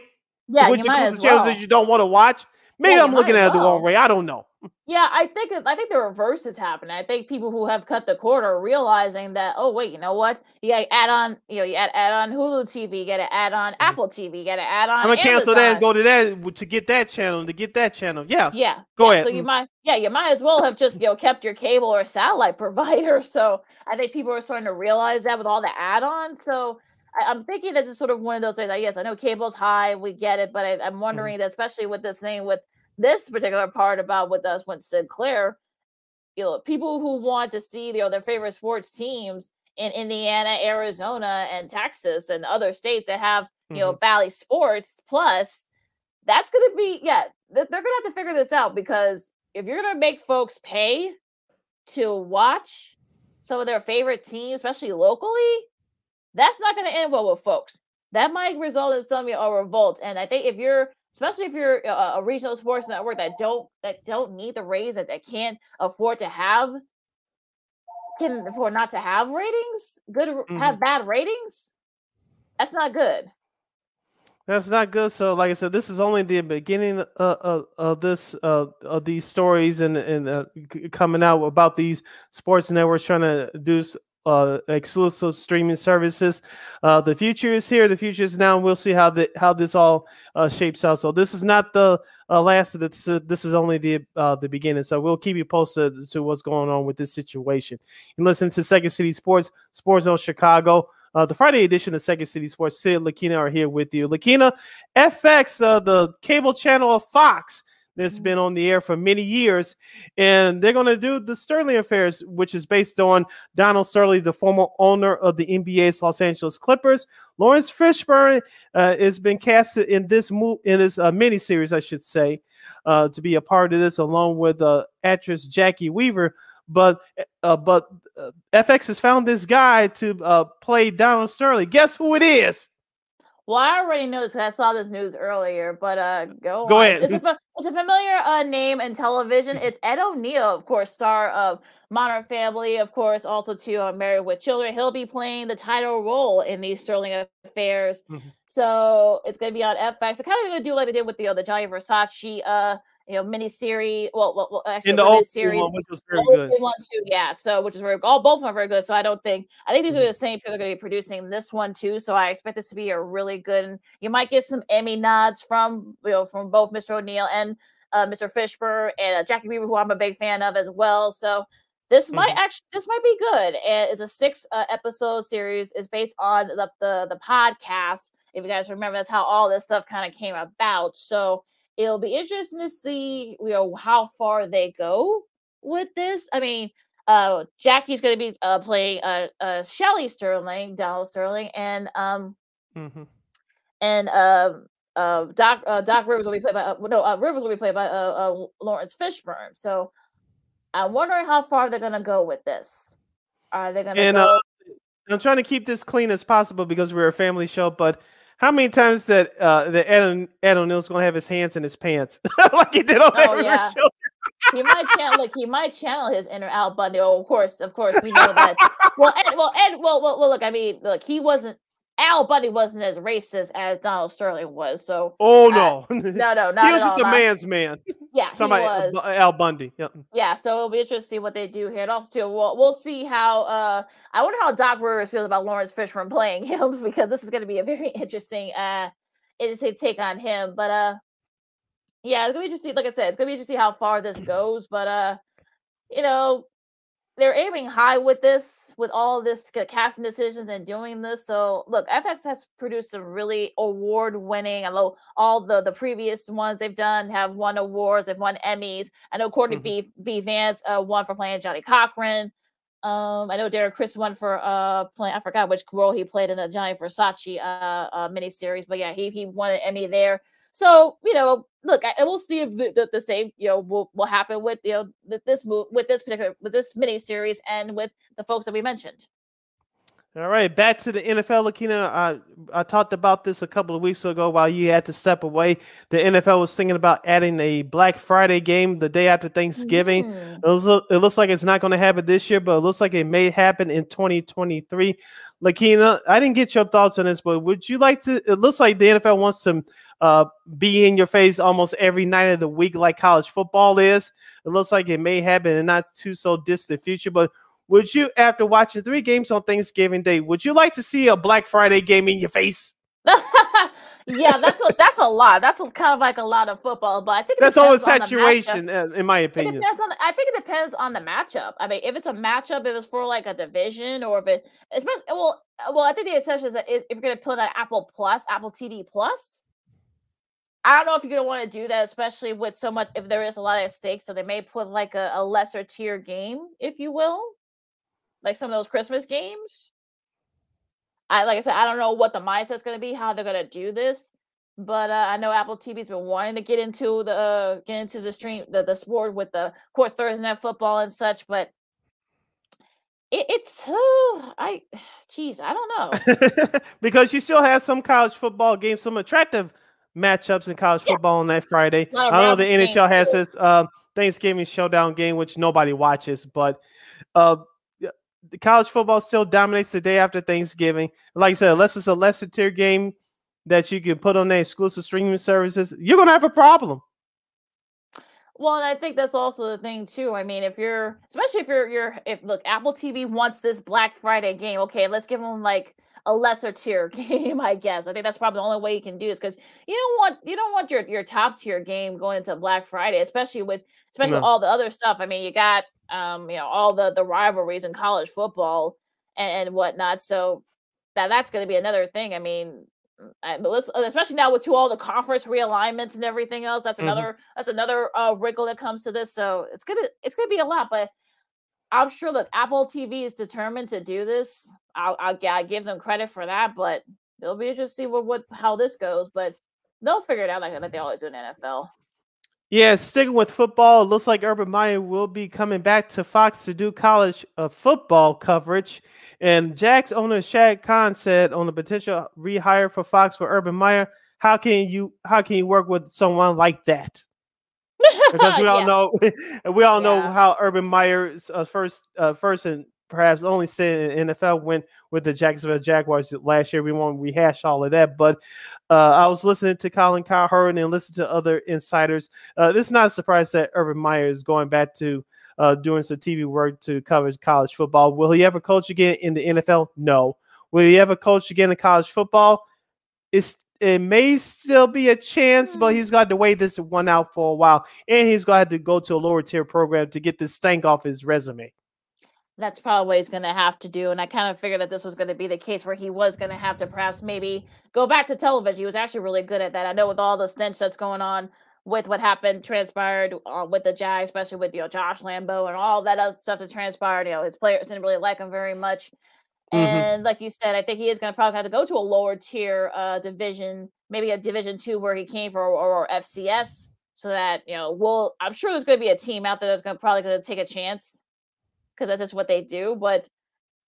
Speaker 1: Yeah, you might as well. that
Speaker 2: you don't want to watch. Maybe yeah, I'm looking at it the wrong way. I don't know.
Speaker 1: Yeah, I think I think the reverse is happening. I think people who have cut the cord are realizing that oh wait, you know what? You got to add on, you know, you add, add on Hulu TV, you got to add on mm-hmm. Apple TV, you got to add on.
Speaker 2: I'm gonna cancel that and go to that to get that channel to get that channel. Yeah,
Speaker 1: yeah.
Speaker 2: Go
Speaker 1: yeah,
Speaker 2: ahead.
Speaker 1: So you might, yeah, you might as well have just you know kept your cable or satellite *laughs* provider. So I think people are starting to realize that with all the add-ons. So I, am thinking that it's sort of one of those things. Like, yes, I know cable's high, we get it, but I, am mm-hmm. wondering mm-hmm. that especially with this thing with this particular part about with us with Sinclair, you know, people who want to see you know their favorite sports teams in Indiana, Arizona, and Texas and other states that have you know mm-hmm. Bally Sports Plus, that's going to be yeah they're going to have to figure this out because if you're going to make folks pay to watch some of their favorite teams, especially locally, that's not going to end well with folks. That might result in some know, a revolt. And I think if you're especially if you're a, a, regional sports network that don't that don't need the raise that they can't afford to have can afford not to have ratings good mm-hmm. have bad ratings that's not good
Speaker 2: that's not good so like i said this is only the beginning uh, of, of this uh, of these stories and and uh, coming out about these sports networks trying to do uh, exclusive streaming services. Uh, the future is here. The future is now. And we'll see how the how this all uh, shapes out. So this is not the uh, last of this. This is only the uh, the beginning. So we'll keep you posted to what's going on with this situation. And listen to Second City Sports, Sports Zone Chicago. Uh, the Friday edition of Second City Sports. Sid Lakina are here with you. Lakina, FX, the cable channel of Fox, that's been on the air for many years. And they're going to do the Sterling Affairs, which is based on Donald Sterling, the former owner of the NBA's Los Angeles Clippers. Laurence Fishburne uh, has been cast in this mo- in this uh, miniseries, I should say, uh, to be a part of this, along with uh, actress Jacki Weaver. But uh, but uh, FX has found this guy to uh, play Donald Sterling. Guess who it is?
Speaker 1: Well, I already know this. I saw this news earlier, but uh, go
Speaker 2: go
Speaker 1: on.
Speaker 2: ahead.
Speaker 1: It's a, it's a familiar uh, name in television. It's Ed O'Neill, of course, star of Modern Family, of course, also to uh, Married with Children. He'll be playing the title role in these Sterling Affairs. Mm-hmm. So it's going to be on FX. So kind of going to do like they did with the uh, the Gianni Versace uh you know, mini series. Well, well, well, actually,
Speaker 2: in the old series, one, which was very good.
Speaker 1: One too, yeah. So, which is very all both of them are very good. So, I don't think I think these mm-hmm. are the same people are going to be producing this one too. So, I expect this to be a really good. You might get some Emmy nods from you know from both Mr. O'Neill and uh, Mr. Fishburne and uh, Jacki Weaver, who I'm a big fan of as well. So. This mm-hmm. might actually this might be good. And it's a six uh, episode series. is based on the, the the podcast. If you guys remember, that's how all this stuff kind of came about. So it'll be interesting to see you know how far they go with this. I mean, uh, Jacki's going to be uh, playing uh, uh, Shelly Sterling, Donald Sterling, and um, mm-hmm. and um, uh, Doc uh, Doc Rivers will be played by uh, no uh, Rivers will be played by uh, uh, Laurence Fishburne. So I'm wondering how far they're going to go with this. Are they going to go? Uh,
Speaker 2: I'm trying to keep this clean as possible because we're a family show, but how many times that uh that Ed, Ed O'Neill's gonna have his hands in his pants *laughs* like he did on oh, yeah.
Speaker 1: he might channel look, he might channel his inner Al Bundy. Oh, of course, of course, we know that. well, Ed, well, Ed, well, well, well, look, I mean, look, he wasn't Al Bundy wasn't as racist as Donald Sterling was. So
Speaker 2: oh no,
Speaker 1: uh, no, no, *laughs* not
Speaker 2: he was just
Speaker 1: all.
Speaker 2: a man's man.
Speaker 1: Yeah,
Speaker 2: talking about was. Al Bundy. Yep.
Speaker 1: Yeah, so it'll be interesting to see what they do here, and also too, we'll we'll see how. uh I wonder how Doc Rivers feels about Laurence Fishburne playing *laughs* him because this is going to be a very interesting, uh interesting take on him. But uh, yeah, it's gonna be interesting. Like I said, it's gonna be interesting how far this goes. But uh, you know, they're aiming high with this, with all this casting decisions and doing this. So look, FX has produced some really award-winning. I know all the the previous ones they've done have won awards, they've won Emmys. I know Courtney mm-hmm. B. B. Vance uh, won for playing Johnnie Cochran. Um, I know Derek Chris won for uh playing. I forgot which role he played in the Gianni Versace uh, uh miniseries, but yeah, he he won an Emmy there. So you know, look, I, we'll see if the, the, the, same you know will, will happen with you know with this move with this particular with this mini series and with the folks that we mentioned.
Speaker 2: All right, back to the NFL. Lakina, I, I talked about this a couple of weeks ago while you had to step away. The NFL was thinking about adding a Black Friday game the day after Thanksgiving.
Speaker 1: Mm.
Speaker 2: It, it looks like it's not going to happen this year, but it looks like it may happen in 2023. Lakina, I didn't get your thoughts on this, but would you like to? It looks like the NFL wants to uh, be in your face almost every night of the week, like college football is. It looks like it may happen in not too so distant future, but would you, after watching three games on Thanksgiving Day, would you like to see a Black Friday game in your face? *laughs*
Speaker 1: yeah, that's a that's a lot. That's a, kind of like a lot of football, but I think
Speaker 2: That's
Speaker 1: all
Speaker 2: saturation, uh, in my opinion.
Speaker 1: on. The, I think it depends on the matchup. I mean, if it's a matchup, if it's for like a division, or if it, especially well, uh, well, I think the exception is that if if you're going to put on Apple Plus, Apple TV Plus. I don't know if you're going to want to do that, especially with so much. If there is a lot at stake, so they may put like a, a lesser tier game, if you will, like some of those Christmas games. I like I said, I don't know what the mindset's going to be, how they're going to do this, but uh, I know Apple TV's been wanting to get into the uh, get into the stream the, the sport with the of course Thursday night football and such, but it, it's uh, I, geez, I don't know. *laughs*
Speaker 2: because you still have some college football games, some attractive matchups in college
Speaker 1: Yeah.
Speaker 2: football on that Friday.
Speaker 1: A lot of
Speaker 2: I know the NHL has
Speaker 1: too.
Speaker 2: this uh, Thanksgiving showdown game, which nobody watches, but uh, the college football still dominates the day after Thanksgiving. Like I said, unless it's a lesser tier game that you can put on the exclusive streaming services, you're gonna have a problem.
Speaker 1: Well, and I think that's also the thing too. I mean, if you're, especially if you're, you're, if look, Apple TV wants this Black Friday game. Okay, let's give them like a lesser tier *laughs* game. I guess. I think that's probably the only way you can do is because you don't want you don't want your your top tier game going into Black Friday, especially with especially with all the other stuff. I mean, you got um, you know, all the the rivalries in college football and, and whatnot. So that that's going to be another thing. I mean, mm, I- especially now with to all the conference realignments and everything else. That's
Speaker 2: Mhm.
Speaker 1: another that's another uh, wrinkle that comes to this. So it's gonna it's gonna be a lot, but I'm sure that Apple TV is determined to do this. I'll, I'll, I'll give them credit for that, but it'll be interesting to see what, what how this goes. But they'll figure it out like, like they always do in the NFL.
Speaker 2: Yeah, sticking with football, it looks like Urban Meyer will be coming back to Fox to do college uh, football coverage. And Jack's owner Shad Khan said on the potential rehire for Fox for Urban Meyer, how can you how can you work with someone like that? *laughs* Because we all
Speaker 1: Yeah.
Speaker 2: know *laughs* we all know how Urban Meyer's uh, first uh, first and perhaps only stint in NFL went with the Jacksonville Jaguars last year. We won't rehash all of that, but uh, I was listening to Colin Cowherd and listening to other insiders. Uh, this is not a surprise that Urban Meyer is going back to uh, doing some TV work to cover college football. Will he ever coach again in the NFL? No. Will he ever coach again in college football? It's it may still be a chance, but he's got to wait this one out for a while, and he's going to have to go to a lower tier program to get this stank off his resume.
Speaker 1: That's probably what he's going to have to do. And I kind of figured that this was going to be the case where he was going to have to perhaps maybe go back to television. He was actually really good at that. I know with all the stench that's going on with what happened, transpired uh, with the Jag, especially with you know Josh Lambo and all that other stuff that transpired. You know his players didn't really like him very much.
Speaker 2: Mhm.
Speaker 1: And like you said, I think he is going to probably have to go to a lower tier uh, division, maybe a Division two where he came from, or, or FCS, so that you know, we'll. I'm sure there's going to be a team out there that's going to probably going to take a chance because that's just what they do. But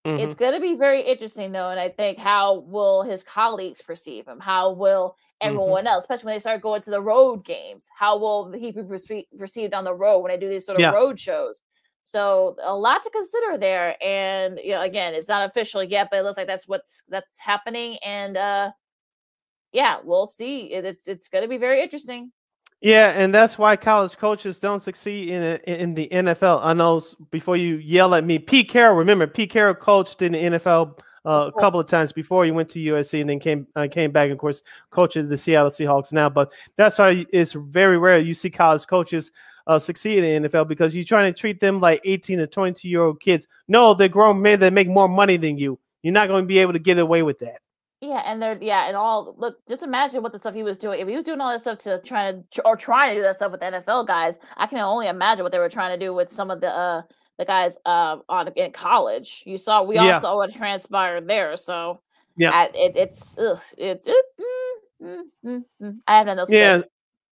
Speaker 2: Mhm.
Speaker 1: it's going to be very interesting though, and I think how will his colleagues perceive him? How will everyone else, especially when they start going to the road games, how will he be perce- perceived on the road when they do these sort of
Speaker 2: Yeah.
Speaker 1: road shows? So a lot to consider there, and you know, again, it's not official yet, but it looks like that's what's that's happening, and uh, yeah, we'll see. It, it's it's going to be very interesting.
Speaker 2: Yeah, and that's why college coaches don't succeed in a, in the NFL. I know before you yell at me, Pete Carroll. Remember, Pete Carroll coached in the NFL uh, a couple of times before he went to USC, and then came uh, came back. Of course, coaches the Seattle Seahawks now. But that's why it's very rare you see college coaches uh, succeed in the NFL because you're trying to treat them like 18 to 22 year old kids. No, they're grown men that make more money than you. You're not going to be able to get away with that.
Speaker 1: Yeah, and they're yeah, and all look. Just imagine what the stuff he was doing. If he was doing all that stuff to try to or trying to do that stuff with the NFL guys, I can only imagine what they were trying to do with some of the uh the guys uh on in college. You saw we
Speaker 2: Yeah.
Speaker 1: all saw what transpired there. So
Speaker 2: Yeah.
Speaker 1: I, it, it's ugh, it's it, mm, mm, mm, mm. I have nothing else.
Speaker 2: Yeah.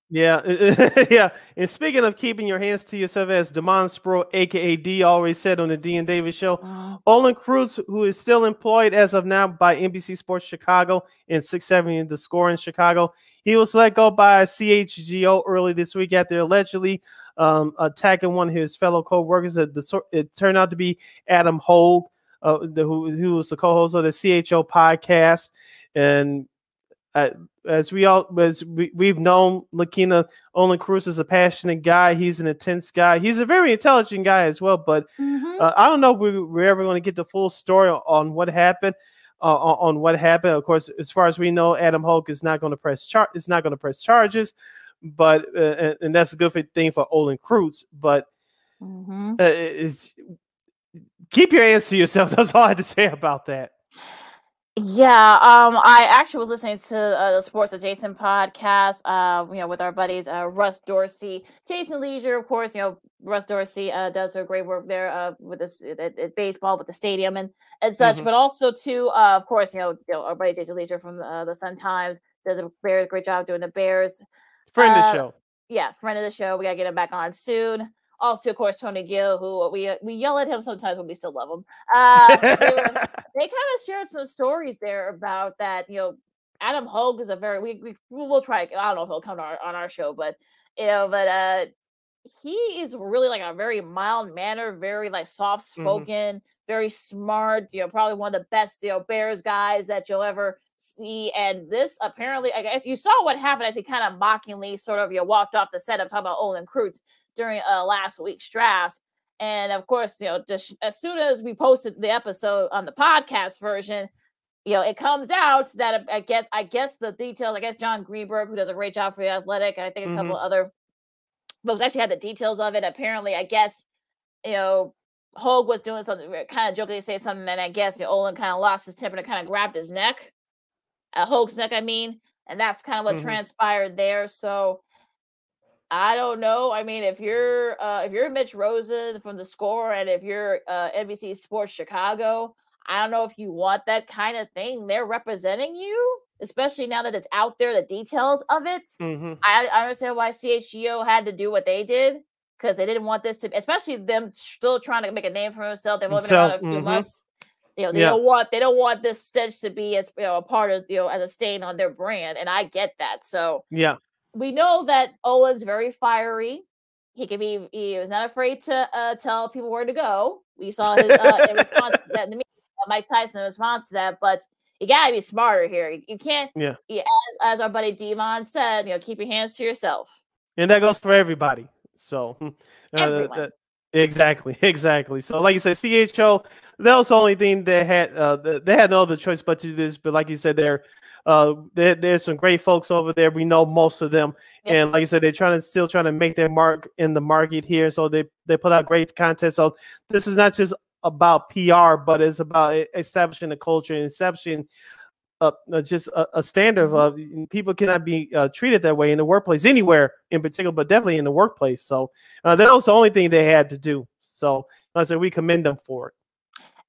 Speaker 2: Yeah, *laughs* yeah. And speaking of keeping your hands to yourself, as Demond Spro, aka D, always said on the D and Davis show,
Speaker 1: Mhm.
Speaker 2: Olin Kreutz, who is still employed as of now by NBC Sports Chicago and 670 The Score in Chicago, he was let go by CHGO early this week after allegedly um, attacking one of his fellow co-workers. It, the, it turned out to be Adam Hoge, uh, the, who, who was the co-host of the CHGO podcast, and uh, as we all as we, we've known Lakina Olin Kreutz is a passionate guy. He's an intense guy. He's a very intelligent guy as well. But
Speaker 1: Mhm.
Speaker 2: uh, I don't know if we, we're ever going to get the full story on what happened. Uh, on, on what happened, of course, as far as we know, Adam Hoge is not going to press char- is not going to press charges, but uh, and, that's a good thing for Olin Kreutz. But
Speaker 1: Mhm.
Speaker 2: uh, keep your hands to yourself. *laughs* That's all I had to say about that.
Speaker 1: Yeah, um, I actually was listening to uh, the Sports Adjacent podcast, uh, you know, with our buddies uh, Russ Dorsey, Jason Lieser, of course. You know, Russ Dorsey uh, does a great work there uh, with this at, at baseball, with the stadium and and such.
Speaker 2: Mhm.
Speaker 1: But also too, uh, of course, you know, you know, our buddy Jason Lieser from uh, the Sun Times does a very great job doing the Bears.
Speaker 2: Friend of
Speaker 1: Uh,
Speaker 2: the show.
Speaker 1: Yeah, friend of the show. We gotta get him back on soon. Also, of course, Tony Gill, who we we yell at him sometimes, but we still love him. Uh, they were- *laughs* they kind of shared some stories there about that. You know, Adam Hoge is a very we we we'll try. I don't know if he'll come to our, on our show, but you know, but uh, he is really like a very mild manner, very like soft spoken, very smart. You know, probably one of the best you know Bears guys that you'll ever see. And this apparently, I guess you saw what happened as he kind of mockingly sort of you know, walked off the set I'm talking about Olin Kreutz during uh, last week's draft. And of course, you know, just as soon as we posted the episode on the podcast version, you know, it comes out that uh, I guess I guess the details. I guess Jon Greenberg, who does a great job for the Athletic, and I think a couple of other folks actually had the details of it. Apparently, I guess you know Hoge was doing something kind of jokingly say something, and I guess you know, Olin kind of lost his temper and kind of grabbed his neck, uh, Hoge's neck, I mean, and that's kind of what
Speaker 2: Mhm.
Speaker 1: transpired there. So I don't know. I mean, if you're uh, if you're Mitch Rosen from the score, and if you're uh, NBC Sports Chicago, I don't know if you want that kind of thing. They're representing you, especially now that it's out there, the details of it.
Speaker 2: hmm
Speaker 1: I, I understand why CHGO had to do what they did because they didn't want this to, especially them still trying to make a name for themselves. They've only been around a
Speaker 2: Themself,
Speaker 1: few
Speaker 2: mhm.
Speaker 1: months. You know, they
Speaker 2: Yeah.
Speaker 1: don't want they don't want this stench to be as you know a part of you know as a stain on their brand, and I get that. So
Speaker 2: Yeah.
Speaker 1: We know that Owen's very fiery. He can be he was not afraid to uh, tell people where to go. We saw his uh, in response to that in the media, uh, Mike Tyson in response to that, but you gotta be smarter here. You, you can't
Speaker 2: Yeah.
Speaker 1: you- as as our buddy Devon said, you know, keep your hands to yourself.
Speaker 2: and that goes for everybody. So *laughs* uh, that- exactly, *laughs* exactly. So like you said, CHGO, that was the only thing they had. Uh, they had no other choice but to do this. But like you said, there, uh, there, there's some great folks over there. We know most of them, and like you said, they're trying to still trying to make their mark in the market here. So they they put out great content. So this is not just about PR, but it's about establishing a culture and establishing uh, uh, just a, a standard of
Speaker 1: Mm-hmm.
Speaker 2: uh, people cannot be uh, treated that way in the workplace anywhere in particular, but definitely in the workplace. So uh, that was the only thing they had to do. So like I said we commend them for it.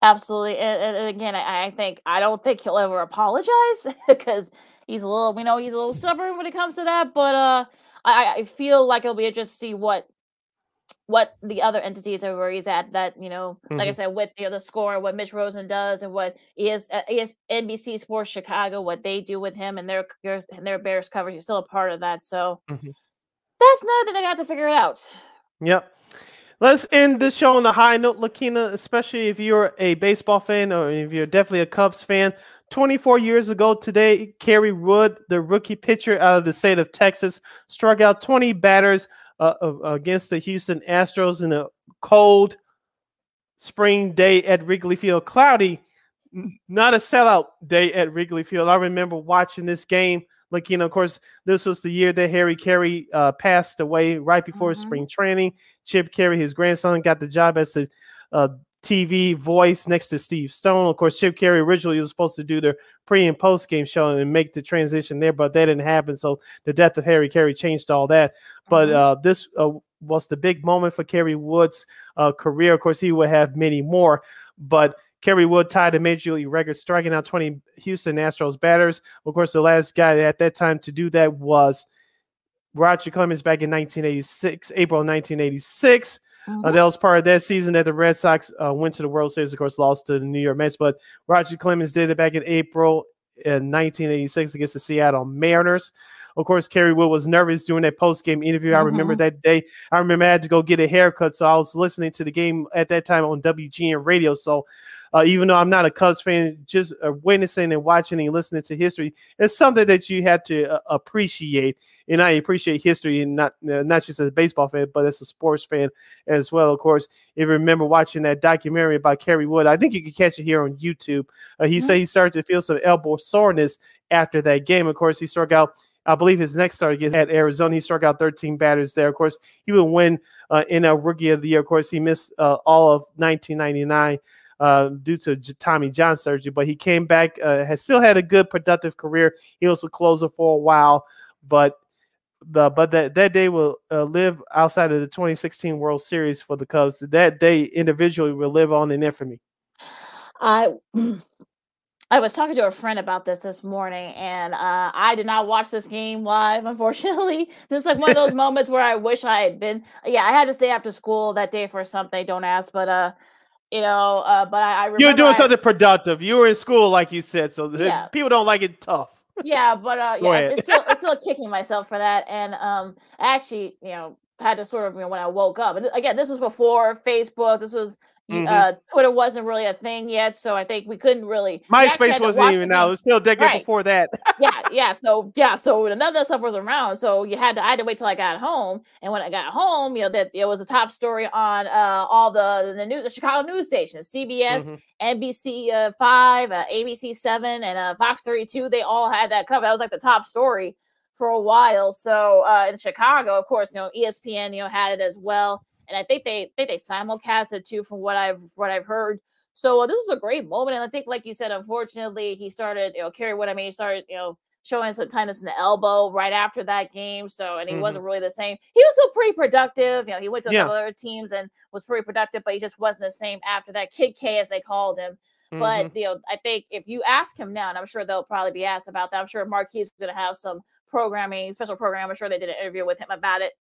Speaker 1: Absolutely. And, and- again, I, I think I don't think he'll ever apologize *laughs* because he's a little we know he's a little stubborn when it comes to that. But uh I, I feel like it'll be interesting to see what what the other entities are where he's at that, you know, like I
Speaker 2: Mhm.
Speaker 1: said, with you know, the score, what Mitch Rosen does and what ES, uh, ES NBC Sports Chicago, what they do with him and their and their Bears coverage. He's still a part of that. So
Speaker 2: Mhm.
Speaker 1: that's another thing they got to figure it out.
Speaker 2: Yep. Let's end this show on a high note, Lakina, especially if you're a baseball fan or if you're definitely a Cubs fan. 24 years ago today, Kerry Wood, the rookie pitcher out of the state of Texas, struck out 20 batters uh, uh, against the Houston Astros in a cold spring day at Wrigley Field. Cloudy, not a sellout day at Wrigley Field. I remember watching this game. Lakina, of course, this was the year that Harry Caray uh, passed away right before
Speaker 1: Mhm.
Speaker 2: spring training. Chip Caray, his grandson, got the job as the uh, TV voice next to Steve Stone. Of course, Chip Caray originally was supposed to do the pre and post game show and make the transition there, but that didn't happen. So the death of Harry Caray changed all that. But
Speaker 1: Mhm.
Speaker 2: uh, this uh, was the big moment for Kerry Wood's uh, career. Of course, he would have many more, but Kerry Wood tied a major league record, striking out 20 Houston Astros batters. Of course, the last guy at that time to do that was Roger Clemens back in 1986, April 1986.
Speaker 1: Mhm.
Speaker 2: Uh, that was part of that season that the Red Sox uh, went to the World Series. Of course, lost to the New York Mets, but Roger Clemens did it back in April in 1986 against the Seattle Mariners. Of course, Kerry Wood was nervous during that post game interview. I remember
Speaker 1: Mhm.
Speaker 2: that day. I remember I had to go get a haircut, so I was listening to the game at that time on WGN radio. So, uh, even though I'm not a Cubs fan, just uh, witnessing and watching and listening to history, it's something that you have to uh, appreciate. And I appreciate history, and not uh, not just as a baseball fan, but as a sports fan as well. Of course, if you remember watching that documentary about Kerry Wood, I think you can catch it here on YouTube. Uh, he said he started to feel some elbow soreness after that game. Of course, he struck out. I believe his next start against at Arizona, he struck out 13 batters there. Of course, he would win uh, in a Rookie of the Year. Of course, he missed uh, all of 1999 uh, due to J- Tommy John surgery, but he came back. Uh, has still had a good, productive career. He was a closer for a while, but the but that that day will uh, live outside of the 2016 World Series for the Cubs. That day individually will live on in infamy.
Speaker 1: I I was talking to a friend about this this morning, and uh, I did not watch this game live. *laughs* Unfortunately, this is like one of those *laughs* moments where I wish I had been. Yeah, I had to stay after school that day for something. Don't ask, but uh, you know, uh, but I, I remember
Speaker 2: You're doing
Speaker 1: I-
Speaker 2: something productive. You were in school, like you said, so
Speaker 1: Yeah.
Speaker 2: people don't like it tough.
Speaker 1: yeah, but uh, *laughs* yeah, it's still it's still kicking myself for that, and um, actually, you know, had to sort of, you know, when I woke up, and again, this was before Facebook. This was.
Speaker 2: Mhm.
Speaker 1: Uh, Twitter wasn't really a thing yet, so I think we couldn't really.
Speaker 2: MySpace wasn't even out. It was still a decade
Speaker 1: Right.
Speaker 2: before that. *laughs*
Speaker 1: yeah, yeah. So yeah, so none of that stuff was around. So you had to I had to wait till I got home. And when I got home, you know, that it was a top story on uh all the the news the Chicago news stations, CBS,
Speaker 2: Mhm.
Speaker 1: NBC uh, five, uh, ABC seven, and uh, Fox thirty two. They all had that cover. That was like the top story for a while. So uh in Chicago, of course, you know, ESPN, you know, had it as well. And I think they think they simulcast it too, from what I've what I've heard. So uh, this was a great moment, and I think, like you said, unfortunately, he started, you know, Kerry what I mean, he started, you know, showing some tightness in the elbow right after that game. So, and he
Speaker 2: Mhm.
Speaker 1: wasn't really the same. He was still pretty productive. You know, he went to
Speaker 2: Yeah.
Speaker 1: some other teams and was pretty productive, but he just wasn't the same after that. Kid K, as they called him.
Speaker 2: Mhm.
Speaker 1: But you know, I think if you ask him now, and I'm sure they'll probably be asked about that. I'm sure Marquee is going to have some programming, special program. I'm sure they did an interview with him about it.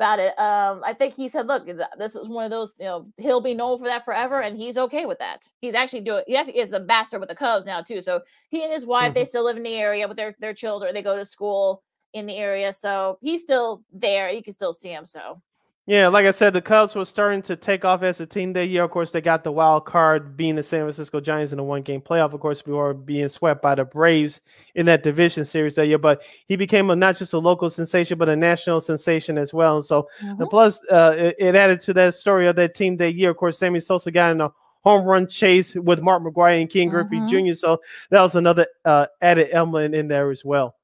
Speaker 1: About it, um, I think he said, "Look, this is one of those. You know, he'll be known for that forever, and he's okay with that. He's actually doing. He actually is a ambassador with the Cubs now too. So he and his wife, they still live in the area with their their children. They go to school in the area, so he's still there. You can still see him. So
Speaker 2: Yeah, like I said, the Cubs were starting to take off as a team that year. Of course, they got the wild card being the San Francisco Giants in a one game playoff. Of course, before being swept by the Braves in that division series that year. But he became a, not just a local sensation, but a national sensation as well. And so, and plus, uh, it, it added to that story of that team that year. Of course, Sammy Sosa got in a home run chase with Mark McGwire and Ken Griffey
Speaker 1: Mhm.
Speaker 2: Jr. So that was another uh, added element in there as well.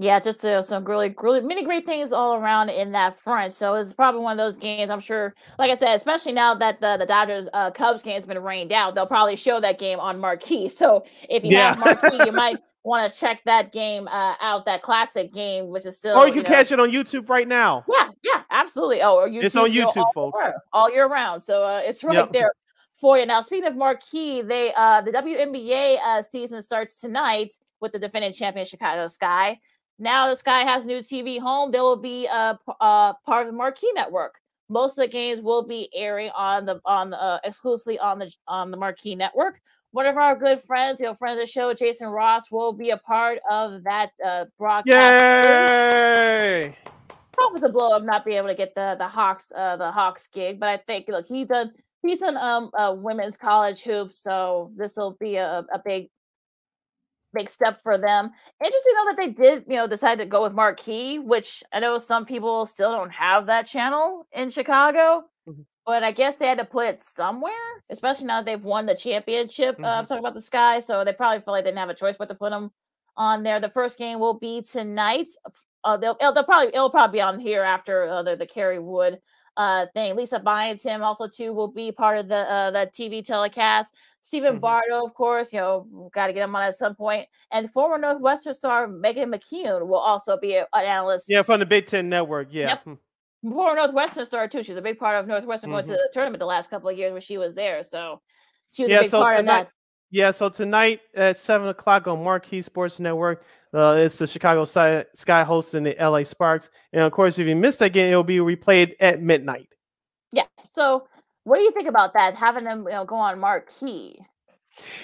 Speaker 1: Yeah, just uh, some really, really many great things all around in that front. So it's probably one of those games. I'm sure, like I said, especially now that the the Dodgers uh, Cubs game has been rained out, they'll probably show that game on Marquee. *laughs* So if you have *laughs* Marquee, you might want to check that game uh, out, that classic game, which is still.
Speaker 2: or you can
Speaker 1: know-
Speaker 2: catch it on YouTube right now.
Speaker 1: Yeah, yeah, absolutely. Oh, or YouTube,
Speaker 2: It's on
Speaker 1: you
Speaker 2: YouTube,
Speaker 1: all
Speaker 2: folks.
Speaker 1: year- all year round. So uh, it's right
Speaker 2: Yep.
Speaker 1: there for you. Now, speaking of marquee, they uh, the WNBA uh, season starts tonight with the defending champion Chicago Sky. Now the Sky has new TV home. They will be a, uh, part of the Marquee Network. Most of the games will be airing on the on the, uh, exclusively on the on the Marquee Network. One of our good friends, you know, friend of the show, Jason Ross, will be a part of that uh, broadcast.
Speaker 2: Yay!
Speaker 1: Profits a blow of not being able to get the the Hawks uh the Hawks gig, but I think look he's done he's done um uh, women's college hoops, so this will be a, a big big step for them. Interesting though that they did you know decide to go with Marquee, which I know some people still don't have that channel in Chicago.
Speaker 2: Mhm.
Speaker 1: But I guess they had to put it somewhere, especially now that they've won the championship. Uh, I'm
Speaker 2: Mhm.
Speaker 1: talking about the Sky, so they probably feel like they didn't have a choice but to put them on there. The first game will be tonight. Uh, they'll, it'll, they'll probably it'll probably be on here after uh, the the Kerry Wood uh thing. Lisa Bynes, him also too will be part of the uh the TV telecast. Stephen
Speaker 2: Mhm.
Speaker 1: Bardo, of course, you know, got to get him on at some point. And former Northwestern star Megan McKeown will also be a- an analyst.
Speaker 2: Yeah, from the Big Ten Network. Yeah.
Speaker 1: Yep.
Speaker 2: Hmm.
Speaker 1: Former Northwestern star too. She's a big part of Northwestern going to
Speaker 2: Mhm.
Speaker 1: the tournament the last couple of years where she was there. So she was
Speaker 2: Yeah,
Speaker 1: a big
Speaker 2: so
Speaker 1: part of that.
Speaker 2: Yeah, so tonight at seven o'clock on Marquee Sports Network, Uh, it's the Chicago Sky, Sky hosting the LA Sparks. And of course, if you missed that game, it'll be replayed at midnight.
Speaker 1: Yeah. So, what do you think about that? Having them, you know, go on marquee.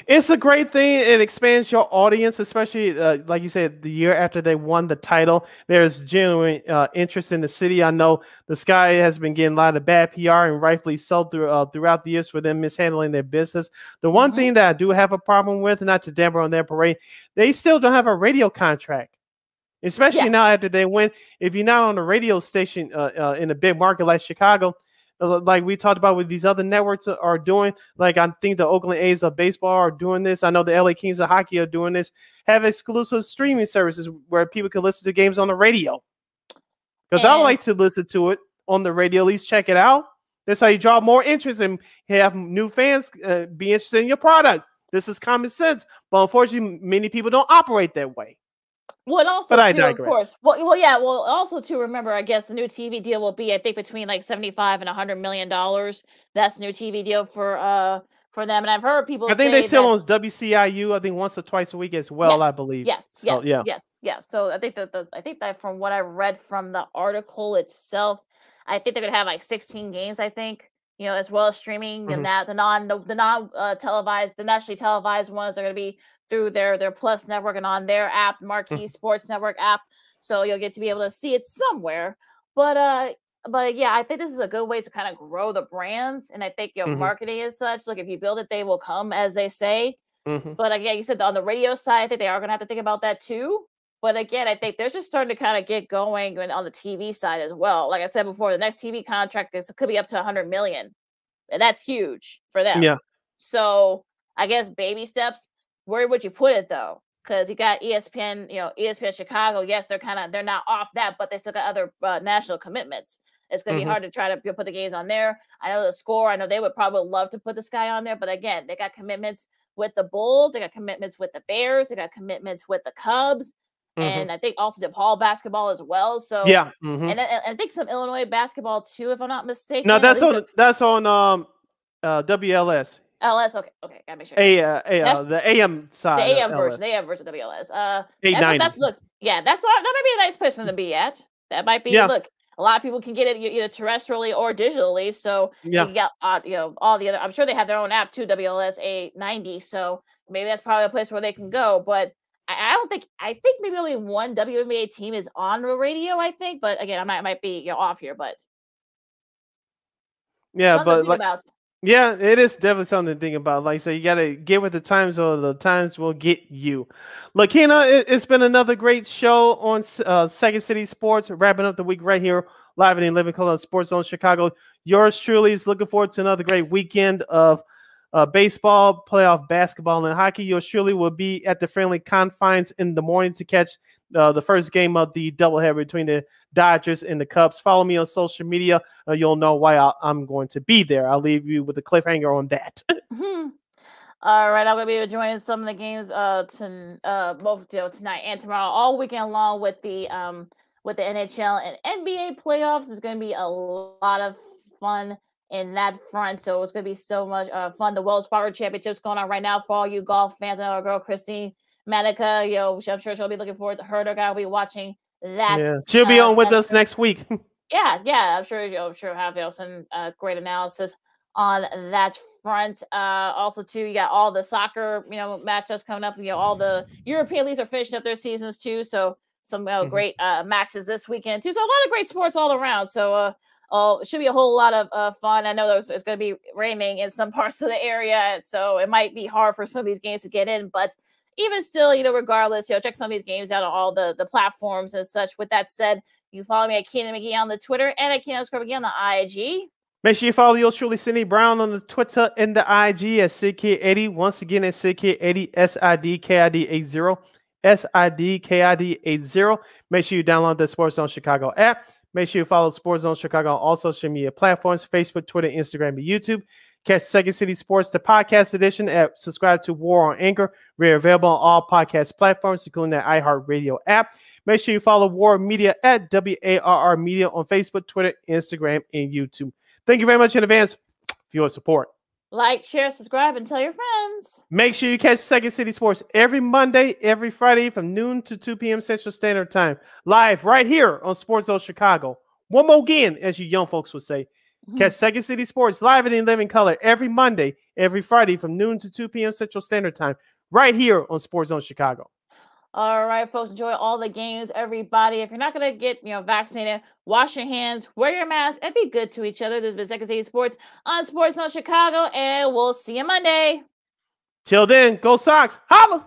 Speaker 2: It's a great thing. It expands your audience, especially uh, like you said, the year after they won the title. There's genuine uh, interest in the city. I know the Sky has been getting a lot of bad PR, and rightfully so through, uh, throughout the years for them mishandling their business. The one
Speaker 1: Mhm.
Speaker 2: thing that I do have a problem with, not to damper on their parade, they still don't have a radio contract. Especially
Speaker 1: Yeah.
Speaker 2: now after they win. If you're not on a radio station uh, uh, in a big market like Chicago, like we talked about with these other networks are- are doing, like I think the Oakland A's of baseball are doing this. I know the LA Kings of hockey are doing this. Have exclusive streaming services where people can listen to games on the radio. Because I like to listen to it on the radio. At least check it out. That's how you draw more interest and have new fans uh, be interested in your product. This is common sense, but unfortunately, many people don't operate that way.
Speaker 1: Well, and also
Speaker 2: But I
Speaker 1: too, of course. Well, well, yeah. Well, also to remember, I guess the new TV deal will be, I think, between like seventy-five and hundred million dollars. That's the new TV deal for uh for them. And I've heard people.
Speaker 2: I think they still
Speaker 1: that-
Speaker 2: on WCIU. I think once or twice a week as well.
Speaker 1: Yes,
Speaker 2: I believe.
Speaker 1: Yes,
Speaker 2: So,
Speaker 1: yes,
Speaker 2: yeah.
Speaker 1: yes, yes. So I think that the I think that from what I read from the article itself, I think they're gonna have like 16 games. I think you know, as well as streaming
Speaker 2: Mhm.
Speaker 1: and that the non the, the non uh, televised the nationally televised ones they're gonna be through their their Plus network and on their app, Marquee
Speaker 2: Mm-hmm.
Speaker 1: Sports Network app. So you'll get to be able to see it somewhere. But uh, but yeah, I think this is a good way to kind of grow the brands, and I think your
Speaker 2: Mhm.
Speaker 1: marketing is such. Look, if you build it, they will come, as they say.
Speaker 2: Mhm.
Speaker 1: But again, you said on the radio side, I think they are going to have to think about that too. But again, I think they're just starting to kind of get going and on the TV side as well. Like I said before, the next TV contract is could be up to 100 million, and that's huge for them.
Speaker 2: Yeah.
Speaker 1: So I guess baby steps. Where would you put it though? Because you got ESPN, you know, ESPN Chicago. Yes, they're kind of they're not off that, but they still got other uh, national commitments. It's going to
Speaker 2: Mhm.
Speaker 1: be hard to try to put the games on there. I know the score. I know they would probably love to put the sky on there, but again, they got commitments with the Bulls. They got commitments with the Bears. They got commitments with the Cubs,
Speaker 2: Mhm.
Speaker 1: and I think also DePaul basketball as well. So
Speaker 2: Yeah. mhm.
Speaker 1: and, I- and I think some Illinois basketball too, if I'm not mistaken.
Speaker 2: No, that's on that's on um uh WLS.
Speaker 1: LS. Okay, okay, gotta make sure.
Speaker 2: A, uh, a uh, the AM side.
Speaker 1: the AM version, the AM version of WLS. Uh, that's, that's look, yeah, that's that might be a nice place for them to be at. That might be
Speaker 2: Yeah.
Speaker 1: look. A lot of people can get it either terrestrially or digitally, so
Speaker 2: Yeah.
Speaker 1: you got uh, you know all the other. I'm sure they have their own app too, WLS A90. So maybe that's probably a place where they can go. But I, I don't think I think maybe only one WNBA team is on the radio. I think, but again, I might might be you know off here, but
Speaker 2: Yeah, but like,
Speaker 1: about.
Speaker 2: yeah, it is definitely something to think about. Like so you gotta get with the times, or the times will get you. Lakina, it, it's been another great show on uh, Second City Sports. Wrapping up the week right here, live in Living Color Sports Zone Chicago. Yours truly is looking forward to another great weekend of uh, baseball, playoff basketball, and hockey. Yours truly will be at the friendly confines in the morning to catch uh, the first game of the doubleheader between the Dodgers and the Cubs. Follow me on social media. Uh, you'll know why I, I'm going to be there. I'll leave you with a cliffhanger on that.
Speaker 1: Mhm. *laughs* All right, I'm gonna be enjoying some of the games uh to uh both you know, tonight and tomorrow, all weekend long with the um with the NHL and NBA playoffs. is gonna be a lot of fun in that front. So it's gonna be so much uh fun. The Wells Fargo Championships going on right now for all you golf fans. Know our girl Christine Manica, you know, I'm sure she'll be looking forward to her. They're gonna be watching that.
Speaker 2: yeah. She'll be
Speaker 1: uh,
Speaker 2: on with us next week. *laughs*
Speaker 1: yeah, yeah, I'm sure you'll I'm sure have you know, some uh, great analysis on that front. Uh, also, too, you got all the soccer, you know, matchups coming up. You know, all the European leagues are finishing up their seasons too, so some uh,
Speaker 2: Mhm.
Speaker 1: great uh, matches this weekend too. So a lot of great sports all around. So. Uh, Oh, it should be a whole lot of uh, fun. I know there's it's going to be raining in some *laughs* parts of the area, so it might be hard for some of these games to get in. But even still, you know, regardless, you know, check some of these games out on all the the platforms and such. With that said, you follow me at Keenan McGee on the Twitter and at Keenan McGee on the IG.
Speaker 2: Make sure you follow yours truly, Cindy Brown, on the Twitter and the IG at SidKid80. Once again, at SidKid80, S I D K I D 80. S I D K I D 80. Make sure you download the Sports Zone Chicago app. Make sure you follow Sports Zone Chicago on all social media platforms Facebook, Twitter, Instagram, and YouTube. Catch Second City Sports, the podcast edition, at subscribe to WARR on Anchor. We're available on all podcast platforms, including the iHeartRadio app. Make sure you follow WARR Media at WARR Media on Facebook, Twitter, Instagram, and YouTube. Thank you very much in advance for your support.
Speaker 1: Like, share, subscribe, and tell your friends.
Speaker 2: Make sure you catch Second City Sports every Monday, every Friday from noon to 2 p.m. Central Standard Time, live right here on Sports Zone Chicago. One more again, as you young folks would say.
Speaker 1: Mhm.
Speaker 2: Catch Second City Sports live and in living color every Monday, every Friday from noon to 2 p.m. Central Standard Time, right here on Sports Zone Chicago.
Speaker 1: All right, folks, enjoy all the games, everybody. If you're not gonna get you know vaccinated, wash your hands, wear your mask, and be good to each other. This has been Second City Sports on Sports Zone Chicago, and we'll see you Monday.
Speaker 2: Till then, go Sox. Holla!